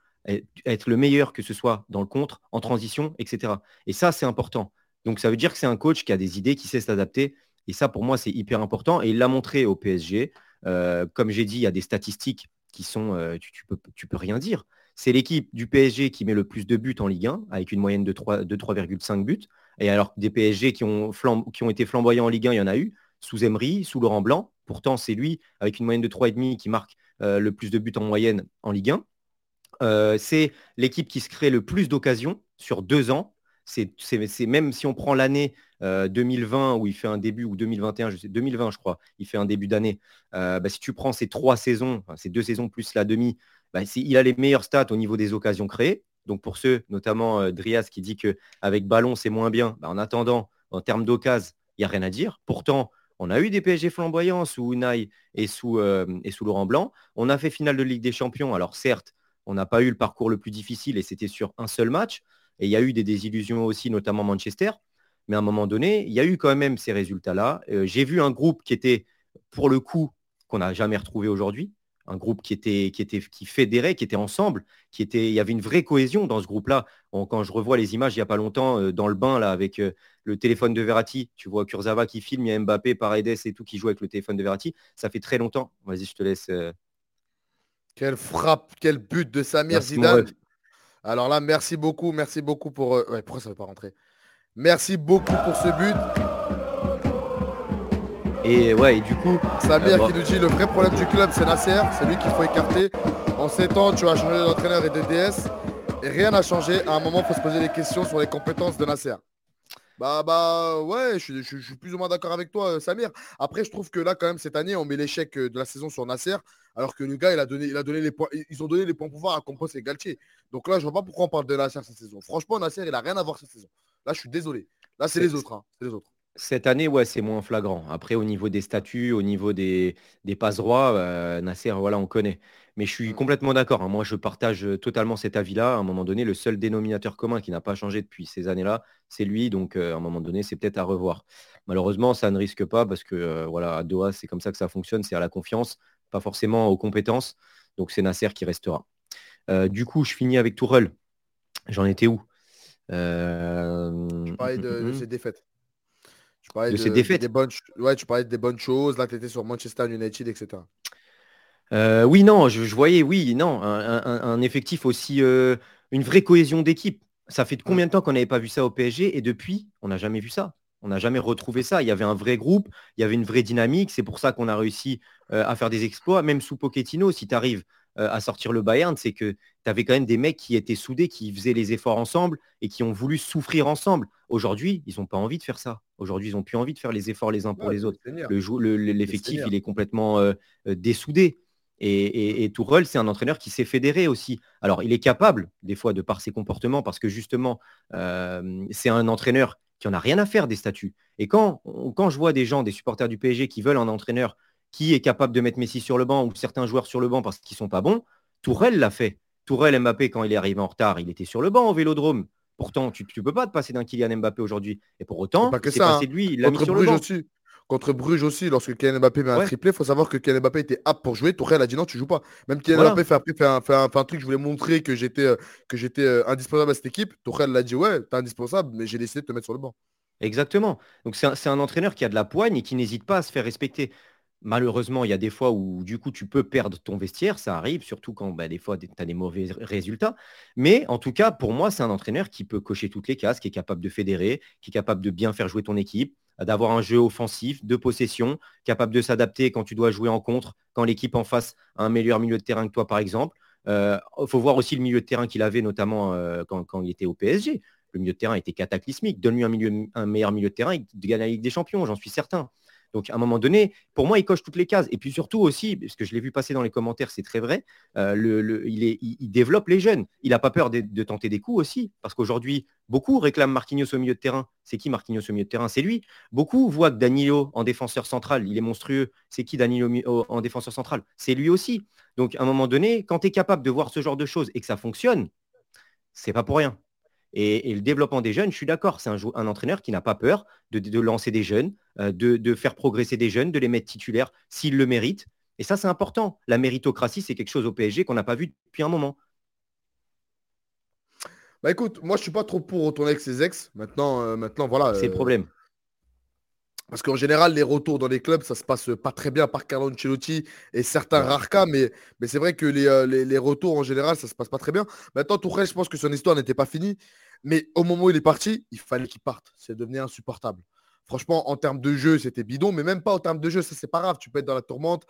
être le meilleur, que ce soit dans le contre, en transition, etc. Et ça, c'est important. Donc ça veut dire que c'est un coach qui a des idées, qui sait s'adapter. Et ça, pour moi, c'est hyper important. Et il l'a montré au PSG. comme j'ai dit, il y a des statistiques qui sont, euh, tu, peux, rien dire. C'est l'équipe du PSG qui met le plus de buts en Ligue 1, avec une moyenne de 3,5 buts. Et alors des PSG qui ont, qui ont été flamboyants en Ligue 1, il y en a eu, sous Emery, sous Laurent Blanc. Pourtant, c'est lui, avec une moyenne de 3,5, qui marque euh, le plus de buts en moyenne en Ligue 1. Euh, c'est l'équipe qui se crée le plus d'occasions sur deux ans. C'est même si on prend l'année 2020 où il fait un début, ou 2021, je sais, 2020 je crois, il fait un début d'année. Euh, bah, si tu prends ces trois saisons, ces deux saisons plus la demi, bah, il a les meilleurs stats au niveau des occasions créées. Donc pour ceux, notamment euh, Drias qui dit qu'avec ballon c'est moins bien, bah, en attendant, en termes d'occasion, il n'y a rien à dire. Pourtant, on a eu des PSG flamboyants sous Unai euh, et sous Laurent Blanc. On a fait finale de Ligue des Champions. Alors certes, on n'a pas eu le parcours le plus difficile et c'était sur un seul match. Et il y a eu des désillusions aussi, notamment Manchester. Mais à un moment donné, il y a eu quand même ces résultats-là. Euh, j'ai vu un groupe qui était, pour le coup, qu'on n'a jamais retrouvé aujourd'hui. Un groupe qui était, qui était, qui fédérait, qui était ensemble, qui était, il y avait une vraie cohésion dans ce groupe-là. Quand je revois les images il n'y a pas longtemps euh, dans le bain là avec euh, le téléphone de Verratti, tu vois Kurzawa qui filme, il y a Mbappé, Paredes et tout qui joue avec le téléphone de Verratti. Ça fait très longtemps. Vas-y, je te laisse. Quelle frappe, quel but de Samir Zidane. Alors là, merci beaucoup, merci beaucoup pour. Ouais, pourquoi ça ne veut pas rentrer? Merci beaucoup pour ce but. Et ouais, et du coup. Samir qui nous dit le vrai problème du club, c'est Nasser. C'est lui qu'il faut écarter. En 7 ans, tu as changé d'entraîneur et de DS. Et rien n'a changé. À un moment, il faut se poser des questions sur les compétences de Nasser. Bah, bah ouais, je, suis plus ou moins d'accord avec toi, euh, Samir. Après, je trouve que là, quand même, cette année, on met l'échec euh, de la saison sur Nasser, alors que le gars, il a donné, il a donné les points, ils ont donné les points pouvoir à Compos et Galtier. Donc là, je vois pas pourquoi on parle de Nasser cette saison. Franchement, Nasser, il a rien à voir cette saison. Là, je suis désolé. Là, c'est les autres. Hein. C'est les autres. Cette année, ouais, c'est moins flagrant. Après, au niveau des statuts, au niveau des, des passes droits, euh, Nasser, voilà, on connaît. Mais je suis mmh. complètement d'accord. Hein. Moi, je partage totalement cet avis-là. À un moment donné, le seul dénominateur commun qui n'a pas changé depuis ces années-là, c'est lui. Donc, à un moment donné, c'est peut-être à revoir. Malheureusement, ça ne risque pas parce que voilà, à Doha, c'est comme ça que ça fonctionne. C'est à la confiance, pas forcément aux compétences. Donc, c'est Nasser qui restera. du coup, je finis avec Tourelle. J'en étais où? Je parlais de, mmh, mmh, ses défaites. Tu parlais de, ses défaites. Des bonnes... Ouais, tu parlais des bonnes choses. Là, tu étais sur Manchester United, etc. Euh, oui, non, je, voyais, oui, non, un, effectif aussi, euh, une vraie cohésion d'équipe. Ça fait combien de temps qu'on n'avait pas vu ça au PSG et depuis, on n'a jamais vu ça. On n'a jamais retrouvé ça. Il y avait un vrai groupe, il y avait une vraie dynamique. C'est pour ça qu'on a réussi euh, à faire des exploits. Même sous Pochettino, si tu arrives à sortir le Bayern, c'est que tu avais quand même des mecs qui étaient soudés, qui faisaient les efforts ensemble et qui ont voulu souffrir ensemble. Aujourd'hui, ils n'ont pas envie de faire ça. Aujourd'hui, ils n'ont plus envie de faire les efforts les uns pour les autres. L'effectif, il est complètement dessoudé. Et, et, Tourelle, c'est un entraîneur qui s'est fédéré aussi. Alors, il est capable, des fois, de par ses comportements, parce que justement, euh, c'est un entraîneur qui en a rien à faire des statuts. Et quand, quand je vois des gens, des supporters du PSG qui veulent un entraîneur qui est capable de mettre Messi sur le banc ou certains joueurs sur le banc parce qu'ils ne sont pas bons, Tourelle l'a fait. Tourelle, Mbappé, quand il est arrivé en retard, il était sur le banc au vélodrome. Pourtant, tu ne peux pas te passer d'un Kylian Mbappé aujourd'hui. Et pour autant, c'est passé de lui, il l'a mis sur le banc. Contre Bruges aussi, lorsque Kylian Mbappé met un triplé, il faut savoir que Kylian Mbappé était apte pour jouer. Tourelle a dit non, tu joues pas. Même Kylian Mbappé fait, un, fait, un, truc, je voulais montrer que j'étais euh, euh, indispensable à cette équipe. Tourelle l'a dit ouais, t'es indispensable, mais j'ai décidé de te mettre sur le banc. Exactement. Donc c'est un, un, entraîneur qui a de la poigne et qui n'hésite pas à se faire respecter. Malheureusement, il y a des fois où du coup tu peux perdre ton vestiaire, ça arrive, surtout quand bah, des fois tu as des mauvais résultats. Mais en tout cas, pour moi, c'est un entraîneur qui peut cocher toutes les cases, qui est capable de fédérer, qui est capable de bien faire jouer ton équipe, d'avoir un jeu offensif, de possession, capable de s'adapter quand tu dois jouer en contre, quand l'équipe en face a un meilleur milieu de terrain que toi, par exemple. Il euh, faut voir aussi le milieu de terrain qu'il avait, notamment euh, quand, il était au PSG. Le milieu de terrain était cataclysmique. Donne-lui un, un meilleur milieu de terrain, il gagne la Ligue des Champions, j'en suis certain. Donc, à un moment donné, pour moi, il coche toutes les cases. Et puis surtout aussi, parce que je l'ai vu passer dans les commentaires, c'est très vrai, euh, il, développe les jeunes. Il n'a pas peur de, tenter des coups aussi, parce qu'aujourd'hui, beaucoup réclament Marquinhos au milieu de terrain. C'est qui Marquinhos au milieu de terrain? C'est lui. Beaucoup voient que Danilo en défenseur central, il est monstrueux. C'est qui Danilo en défenseur central? C'est lui aussi. Donc, à un moment donné, quand tu es capable de voir ce genre de choses et que ça fonctionne, c'est pas pour rien. Et, le développement des jeunes, je suis d'accord, c'est un, entraîneur qui n'a pas peur de, lancer des jeunes, euh, de, faire progresser des jeunes, de les mettre titulaires s'ils le méritent. Et ça, c'est important. La méritocratie, c'est quelque chose au PSG qu'on n'a pas vu depuis un moment. Bah écoute, moi je suis pas trop pour retourner avec ses ex. Maintenant, euh, maintenant voilà. C'est le euh, problème. Parce qu'en général, les retours dans les clubs, ça se passe pas très bien par Carlo Ancelotti et certains rares cas, mais, mais c'est vrai que euh, les, les, retours en général, ça se passe pas très bien. Maintenant, Tourelle, je pense que son histoire n'était pas finie, mais au moment où il est parti, il fallait qu'il parte. C'est devenu insupportable. Franchement, en termes de jeu, c'était bidon, mais même pas en termes de jeu, ça c'est pas grave. Tu peux être dans la tourmente.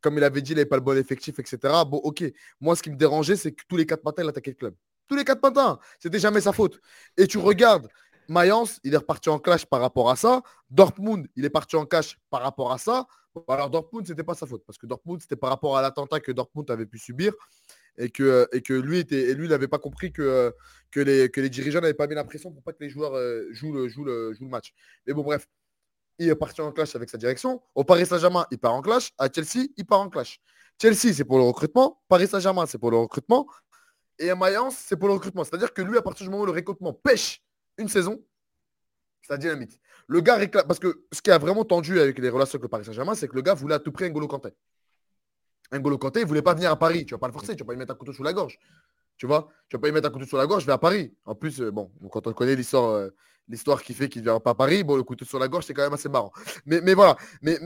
Comme il avait dit, il n'avait pas le bon effectif, etc. Bon, ok. Moi, ce qui me dérangeait, c'est que tous les quatre matins, il attaquait le club. Tous les quatre matins. C'était jamais sa faute. Et tu regardes Mayence, il est reparti en clash par rapport à ça. Dortmund, il est parti en clash par rapport à ça. alors Dortmund, ce n'était pas sa faute. Parce que Dortmund, c'était par rapport à l'attentat que Dortmund avait pu subir. Et que, que lui, était, n'avait pas compris que, que, les, dirigeants n'avaient pas mis la pression pour pas que les joueurs euh, jouent le match. Mais bon, bref, il est parti en clash avec sa direction. Au Paris Saint-Germain, il part en clash. À Chelsea, il part en clash. Chelsea, c'est pour le recrutement. Paris Saint-Germain, c'est pour le recrutement. Et à Mayence, c'est pour le recrutement. C'est-à-dire que lui, à partir du moment où le recrutement pêche une saison, ça dynamite. Le gars réclame. Parce que ce qui a vraiment tendu avec les relations avec le Paris Saint-Germain, c'est que le gars voulait à tout prix N'Golo Kanté. N'Golo Kanté, il voulait pas venir à Paris. Tu vas pas le forcer, tu vas pas lui mettre un couteau sous la gorge. Tu vois? Tu vas pas lui mettre un couteau sous la gorge, je vais à Paris. En plus, euh, bon, quand on connaît l'histoire, euh, l'histoire qui fait qu'il ne viendra pas à Paris, bon, le couteau sur la gorge, c'est quand même assez marrant. Mais, mais voilà. Mais,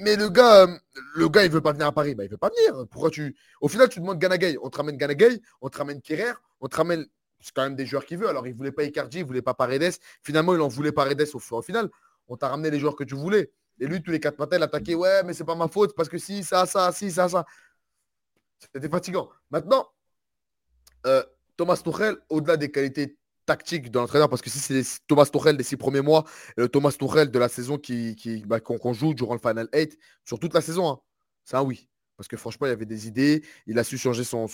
mais le gars, euh, le gars, il veut pas venir à Paris. Bah, il veut pas venir. Pourquoi tu. Au final, tu demandes Ganagay. On te ramène Ganagay, on te ramène Kerrer, on te ramène c'est quand même des joueurs qu'il veut. Alors, il ne voulait pas Icardi, il ne voulait pas Paredes. Finalement, il en voulait Paredes au, au final. On t'a ramené les joueurs que tu voulais. Et lui, tous les quatre matins, il attaquait Ouais, mais c'est pas ma faute parce que si, ça, ça, si, ça, ça. C'était fatigant. Maintenant, euh, Thomas Tuchel, au-delà des qualités tactiques de l'entraîneur, parce que si c'est Thomas Tuchel des six premiers mois, le Thomas Tuchel de la saison qui, qui bah, qu'on, joue durant le Final 8, sur toute la saison, hein, c'est un oui. Parce que franchement, il y avait des idées. Il a su changer son,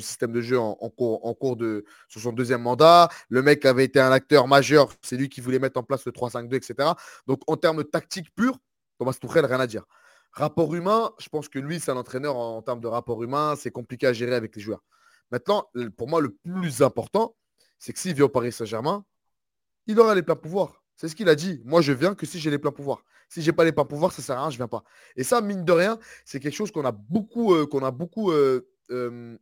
système de jeu en, cours, en de sur son deuxième mandat. Le mec avait été un acteur majeur. C'est lui qui voulait mettre en place le 3-5-2, etc. Donc, en termes tactiques purs, Thomas Tuchel, rien à dire. Rapport humain, je pense que lui, c'est un entraîneur en, termes de rapport humain. C'est compliqué à gérer avec les joueurs. Maintenant, pour moi, le plus important, c'est que s'il vient au Paris Saint-Germain, il aura les pleins pouvoirs. C'est ce qu'il a dit. Moi, je viens que si j'ai les pleins pouvoirs. Si j'ai pas les pleins pouvoirs, ça sert à rien, je viens pas. Et ça, mine de rien, c'est quelque chose qu'on a beaucoup, euh, qu'on a beaucoup, euh, euh,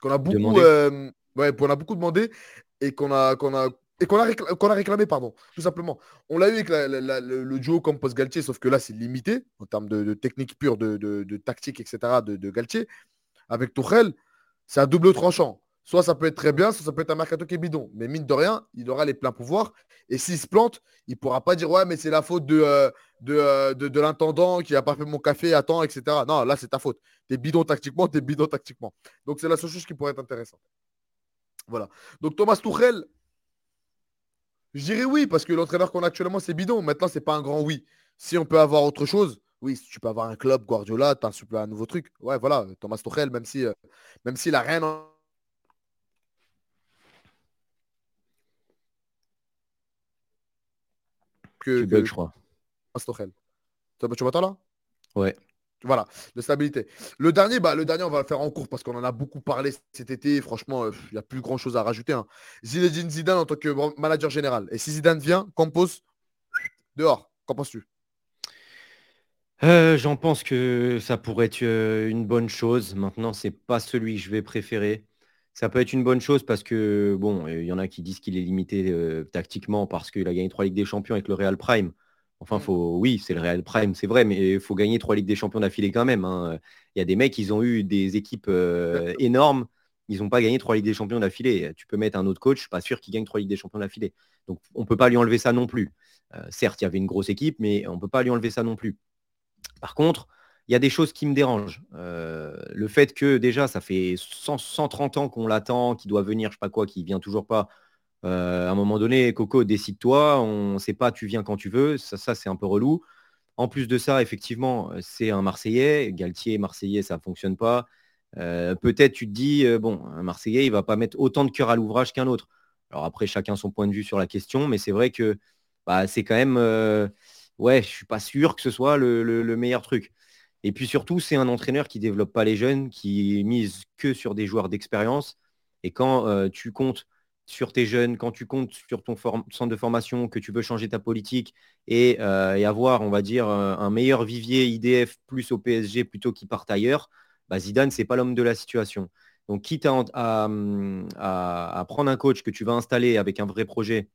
qu'on a beaucoup, ouais, qu'on a beaucoup demandé et qu'on a, qu'on a, et qu'on a, réclamé, a réclamé, pardon, tout simplement. On l'a eu avec le, duo Campos Galtier, sauf que là, c'est limité en termes de, technique pure, de, tactique, etc. de, de Galtier. Avec Tourelle, c'est un double tranchant. Soit ça peut être très bien, soit ça peut être un mercato qui est bidon. Mais mine de rien, il aura les pleins pouvoirs. Et s'il se plante, il ne pourra pas dire Ouais, mais c'est la faute de, euh, euh, de, de, l'intendant qui n'a pas fait mon café à temps, etc. Non, là, c'est ta faute. Tu es bidon tactiquement, tu es bidon tactiquement. Donc, c'est la seule chose qui pourrait être intéressante. Voilà. Donc, Thomas Tuchel, je dirais oui, parce que l'entraîneur qu'on a actuellement, c'est bidon. Maintenant, ce n'est pas un grand oui. Si on peut avoir autre chose, oui, si tu peux avoir un club, Guardiola, tu as un, un, nouveau truc. Ouais, voilà, Thomas Tuchel, même si, euh, même s'il n'a rien que, tu je crois. Tu m'entends là? Ouais. Voilà, de stabilité. Le dernier, bah, le dernier, on va le faire en cours parce qu'on en a beaucoup parlé cet été. Franchement, il n'y a plus grand chose à rajouter. Hein. Zinedine Zidane en tant que manager général. Et si Zidane vient, compose dehors. Qu'en penses-tu? Euh, J'en pense que ça pourrait être euh, une bonne chose. Maintenant, c'est pas celui que je vais préférer ça peut être une bonne chose parce que, bon, il y en a qui disent qu'il est limité euh, tactiquement parce qu'il a gagné trois Ligues des Champions avec le Real Prime. Enfin, mm. faut, oui, c'est le Real Prime, c'est vrai, mais il faut gagner trois Ligues des Champions d'affilée quand même. Hein. Il y a des mecs, ils ont eu des équipes euh, énormes, ils n'ont pas gagné trois Ligues des Champions d'affilée. Tu peux mettre un autre coach, pas sûr qu'il gagne trois Ligues des Champions d'affilée. Donc, on ne peut pas lui enlever ça non plus. Euh, certes, il y avait une grosse équipe, mais on ne peut pas lui enlever ça non plus. Par contre, il y a des choses qui me dérangent. Euh, le fait que déjà, ça fait 130 ans qu'on l'attend, qu'il doit venir, je sais pas quoi, qu'il vient toujours pas. Euh, à un moment donné, Coco, décide-toi, on ne sait pas, tu viens quand tu veux, ça, c'est un peu relou. En plus de ça, effectivement, c'est un Marseillais, Galtier, Marseillais, ça ne fonctionne pas. Euh, peut-être tu te dis, bon, un Marseillais, il va pas mettre autant de cœur à l'ouvrage qu'un autre. Alors après, chacun son point de vue sur la question, mais c'est vrai que bah, c'est quand même, ouais, je suis pas sûr que ce soit le meilleur truc. Et puis surtout, c'est un entraîneur qui ne développe pas les jeunes, qui mise que sur des joueurs d'expérience. Et quand euh, tu comptes sur tes jeunes, quand tu comptes sur ton centre de formation, que tu veux changer ta politique et, euh, avoir, on va dire, un, meilleur vivier IDF plus au PSG plutôt qu'il parte ailleurs, bah Zidane, ce n'est pas l'homme de la situation. Donc, quitte à, prendre un coach que tu vas installer avec un vrai projet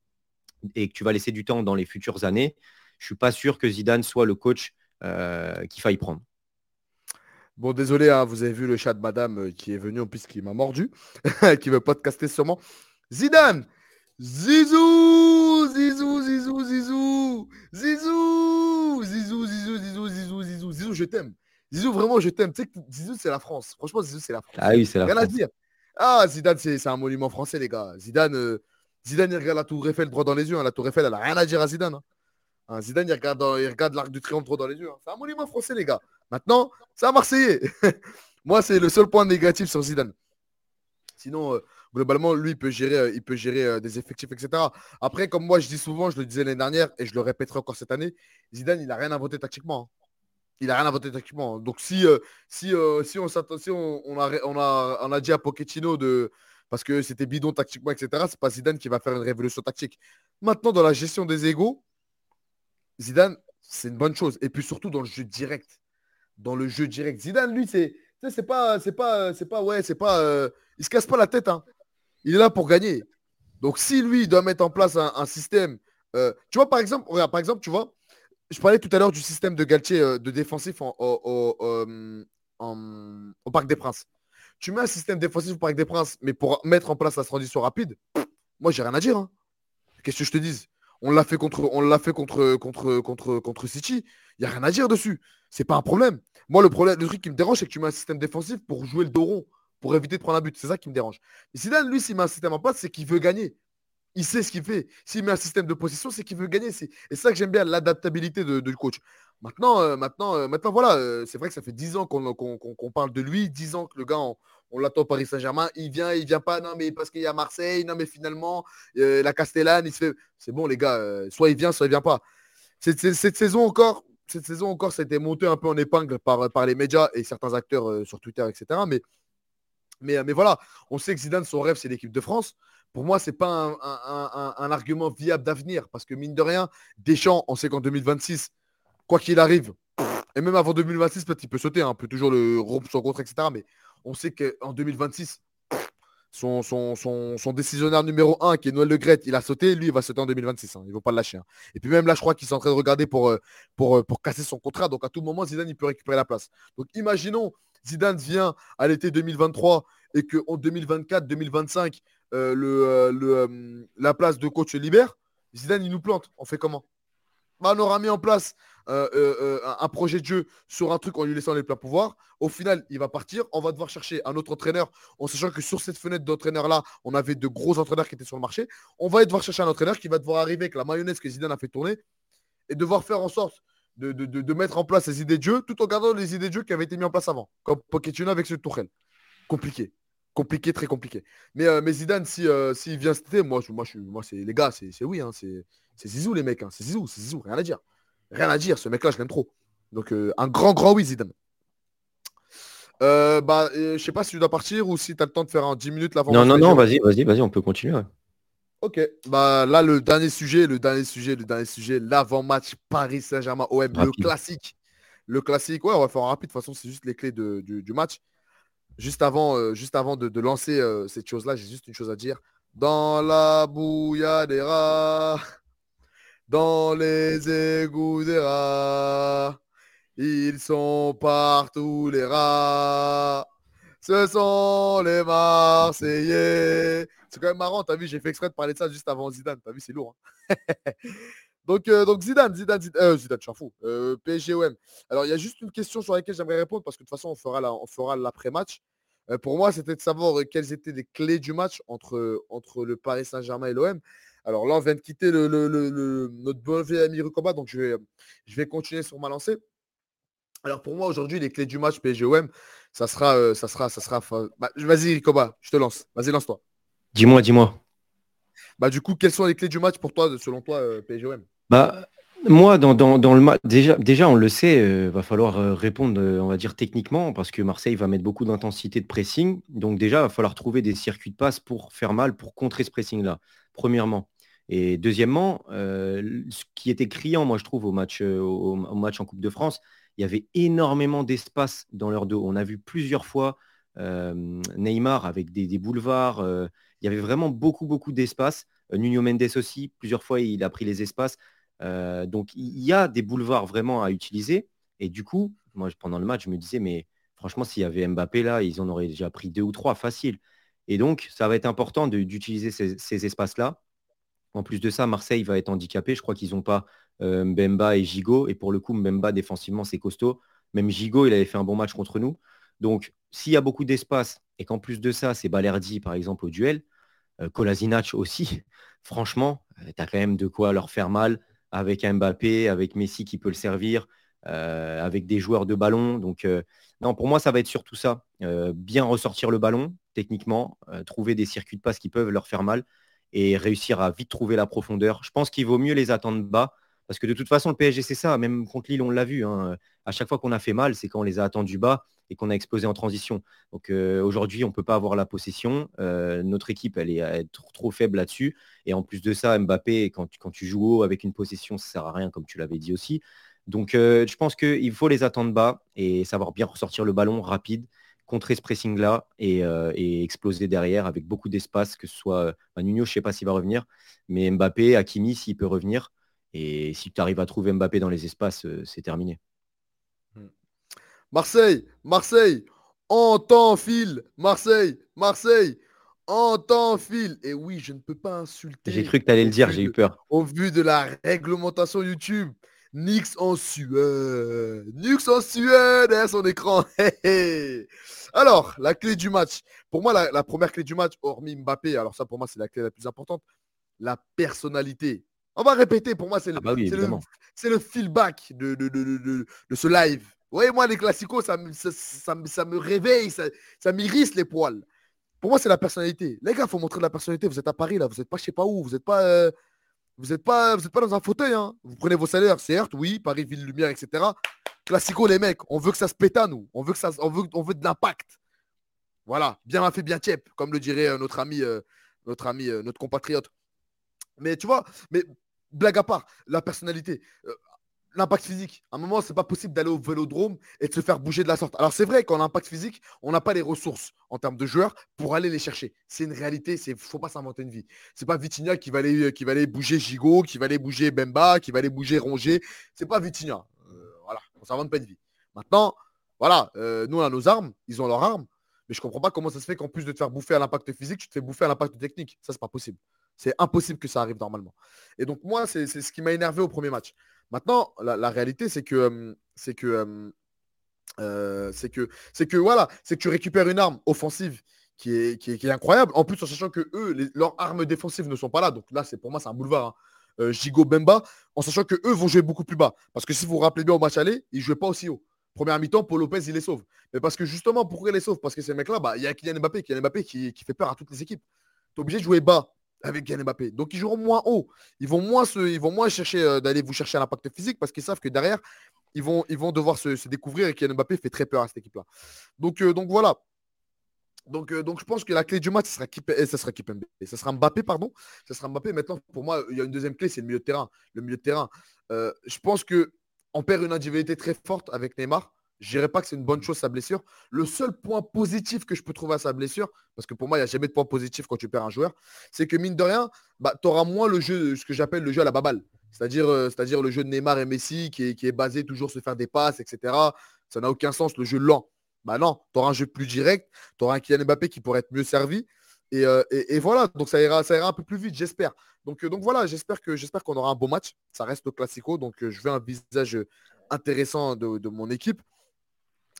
et que tu vas laisser du temps dans les futures années, je ne suis pas sûr que Zidane soit le coach euh, qu'il faille prendre. Bon, désolé, hein, vous avez vu le chat de madame euh, qui est venu qui m'a mordu, qui veut podcaster sûrement. Zidane Zizou Zizou, Zizou, Zizou Zizou Zizou, Zizou, Zizou, Zizou, Zizou, Zizou, je t'aime. Zizou, vraiment, je t'aime. Tu sais que Zizou, c'est la France. Franchement, Zizou, c'est la France. Ah oui, c'est la Rien à dire. Ah, Zidane, c'est un monument français, les gars. Zidane, euh, Zidane, il regarde la Tour Eiffel droit dans les yeux. Hein. La Tour Eiffel, elle n'a rien à dire à Zidane. Hein. Hein, Zidane, il regarde, regarde l'Arc du Triomphe trop dans les yeux. Hein. C'est un monument français, les gars. Maintenant, c'est un Marseillais. Moi, c'est le seul point négatif sur Zidane. Sinon, euh, globalement, lui, il peut gérer, euh, il peut gérer euh, des effectifs, etc. Après, comme moi, je dis souvent, je le disais l'année dernière et je le répéterai encore cette année, Zidane, il n'a rien inventé tactiquement. Hein. Il n'a rien inventé tactiquement. Donc, si, si, si, on, si on, a, on, a, on a dit à Pochettino de parce que c'était bidon tactiquement, etc. C'est pas Zidane qui va faire une révolution tactique. Maintenant, dans la gestion des égaux, Zidane, c'est une bonne chose. Et puis surtout dans le jeu direct. Dans le jeu direct. Zidane, lui, c'est. C'est pas, c'est pas, c'est pas, ouais, c'est pas, euh, il se casse pas la tête, hein. Il est là pour gagner. Donc si lui il doit mettre en place un, système, euh, tu vois par exemple, regarde, par exemple, tu vois, je parlais tout à l'heure du système de Galtier euh, de défensif en, au Parc des Princes. Tu mets un système défensif pour Parc des Princes, mais pour mettre en place la transition rapide, moi, j'ai rien à dire. Hein. Qu'est-ce que je te dis On l'a fait contre, on l'a fait contre, contre, contre, contre City. Il n'y a rien à dire dessus. C'est pas un problème. Moi, le problème, le truc qui me dérange, c'est que tu mets un système défensif pour jouer le dos rond, pour éviter de prendre un but. C'est ça qui me dérange. Mais lui, s'il met un système en place, c'est qu'il veut gagner. Il sait ce qu'il fait. S'il met un système de position, c'est qu'il veut gagner. C'est ça que j'aime bien, l'adaptabilité de, du coach. Maintenant, euh, maintenant, euh, maintenant, voilà, euh, c'est vrai que ça fait 10 ans qu'on parle de lui, 10 ans que le gars, l'attend au Paris Saint-Germain. Il vient, il vient pas, non, mais parce qu'il y a Marseille, non, mais finalement, la Castellane, il se fait. C'est bon, les gars, soit il vient, soit il vient pas. Cette, saison encore, cette saison encore, ça a été monté un peu en épingle par, les médias et certains acteurs sur Twitter, etc. Mais, mais, voilà, on sait que Zidane, son rêve, c'est l'équipe de France. Pour moi, ce n'est pas un, argument viable d'avenir parce que mine de rien, Deschamps, on sait qu'en 2026, quoi qu'il arrive, et même avant 2026, peut-être il peut sauter, hein, peut toujours le rompre son contrat, etc. Mais on sait qu'en 2026, son, décisionnaire numéro 1, qui est Noël Le il a sauté, lui, il va sauter en 2026. Hein, il ne va pas le lâcher. Hein. Et puis même là, je crois qu'il est en train de regarder pour, euh, euh, pour casser son contrat. Donc à tout moment, Zidane, il peut récupérer la place. Donc imaginons, Zidane vient à l'été 2023 et qu'en 2024, 2025, euh, le, le la place de coach libère. Zidane, il nous plante. On fait comment? Bah, On aura mis en place un projet de jeu sur un truc en lui laissant les pleins pouvoirs. Au final, il va partir. On va devoir chercher un autre entraîneur en sachant que sur cette fenêtre d'entraîneur-là, on avait de gros entraîneurs qui étaient sur le marché. On va devoir chercher un entraîneur qui va devoir arriver avec la mayonnaise que Zidane a fait tourner et devoir faire en sorte de, mettre en place ses idées de jeu tout en gardant les idées de jeu qui avaient été mises en place avant, comme Pochettino avec ce Tourelle. Compliqué. Compliqué, très compliqué. Mais, mais Zidane, s'il si, vient cet moi, moi, je, moi c'est les gars, c'est oui. Hein, c'est Zizou, les mecs. Hein, c'est Zizou, c'est Zizou, rien à dire. Rien à dire, ce mec-là, je l'aime trop. Donc, euh, un grand, grand oui, Zidane. Euh, bah, euh, je sais pas si tu dois partir ou si tu as le temps de faire en 10 minutes l'avant. Non, non, non, vas-y, vas-y, vas-y, on peut continuer. Ok, bah là, le dernier sujet, le dernier sujet, le dernier sujet, l'avant-match Paris Saint-Germain OM, le classique. Le classique, ouais, on va faire en rapide. De toute façon, c'est juste les clés du, match. Juste avant, juste avant de, lancer cette chose-là, j'ai juste une chose à dire. Dans la bouilla des rats dans les égouts des rats. Ils sont partout les rats. Ce sont les Marseillais. C'est quand même marrant, t'as vu, j'ai fait exprès de parler de ça juste avant Zidane. T'as vu, c'est lourd. Hein. donc, euh, donc Zidane, Zidane, Zidane, euh, Zidane, je fou. Euh. Alors, il y a juste une question sur laquelle j'aimerais répondre parce que de toute façon, on fera, l'après-match. Euh, pour moi, c'était de savoir quelles étaient les clés du match entre, entre le Paris Saint-Germain et l'OM. Alors là, on vient de quitter notre bon vieux ami Rukoba, donc je vais, je vais continuer sur ma lancée. Alors pour moi, aujourd'hui, les clés du match PSGOM, ça sera, euh, ça sera, ça sera. Bah, vas-y, Rukoba, je te lance. Vas-y, lance-toi. Dis-moi, dis-moi. Bah du coup, quelles sont les clés du match pour toi, selon toi, euh, PSGOM Bah moi, dans, le match, déjà, déjà, on le sait, il euh, va falloir répondre, on va dire techniquement, parce que Marseille va mettre beaucoup d'intensité de pressing. Donc déjà, il va falloir trouver des circuits de passe pour faire mal, pour contrer ce pressing-là premièrement. Et deuxièmement, euh, ce qui était criant, moi je trouve, au match, euh, au, match en Coupe de France, il y avait énormément d'espace dans leur dos. On a vu plusieurs fois euh, Neymar avec des, boulevards. il y avait vraiment beaucoup, beaucoup d'espace. Nuno Mendes aussi, plusieurs fois, il a pris les espaces. donc il y a des boulevards vraiment à utiliser. Et du coup, moi pendant le match, je me disais, mais franchement, s'il y avait Mbappé là, ils en auraient déjà pris deux ou trois facile. Et donc, ça va être important d'utiliser ces, espaces-là. En plus de ça, Marseille va être handicapé. Je crois qu'ils n'ont pas euh, Mbemba et Gigot. Et pour le coup, Mbemba, défensivement, c'est costaud. Même Gigot, il avait fait un bon match contre nous. Donc, s'il y a beaucoup d'espace et qu'en plus de ça, c'est Balerdi, par exemple, au duel, euh, aussi, franchement, euh, tu as quand même de quoi leur faire mal avec Mbappé, avec Messi qui peut le servir, avec des joueurs de ballon. Donc, non, pour moi, ça va être surtout ça. bien ressortir le ballon, techniquement, euh, trouver des circuits de passe qui peuvent leur faire mal et réussir à vite trouver la profondeur. Je pense qu'il vaut mieux les attendre bas. Parce que de toute façon, le PSG, c'est ça. Même contre Lille, on l'a vu. Hein. À chaque fois qu'on a fait mal, c'est quand on les a attendus bas et qu'on a explosé en transition. Donc euh, aujourd'hui, on ne peut pas avoir la possession. Euh, notre équipe, elle est, trop, faible là-dessus. Et en plus de ça, Mbappé, quand, quand tu joues haut avec une possession, ça ne sert à rien, comme tu l'avais dit aussi. Donc je pense qu'il faut les attendre bas et savoir bien ressortir le ballon rapide contrer ce pressing-là euh, et, exploser derrière avec beaucoup d'espace, que ce soit bah, Nuno, je ne sais pas s'il va revenir, mais Mbappé, Hakimi, s'il peut revenir. Et si tu arrives à trouver Mbappé dans les espaces, euh, c'est terminé. Hmm. Marseille, Marseille, En temps fil, Marseille, Marseille, en temps fil. Et oui, je ne peux pas insulter. J'ai cru que tu allais le dire, j'ai eu peur. Au vu de la réglementation YouTube. Nix en Suède. Nix en Suède, hein, son écran. alors, la clé du match. Pour moi, la, première clé du match, hormis Mbappé, alors ça pour moi c'est la clé la plus importante, la personnalité. On va répéter, pour moi c'est le, ah bah le, le, feedback de, de, de, de, ce live. Vous voyez, moi les classicos, ça, ça, ça, me réveille, ça, ça m'irrisse les poils. Pour moi, c'est la personnalité. Les gars, il faut montrer de la personnalité. Vous êtes à Paris, là, vous n'êtes pas je sais pas où, vous n'êtes pas, euh, vous n'êtes pas, pas dans un fauteuil. Hein. Vous prenez vos salaires, certes, oui, Paris, Ville Lumière, etc. Classico, les mecs, on veut que ça se à nous. On veut, que ça, on veut, on veut de l'impact. Voilà, bien fait, bien tiep, comme le dirait euh, notre ami, euh, notre ami, notre compatriote. Mais tu vois, mais blague à part, la personnalité l'impact physique. À un moment, c'est pas possible d'aller au vélodrome et de se faire bouger de la sorte. Alors c'est vrai qu'en impact physique, on n'a pas les ressources en termes de joueurs pour aller les chercher. C'est une réalité, il ne faut pas s'inventer une vie. C'est pas Vitinha qui va aller qui va aller bouger Gigot, qui va aller bouger Bemba, qui va aller bouger Rongier. C'est pas Vitinha. Euh, voilà, on s'invente pas une vie. Maintenant, voilà, euh, nous on a nos armes, ils ont leurs armes, mais je comprends pas comment ça se fait qu'en plus de te faire bouffer à l'impact physique, tu te fais bouffer à l'impact technique. Ça c'est pas possible. C'est impossible que ça arrive normalement. Et donc moi, c'est ce qui m'a énervé au premier match. Maintenant, la, réalité, c'est que, c'est que, c'est que, voilà, c'est que tu récupères une arme offensive qui est, incroyable. En plus, en sachant que eux, leurs armes défensives ne sont pas là. Donc là, c'est pour moi, c'est un boulevard. Hein. Gigo Bemba, en sachant que eux vont jouer beaucoup plus bas. Parce que si vous vous rappelez bien au match aller, ils ne jouaient pas aussi haut. Première mi-temps, Paul Lopez, il les sauve. Mais parce que justement, pourquoi il les sauve Parce que ces mecs-là, bah, il y a Kylian Mbappé, Kylian Mbappé qui, qui fait peur à toutes les équipes. Tu es obligé de jouer bas avec Kylian Mbappé. Donc ils joueront moins haut. Ils vont moins, se, ils vont moins chercher euh, d'aller vous chercher à l'impact physique parce qu'ils savent que derrière, ils vont, ils vont devoir se, découvrir et Kylian Mbappé fait très peur à cette équipe-là. Donc, euh, donc voilà. Donc, euh, donc je pense que la clé du match, ce sera, Kipembe. ça sera Kipembe. Ça sera Mbappé, pardon. Ça sera Mbappé. Maintenant, pour moi, il y a une deuxième clé, c'est le milieu de terrain. Le milieu de terrain. je pense qu'on perd une individualité très forte avec Neymar. Je dirais pas que c'est une bonne chose sa blessure. Le seul point positif que je peux trouver à sa blessure, parce que pour moi, il n'y a jamais de point positif quand tu perds un joueur, c'est que mine de rien, bah, tu auras moins le jeu, ce que j'appelle le jeu à la baballe. C'est-à-dire, euh, le jeu de Neymar et Messi qui est, basé toujours sur faire des passes, etc. Ça n'a aucun sens, le jeu lent. Bah non, tu auras un jeu plus direct, tu auras un Kylian Mbappé qui pourrait être mieux servi. Euh, et, voilà, donc ça ira, ça ira un peu plus vite, j'espère. Donc, euh, donc voilà, j'espère qu'on aura un bon match. Ça reste classico, donc je veux un visage intéressant de mon équipe.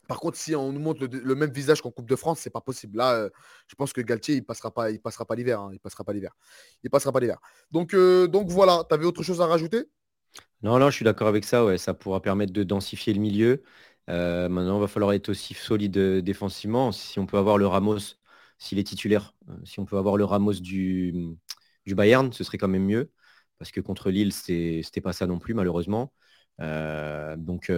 Par contre, si on nous montre le, même visage qu'en Coupe de France, c'est pas possible. Là, euh, je pense que Galtier, il passera pas, il passera pas l'hiver. Hein. il passera pas l'hiver. Il passera pas l'hiver. Donc, euh, donc voilà. Tu avais autre chose à rajouter? Non, non, je suis d'accord avec ça. Ouais, ça pourra permettre de densifier le milieu. Euh, maintenant, il va falloir être aussi solide défensivement. Si on peut avoir le Ramos, s'il est titulaire, si on peut avoir le Ramos du, Bayern, ce serait quand même mieux. Parce que contre Lille, c'était pas ça non plus, malheureusement. donc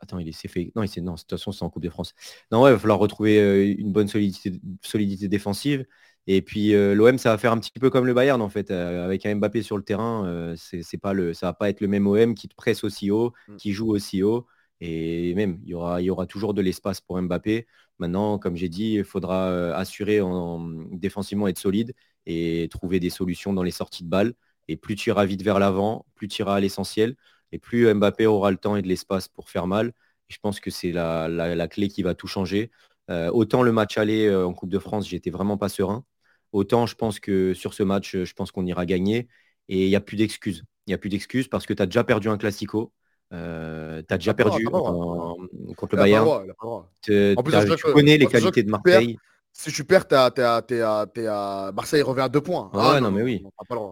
Attends, il s'est fait. Non, il non, de toute façon, c'est en Coupe de France. Non, ouais, il va falloir retrouver euh, une bonne solidité, solidité défensive. Et puis euh, l'OM, ça va faire un petit peu comme le Bayern en fait, euh, avec un Mbappé sur le terrain, c'est pas le, ça va pas être le même OM qui te presse aussi haut, mm. qui joue aussi haut. Et même, il y aura, il y aura toujours de l'espace pour Mbappé. Maintenant, comme j'ai dit, il faudra assurer en, défensivement être solide et trouver des solutions dans les sorties de balles. Et plus tu iras vite vers l'avant, plus tu iras à l'essentiel. Et plus Mbappé aura le temps et de l'espace pour faire mal, je pense que c'est la, clé qui va tout changer. Euh, autant le match aller euh, en Coupe de France, j'étais vraiment pas serein. Autant je pense que sur ce match, je pense qu'on ira gagner. Et il n'y a plus d'excuses. Il n'y a plus d'excuses parce que tu as déjà perdu un classico. Euh, tu as déjà perdu contre le Bayern. tu connais les qualités de Marseille si tu perds, t'es à, Marseille revient à deux points. Ah, ah non, mais oui.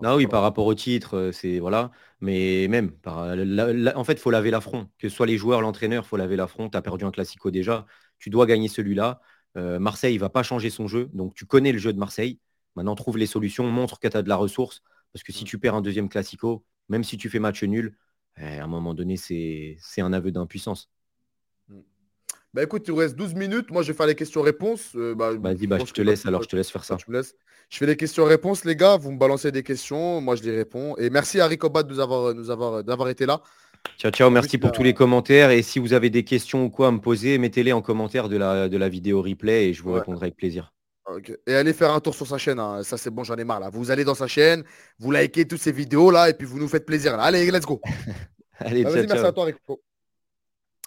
Non, oui, par rapport au titre, euh, c'est voilà. Mais même, en fait, il faut laver l'affront. Que ce soit les joueurs, l'entraîneur, il faut laver l'affront. Tu as perdu un classico déjà. Tu dois gagner celui-là. Euh, Marseille ne va pas changer son jeu. Donc, tu connais le jeu de Marseille. Maintenant, trouve les solutions, montre que tu as de la ressource. Parce que si mm. tu perds un deuxième classico, même si tu fais match nul, eh, à un moment donné, c'est un aveu d'impuissance. Bah écoute, il nous reste 12 minutes. Moi, je vais faire les questions-réponses. Euh, bah, Vas-y, bah, je te laisse alors, je te laisse faire ça. Je, laisse. je fais les questions-réponses, les gars. Vous me balancez des questions, moi je les réponds. Et merci à Ricobat de nous avoir, nous avoir, d'avoir été là. Ciao, ciao, merci pour tous les commentaires. Et si vous avez des questions ou quoi à me poser, mettez-les en commentaire de la, de la vidéo replay et je vous répondrai avec plaisir. Et allez faire un tour sur sa chaîne. Hein. Ça, c'est bon, j'en ai marre là. Vous allez dans sa chaîne, vous likez toutes ces vidéos là et puis vous nous faites plaisir. Là. Allez, let's go. allez, bah, ciao, merci à toi, Rico.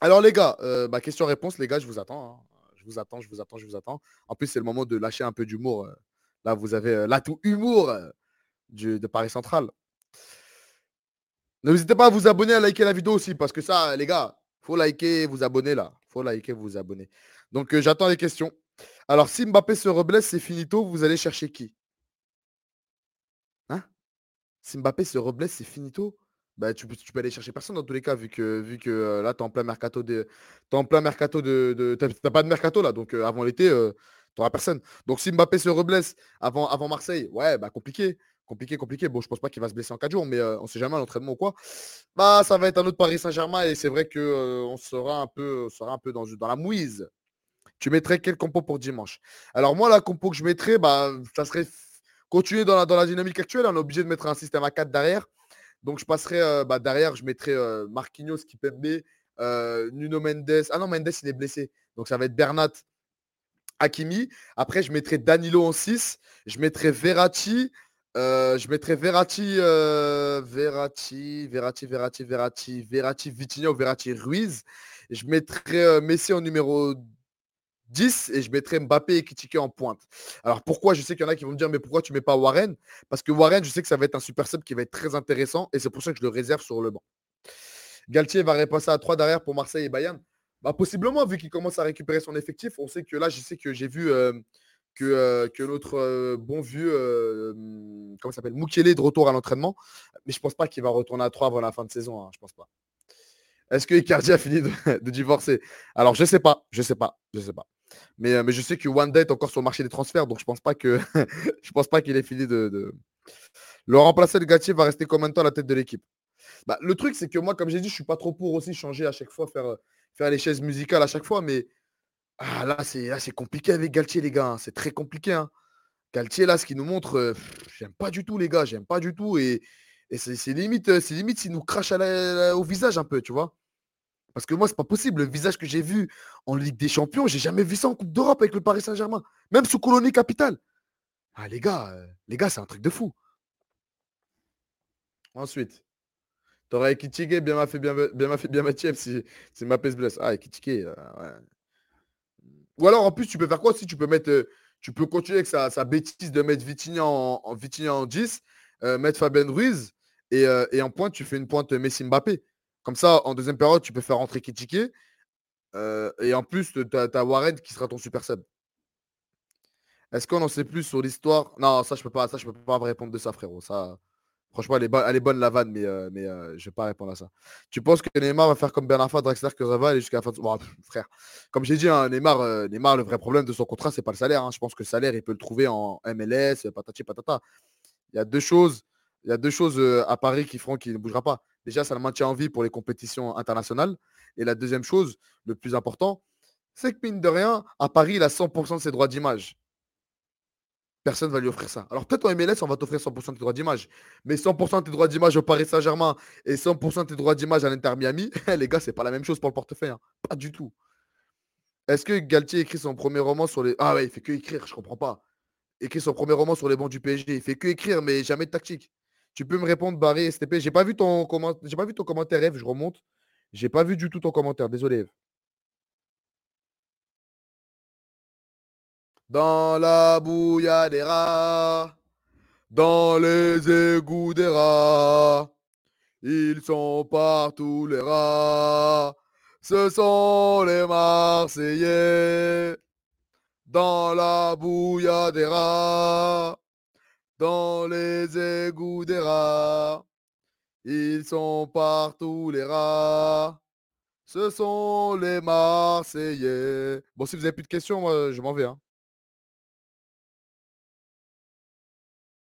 Alors les gars, euh, bah, question-réponse, les gars, je vous attends. Hein. Je vous attends, je vous attends, je vous attends. En plus, c'est le moment de lâcher un peu d'humour. Là, vous avez l'atout humour de Paris Central. N'hésitez pas à vous abonner, à liker la vidéo aussi, parce que ça, les gars, faut liker, vous abonner là. faut liker, vous abonner. Donc, j'attends les questions. Alors, si Mbappé se reblesse, c'est finito, vous allez chercher qui? Hein? Si Mbappé se reblesse, c'est finito? Bah, tu, peux, tu peux aller chercher personne dans tous les cas, vu que, vu que là, tu es en plein mercato de. Es en plein mercato de. de T'as pas de mercato là, donc avant l'été, tu n'auras personne. Donc si Mbappé se reblesse avant, avant Marseille, ouais, bah compliqué. Compliqué, compliqué. Bon, je pense pas qu'il va se blesser en 4 jours, mais on sait jamais l'entraînement ou quoi. Bah, ça va être un autre Paris Saint-Germain et c'est vrai qu'on sera un peu, sera un peu dans, dans la mouise. Tu mettrais quel compo pour dimanche? Alors moi, la compo que je mettrais, bah, ça serait continuer dans la, dans la dynamique actuelle. On est obligé de mettre un système à 4 derrière. Donc, je passerai bah, derrière, je mettrai euh, Marquinhos, Kipembe, euh, Nuno Mendes. Ah non, Mendes, il est blessé. Donc, ça va être Bernat, Hakimi. Après, je mettrai Danilo en 6. Je mettrai Verratti. je mettrai Verratti, Verratti, Verratti, Verratti, Verratti, Verratti, Vitinha ou Verratti Ruiz. Je mettrai Messi en numéro 10 et je mettrais Mbappé et Kitike en pointe. Alors pourquoi? Je sais qu'il y en a qui vont me dire mais pourquoi tu mets pas Warren? Parce que Warren, je sais que ça va être un super sub qui va être très intéressant et c'est pour ça que je le réserve sur le banc. Galtier va repasser à 3 derrière pour Marseille et Bayern. Bah, possiblement, vu qu'il commence à récupérer son effectif, on sait que là, je sais que j'ai vu euh, que, euh, que notre euh, bon vieux, comment s'appelle, Mukele de retour à l'entraînement. Mais je pense pas qu'il va retourner à 3 avant la fin de saison. Hein, je pense pas. Est-ce que Icardi a fini de, de divorcer? Alors, je sais pas, je sais pas, je sais pas. Mais, mais je sais que Wanda est encore sur le marché des transferts, donc je pense pas que je pense pas qu'il ait fini de, Le remplacer de Gatier va rester combien de temps à la tête de l'équipe? Bah, Le truc, c'est que moi, comme j'ai dit, je suis pas trop pour aussi changer à chaque fois, faire, faire les chaises musicales à chaque fois, mais ah, là, c'est compliqué avec Galtier, les gars. Hein, c'est très compliqué. Hein. Galtier, là, ce qu'il nous montre, j'aime pas du tout, les gars. J'aime pas du tout. Et, et c'est limite, c'est limite s'il nous crache au visage un peu, tu vois? Parce que moi, c'est pas possible. Le visage que j'ai vu en Ligue des Champions, j'ai jamais vu ça en Coupe d'Europe avec le Paris Saint-Germain. Même sous colonie capitale. Ah, les gars, euh, les gars, c'est un truc de fou. Ensuite, t'aurais Ekitike, bien m'a fait bien, bien fait bien Mathieu si, si se blesse. Ah, euh. Ou alors, en plus, tu peux faire quoi si tu peux mettre. Euh, tu peux continuer avec sa, bêtise de mettre Vitinha en 10, mettre Fabien Ruiz, et, et, en pointe, tu fais une pointe Messi Mbappé. Comme ça, en deuxième période, tu peux faire rentrer Kitike. et en plus, tu as, Warren qui sera ton super sub. Est-ce qu'on en sait plus sur l'histoire? Non, ça, je peux pas, ça, je peux pas répondre de ça, frérot. Ça, franchement, elle est, bonne, la vanne, mais, mais je ne vais pas répondre à ça. Tu penses que Neymar va faire comme Bernard Draxler, que va aller jusqu'à la fin de... bon, frère, comme j'ai dit, hein, Neymar, Neymar, le vrai problème de son contrat, c'est pas le salaire. Hein. Je pense que le salaire, il peut le trouver en MLS, patati patata. Il y a deux choses. Il y a deux choses à Paris qui feront qu'il ne bougera pas. Déjà, ça le maintient en vie pour les compétitions internationales. Et la deuxième chose, le plus important, c'est que mine de rien, à Paris, il a 100% de ses droits d'image. Personne ne va lui offrir ça. Alors peut-être en MLS, on va t'offrir 100% de tes droits d'image. Mais 100% de tes droits d'image au Paris Saint-Germain et 100% de tes droits d'image à l'Inter Miami, les gars, c'est pas la même chose pour le portefeuille. Hein. Pas du tout. Est-ce que Galtier écrit son premier roman sur les... Ah ouais, il fait que écrire, je comprends pas. Écrit son premier roman sur les bancs du PSG. Il fait que écrire, mais jamais de tactique. Tu peux me répondre, Barry STP. J'ai pas vu ton commentaire. J'ai pas vu ton commentaire, Eve. Je remonte. J'ai pas vu du tout ton commentaire. Désolé, Eve. Dans la bouillade des rats, dans les égouts des rats, ils sont partout les rats. Ce sont les Marseillais. Dans la bouillade des rats, dans les égouts des rats. Ils sont partout les rats. Ce sont les Marseillais. Bon, si vous n'avez plus de questions, moi, je m'en vais. Hein.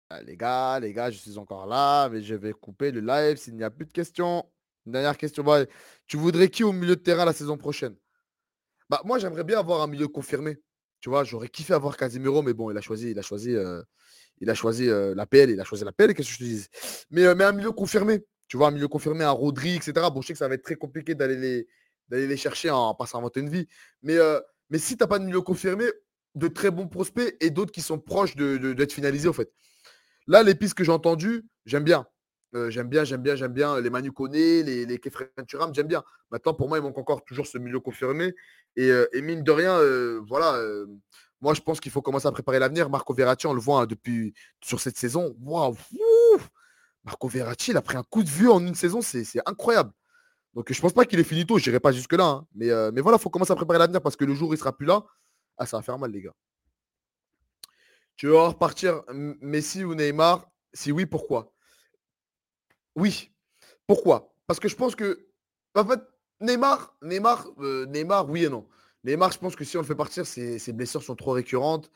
Ah, les gars, les gars, je suis encore là, mais je vais couper le live s'il n'y a plus de questions. Une dernière question. tu voudrais qui au milieu de terrain la saison prochaine? Bah, Moi, j'aimerais bien avoir un milieu confirmé. Tu vois, j'aurais kiffé avoir Casimiro, mais bon, il a choisi, il a choisi euh, il a choisi la PL, il a choisi la PL, qu'est-ce que je te dis mais, mais un milieu confirmé, tu vois, un milieu confirmé, un Rodri, etc. Bon, je sais que ça va être très compliqué d'aller les, chercher en passant inventer une vie. Mais, si tu n'as pas de milieu confirmé, de très bons prospects et d'autres qui sont proches d'être de, finalisés, en fait. Là, les pistes que j'ai entendues, j'aime bien. Euh, j'aime bien, j'aime bien, j'aime bien les Manu Koné, les, les Turam, j'aime bien. Maintenant, pour moi, il manque encore toujours ce milieu confirmé. Et, euh, mine de rien, euh, voilà, moi, je pense qu'il faut commencer à préparer l'avenir. Marco Verratti, on le voit hein, depuis sur cette saison. Waouh! Marco Verratti, il a pris un coup de vue en une saison, c'est incroyable. Donc, je pense pas qu'il est finito, je n'irai pas jusque-là. Hein. Mais, mais voilà, il faut commencer à préparer l'avenir parce que le jour où il sera plus là, ah, ça va faire mal, les gars. Tu veux repartir Messi ou Neymar? Si oui, pourquoi? Oui. Pourquoi? Parce que je pense que. En fait, Neymar, Neymar, euh, Neymar, oui et non. Neymar, je pense que si on le fait partir, ses, blessures sont trop récurrentes.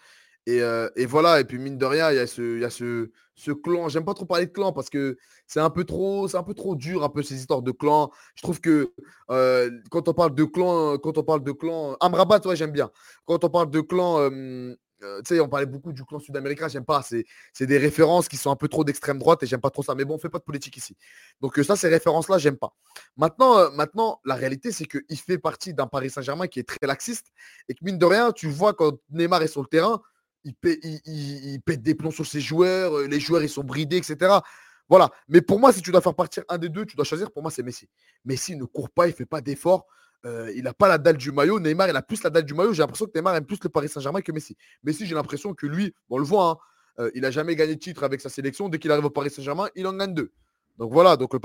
Euh, et, voilà, et puis mine de rien, il y a ce, il y a ce, ce clan. J'aime pas trop parler de clan parce que c'est un peu trop, un peu trop dur, un peu ces histoires de clan. Je trouve que euh, quand on parle de clan, quand on parle de clan, Amrabat, j'aime bien. Quand on parle de clan, tu sais, on parlait beaucoup du clan sud-américain, j'aime pas. C'est, des références qui sont un peu trop d'extrême droite et j'aime pas trop ça. Mais bon, on fait pas de politique ici. Donc ça, ces références-là, j'aime pas. Maintenant, maintenant, la réalité, c'est qu'il fait partie d'un Paris Saint-Germain qui est très laxiste et que mine de rien, tu vois quand Neymar est sur le terrain, il, pète des plombs sur ses joueurs, les joueurs ils sont bridés, etc. Voilà. Mais pour moi, si tu dois faire partir un des deux, tu dois choisir. Pour moi, c'est Messi. Messi ne court pas, il fait pas d'efforts. Euh, il n'a pas la dalle du maillot. Neymar, il a plus la dalle du maillot. J'ai l'impression que Neymar aime plus le Paris Saint-Germain que Messi. Messi, j'ai l'impression que lui, on le voit, hein, euh, il n'a jamais gagné de titre avec sa sélection. Dès qu'il arrive au Paris Saint-Germain, il en gagne deux. Donc voilà, donc le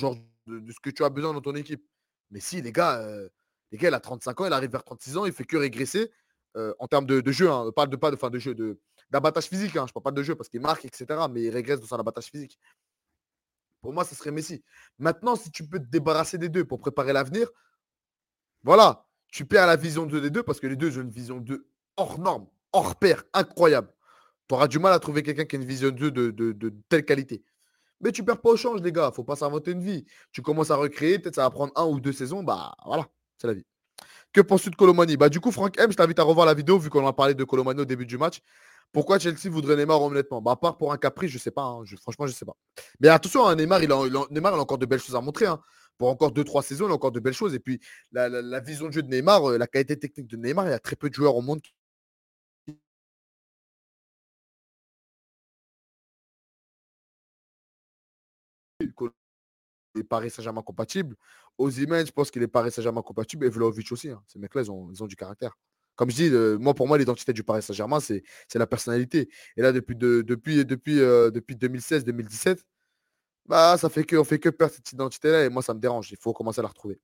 genre de, ce que tu as besoin dans ton équipe. Mais si, les gars, euh, les gars, il a 35 ans, il arrive vers 36 ans, il fait que régresser en termes de, jeu. Hein, pas de pas de fin de jeu, de, d'abattage physique. Hein. Je ne parle pas de jeu parce qu'il marque, etc. Mais il régresse dans son abattage physique. Pour moi, ce serait Messi. Maintenant, si tu peux te débarrasser des deux pour préparer l'avenir, voilà, tu perds la vision de des deux parce que les deux ont une vision de hors norme, hors pair, incroyable. Tu auras du mal à trouver quelqu'un qui a une vision de, de, de, telle qualité. Mais tu perds pas au change, les gars. Faut pas s'inventer une vie. Tu commences à recréer, peut-être ça va prendre un ou deux saisons. Bah voilà, c'est la vie. Que penses-tu de Colomani? Bah du coup, Franck M, je t'invite à revoir la vidéo vu qu'on a parlé de Colomani au début du match. Pourquoi Chelsea voudrait Neymar honnêtement? Bah, À part pour un caprice, je ne sais pas. Hein. franchement, je ne sais pas. Mais attention, hein, Neymar, il a, Neymar, a encore de belles choses à montrer. Hein. Pour encore 2-3 saisons, il a encore de belles choses. Et puis, la, vision de jeu de Neymar, euh, la qualité technique de Neymar, il y a très peu de joueurs au monde qui est Paris Saint-Germain compatible. Ozymen, je pense qu'il est Paris Saint-Germain compatible. Et Vlaovic aussi. Ces mecs-là, ils ont, ils ont, du caractère. Comme je dis, moi, pour moi, l'identité du Paris Saint-Germain, c'est la personnalité. Et là, depuis, depuis, depuis, euh, depuis 2016-2017, bah, ça fait que, fait que perdre cette identité-là. Et moi, ça me dérange. Il faut commencer à la retrouver.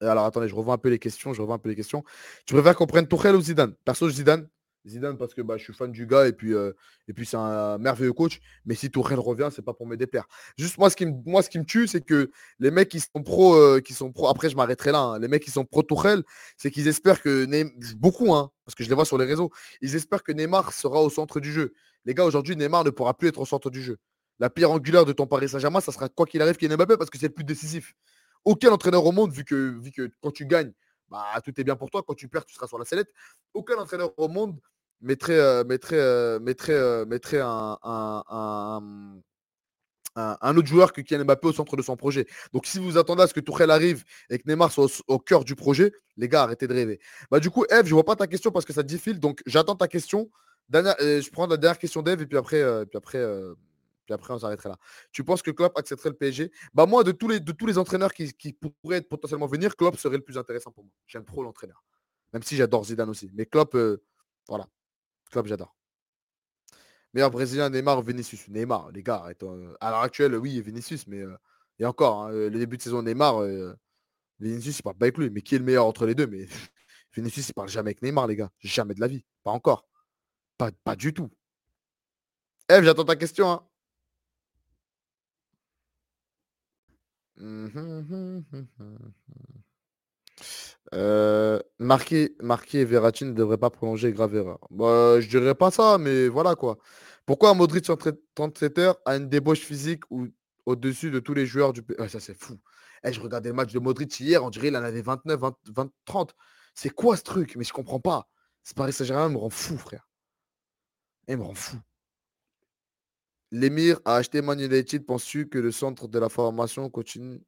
alors, attendez, je revois un peu les questions. Je revois un peu les questions. Tu préfères qu'on prenne Tourelle ou Zidane? Perso, Zidane. Zidane parce que bah, je suis fan du gars et puis, euh, et puis c'est un merveilleux coach. Mais si Tourelle revient, c'est pas pour me déplaire. Juste moi, ce qui me, moi, ce qui me tue, c'est que les mecs qui sont pro, euh, qui sont pro. Après, je m'arrêterai là. Hein. les mecs qui sont pro Tourelle, c'est qu'ils espèrent que Neymar, beaucoup, hein, parce que je les vois sur les réseaux, ils espèrent que Neymar sera au centre du jeu. Les gars, aujourd'hui, Neymar ne pourra plus être au centre du jeu. La pierre angulaire de ton Paris Saint-Germain, ça sera quoi qu'il arrive qu'il Mbappé parce que c'est le plus décisif. Aucun entraîneur au monde, vu que, vu que quand tu gagnes, bah, tout est bien pour toi. Quand tu perds, tu seras sur la sellette. Aucun entraîneur au monde mettrait, euh, mettrait, euh, mettrait, euh, mettrait un, un, autre joueur que Kylian Mbappé au centre de son projet. Donc si vous attendez à ce que Tourelle arrive et que Neymar soit au, cœur du projet, les gars, arrêtez de rêver. Bah, du coup, Eve, je vois pas ta question parce que ça défile, donc j'attends ta question. je prends la dernière question d'Eve et puis après, puis après, après on s'arrêterait là. Tu penses que Klopp accepterait le PSG Bah moi, de tous les, de tous les entraîneurs qui, pourraient potentiellement venir, Klopp serait le plus intéressant pour moi. J'aime trop l'entraîneur. Même si j'adore Zidane aussi. Mais Klopp, voilà. Club, j'adore. Meilleur Brésilien, Neymar ou Vinicius? Neymar, les gars. Euh, à l'heure actuelle, oui, Vinicius, mais euh, et encore, hein, le début de saison Neymar, euh, Vinicius, il parle pas avec lui. Mais qui est le meilleur entre les deux? Mais Vinicius, il parle jamais avec Neymar, les gars. Jamais de la vie. Pas encore. Pas, pas du tout. Eve, j'attends ta question. Hein. Euh, marqué, marqué et Verratti ne devrait pas prolonger grave erreur. Bah, je dirais pas ça, mais voilà quoi. Pourquoi Modric en 37 heures a une débauche physique ou au-dessus de tous les joueurs du pays Ça, c'est fou. Eh, je regardais le match de Modric hier, on dirait qu'il en avait 29, 20, 30. C'est quoi ce truc? Mais je comprends pas. C'est Paris Saint-Germain me rend fou, frère. Il me rend fou. L'émir a acheté Man United. Penses-tu que le centre de la formation continue?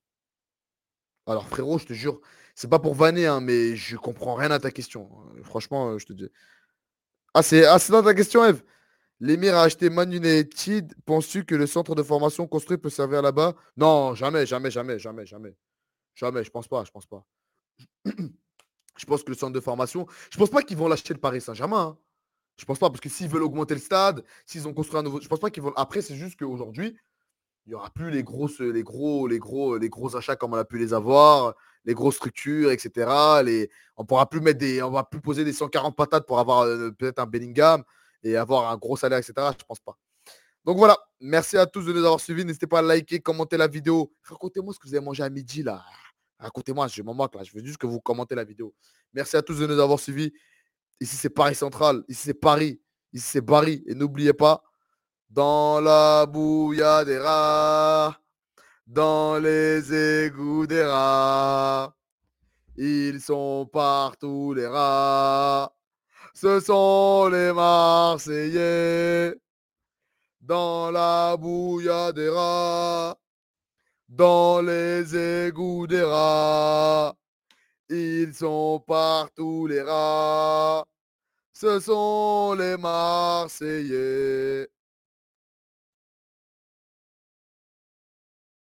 Alors, frérot, je te jure, c'est pas pour vanner, hein, mais je comprends rien à ta question. Hein. Franchement, je te dis. Ah, c'est ah, dans ta question, Eve? L'émir a acheté Man United. Penses-tu que le centre de formation construit peut servir là-bas? Non, jamais, jamais, jamais, jamais, jamais. Jamais, je pense pas, je pense pas. je pense que le centre de formation, je pense pas qu'ils vont l'acheter le Paris Saint-Germain. Hein. Je pense pas, parce que s'ils veulent augmenter le stade, s'ils ont construit un nouveau. Je pense pas qu'ils vont. Après, c'est juste qu'aujourd'hui, il n'y aura plus les grosses, les gros, les gros, les gros achats comme on a pu les avoir, les grosses structures, etc. Les... On pourra plus mettre des. On va plus poser des 140 patates pour avoir euh, peut-être un Bellingham et avoir un gros salaire, etc. Je pense pas. Donc voilà, merci à tous de nous avoir suivis. N'hésitez pas à liker, commenter la vidéo. Racontez-moi ce que vous avez mangé à midi là. Racontez-moi, je m'en moque là. Je veux juste que vous commentez la vidéo. Merci à tous de nous avoir suivis. Ici, c'est Paris Central. Ici, c'est Paris. Ici, c'est Paris. Et n'oubliez pas, dans la bouillade des rats, dans les égouts des rats, ils sont partout les rats. Ce sont les Marseillais. Dans la bouillade des rats, dans les égouts des rats, ils sont partout les rats. Ce sont les Marseillais.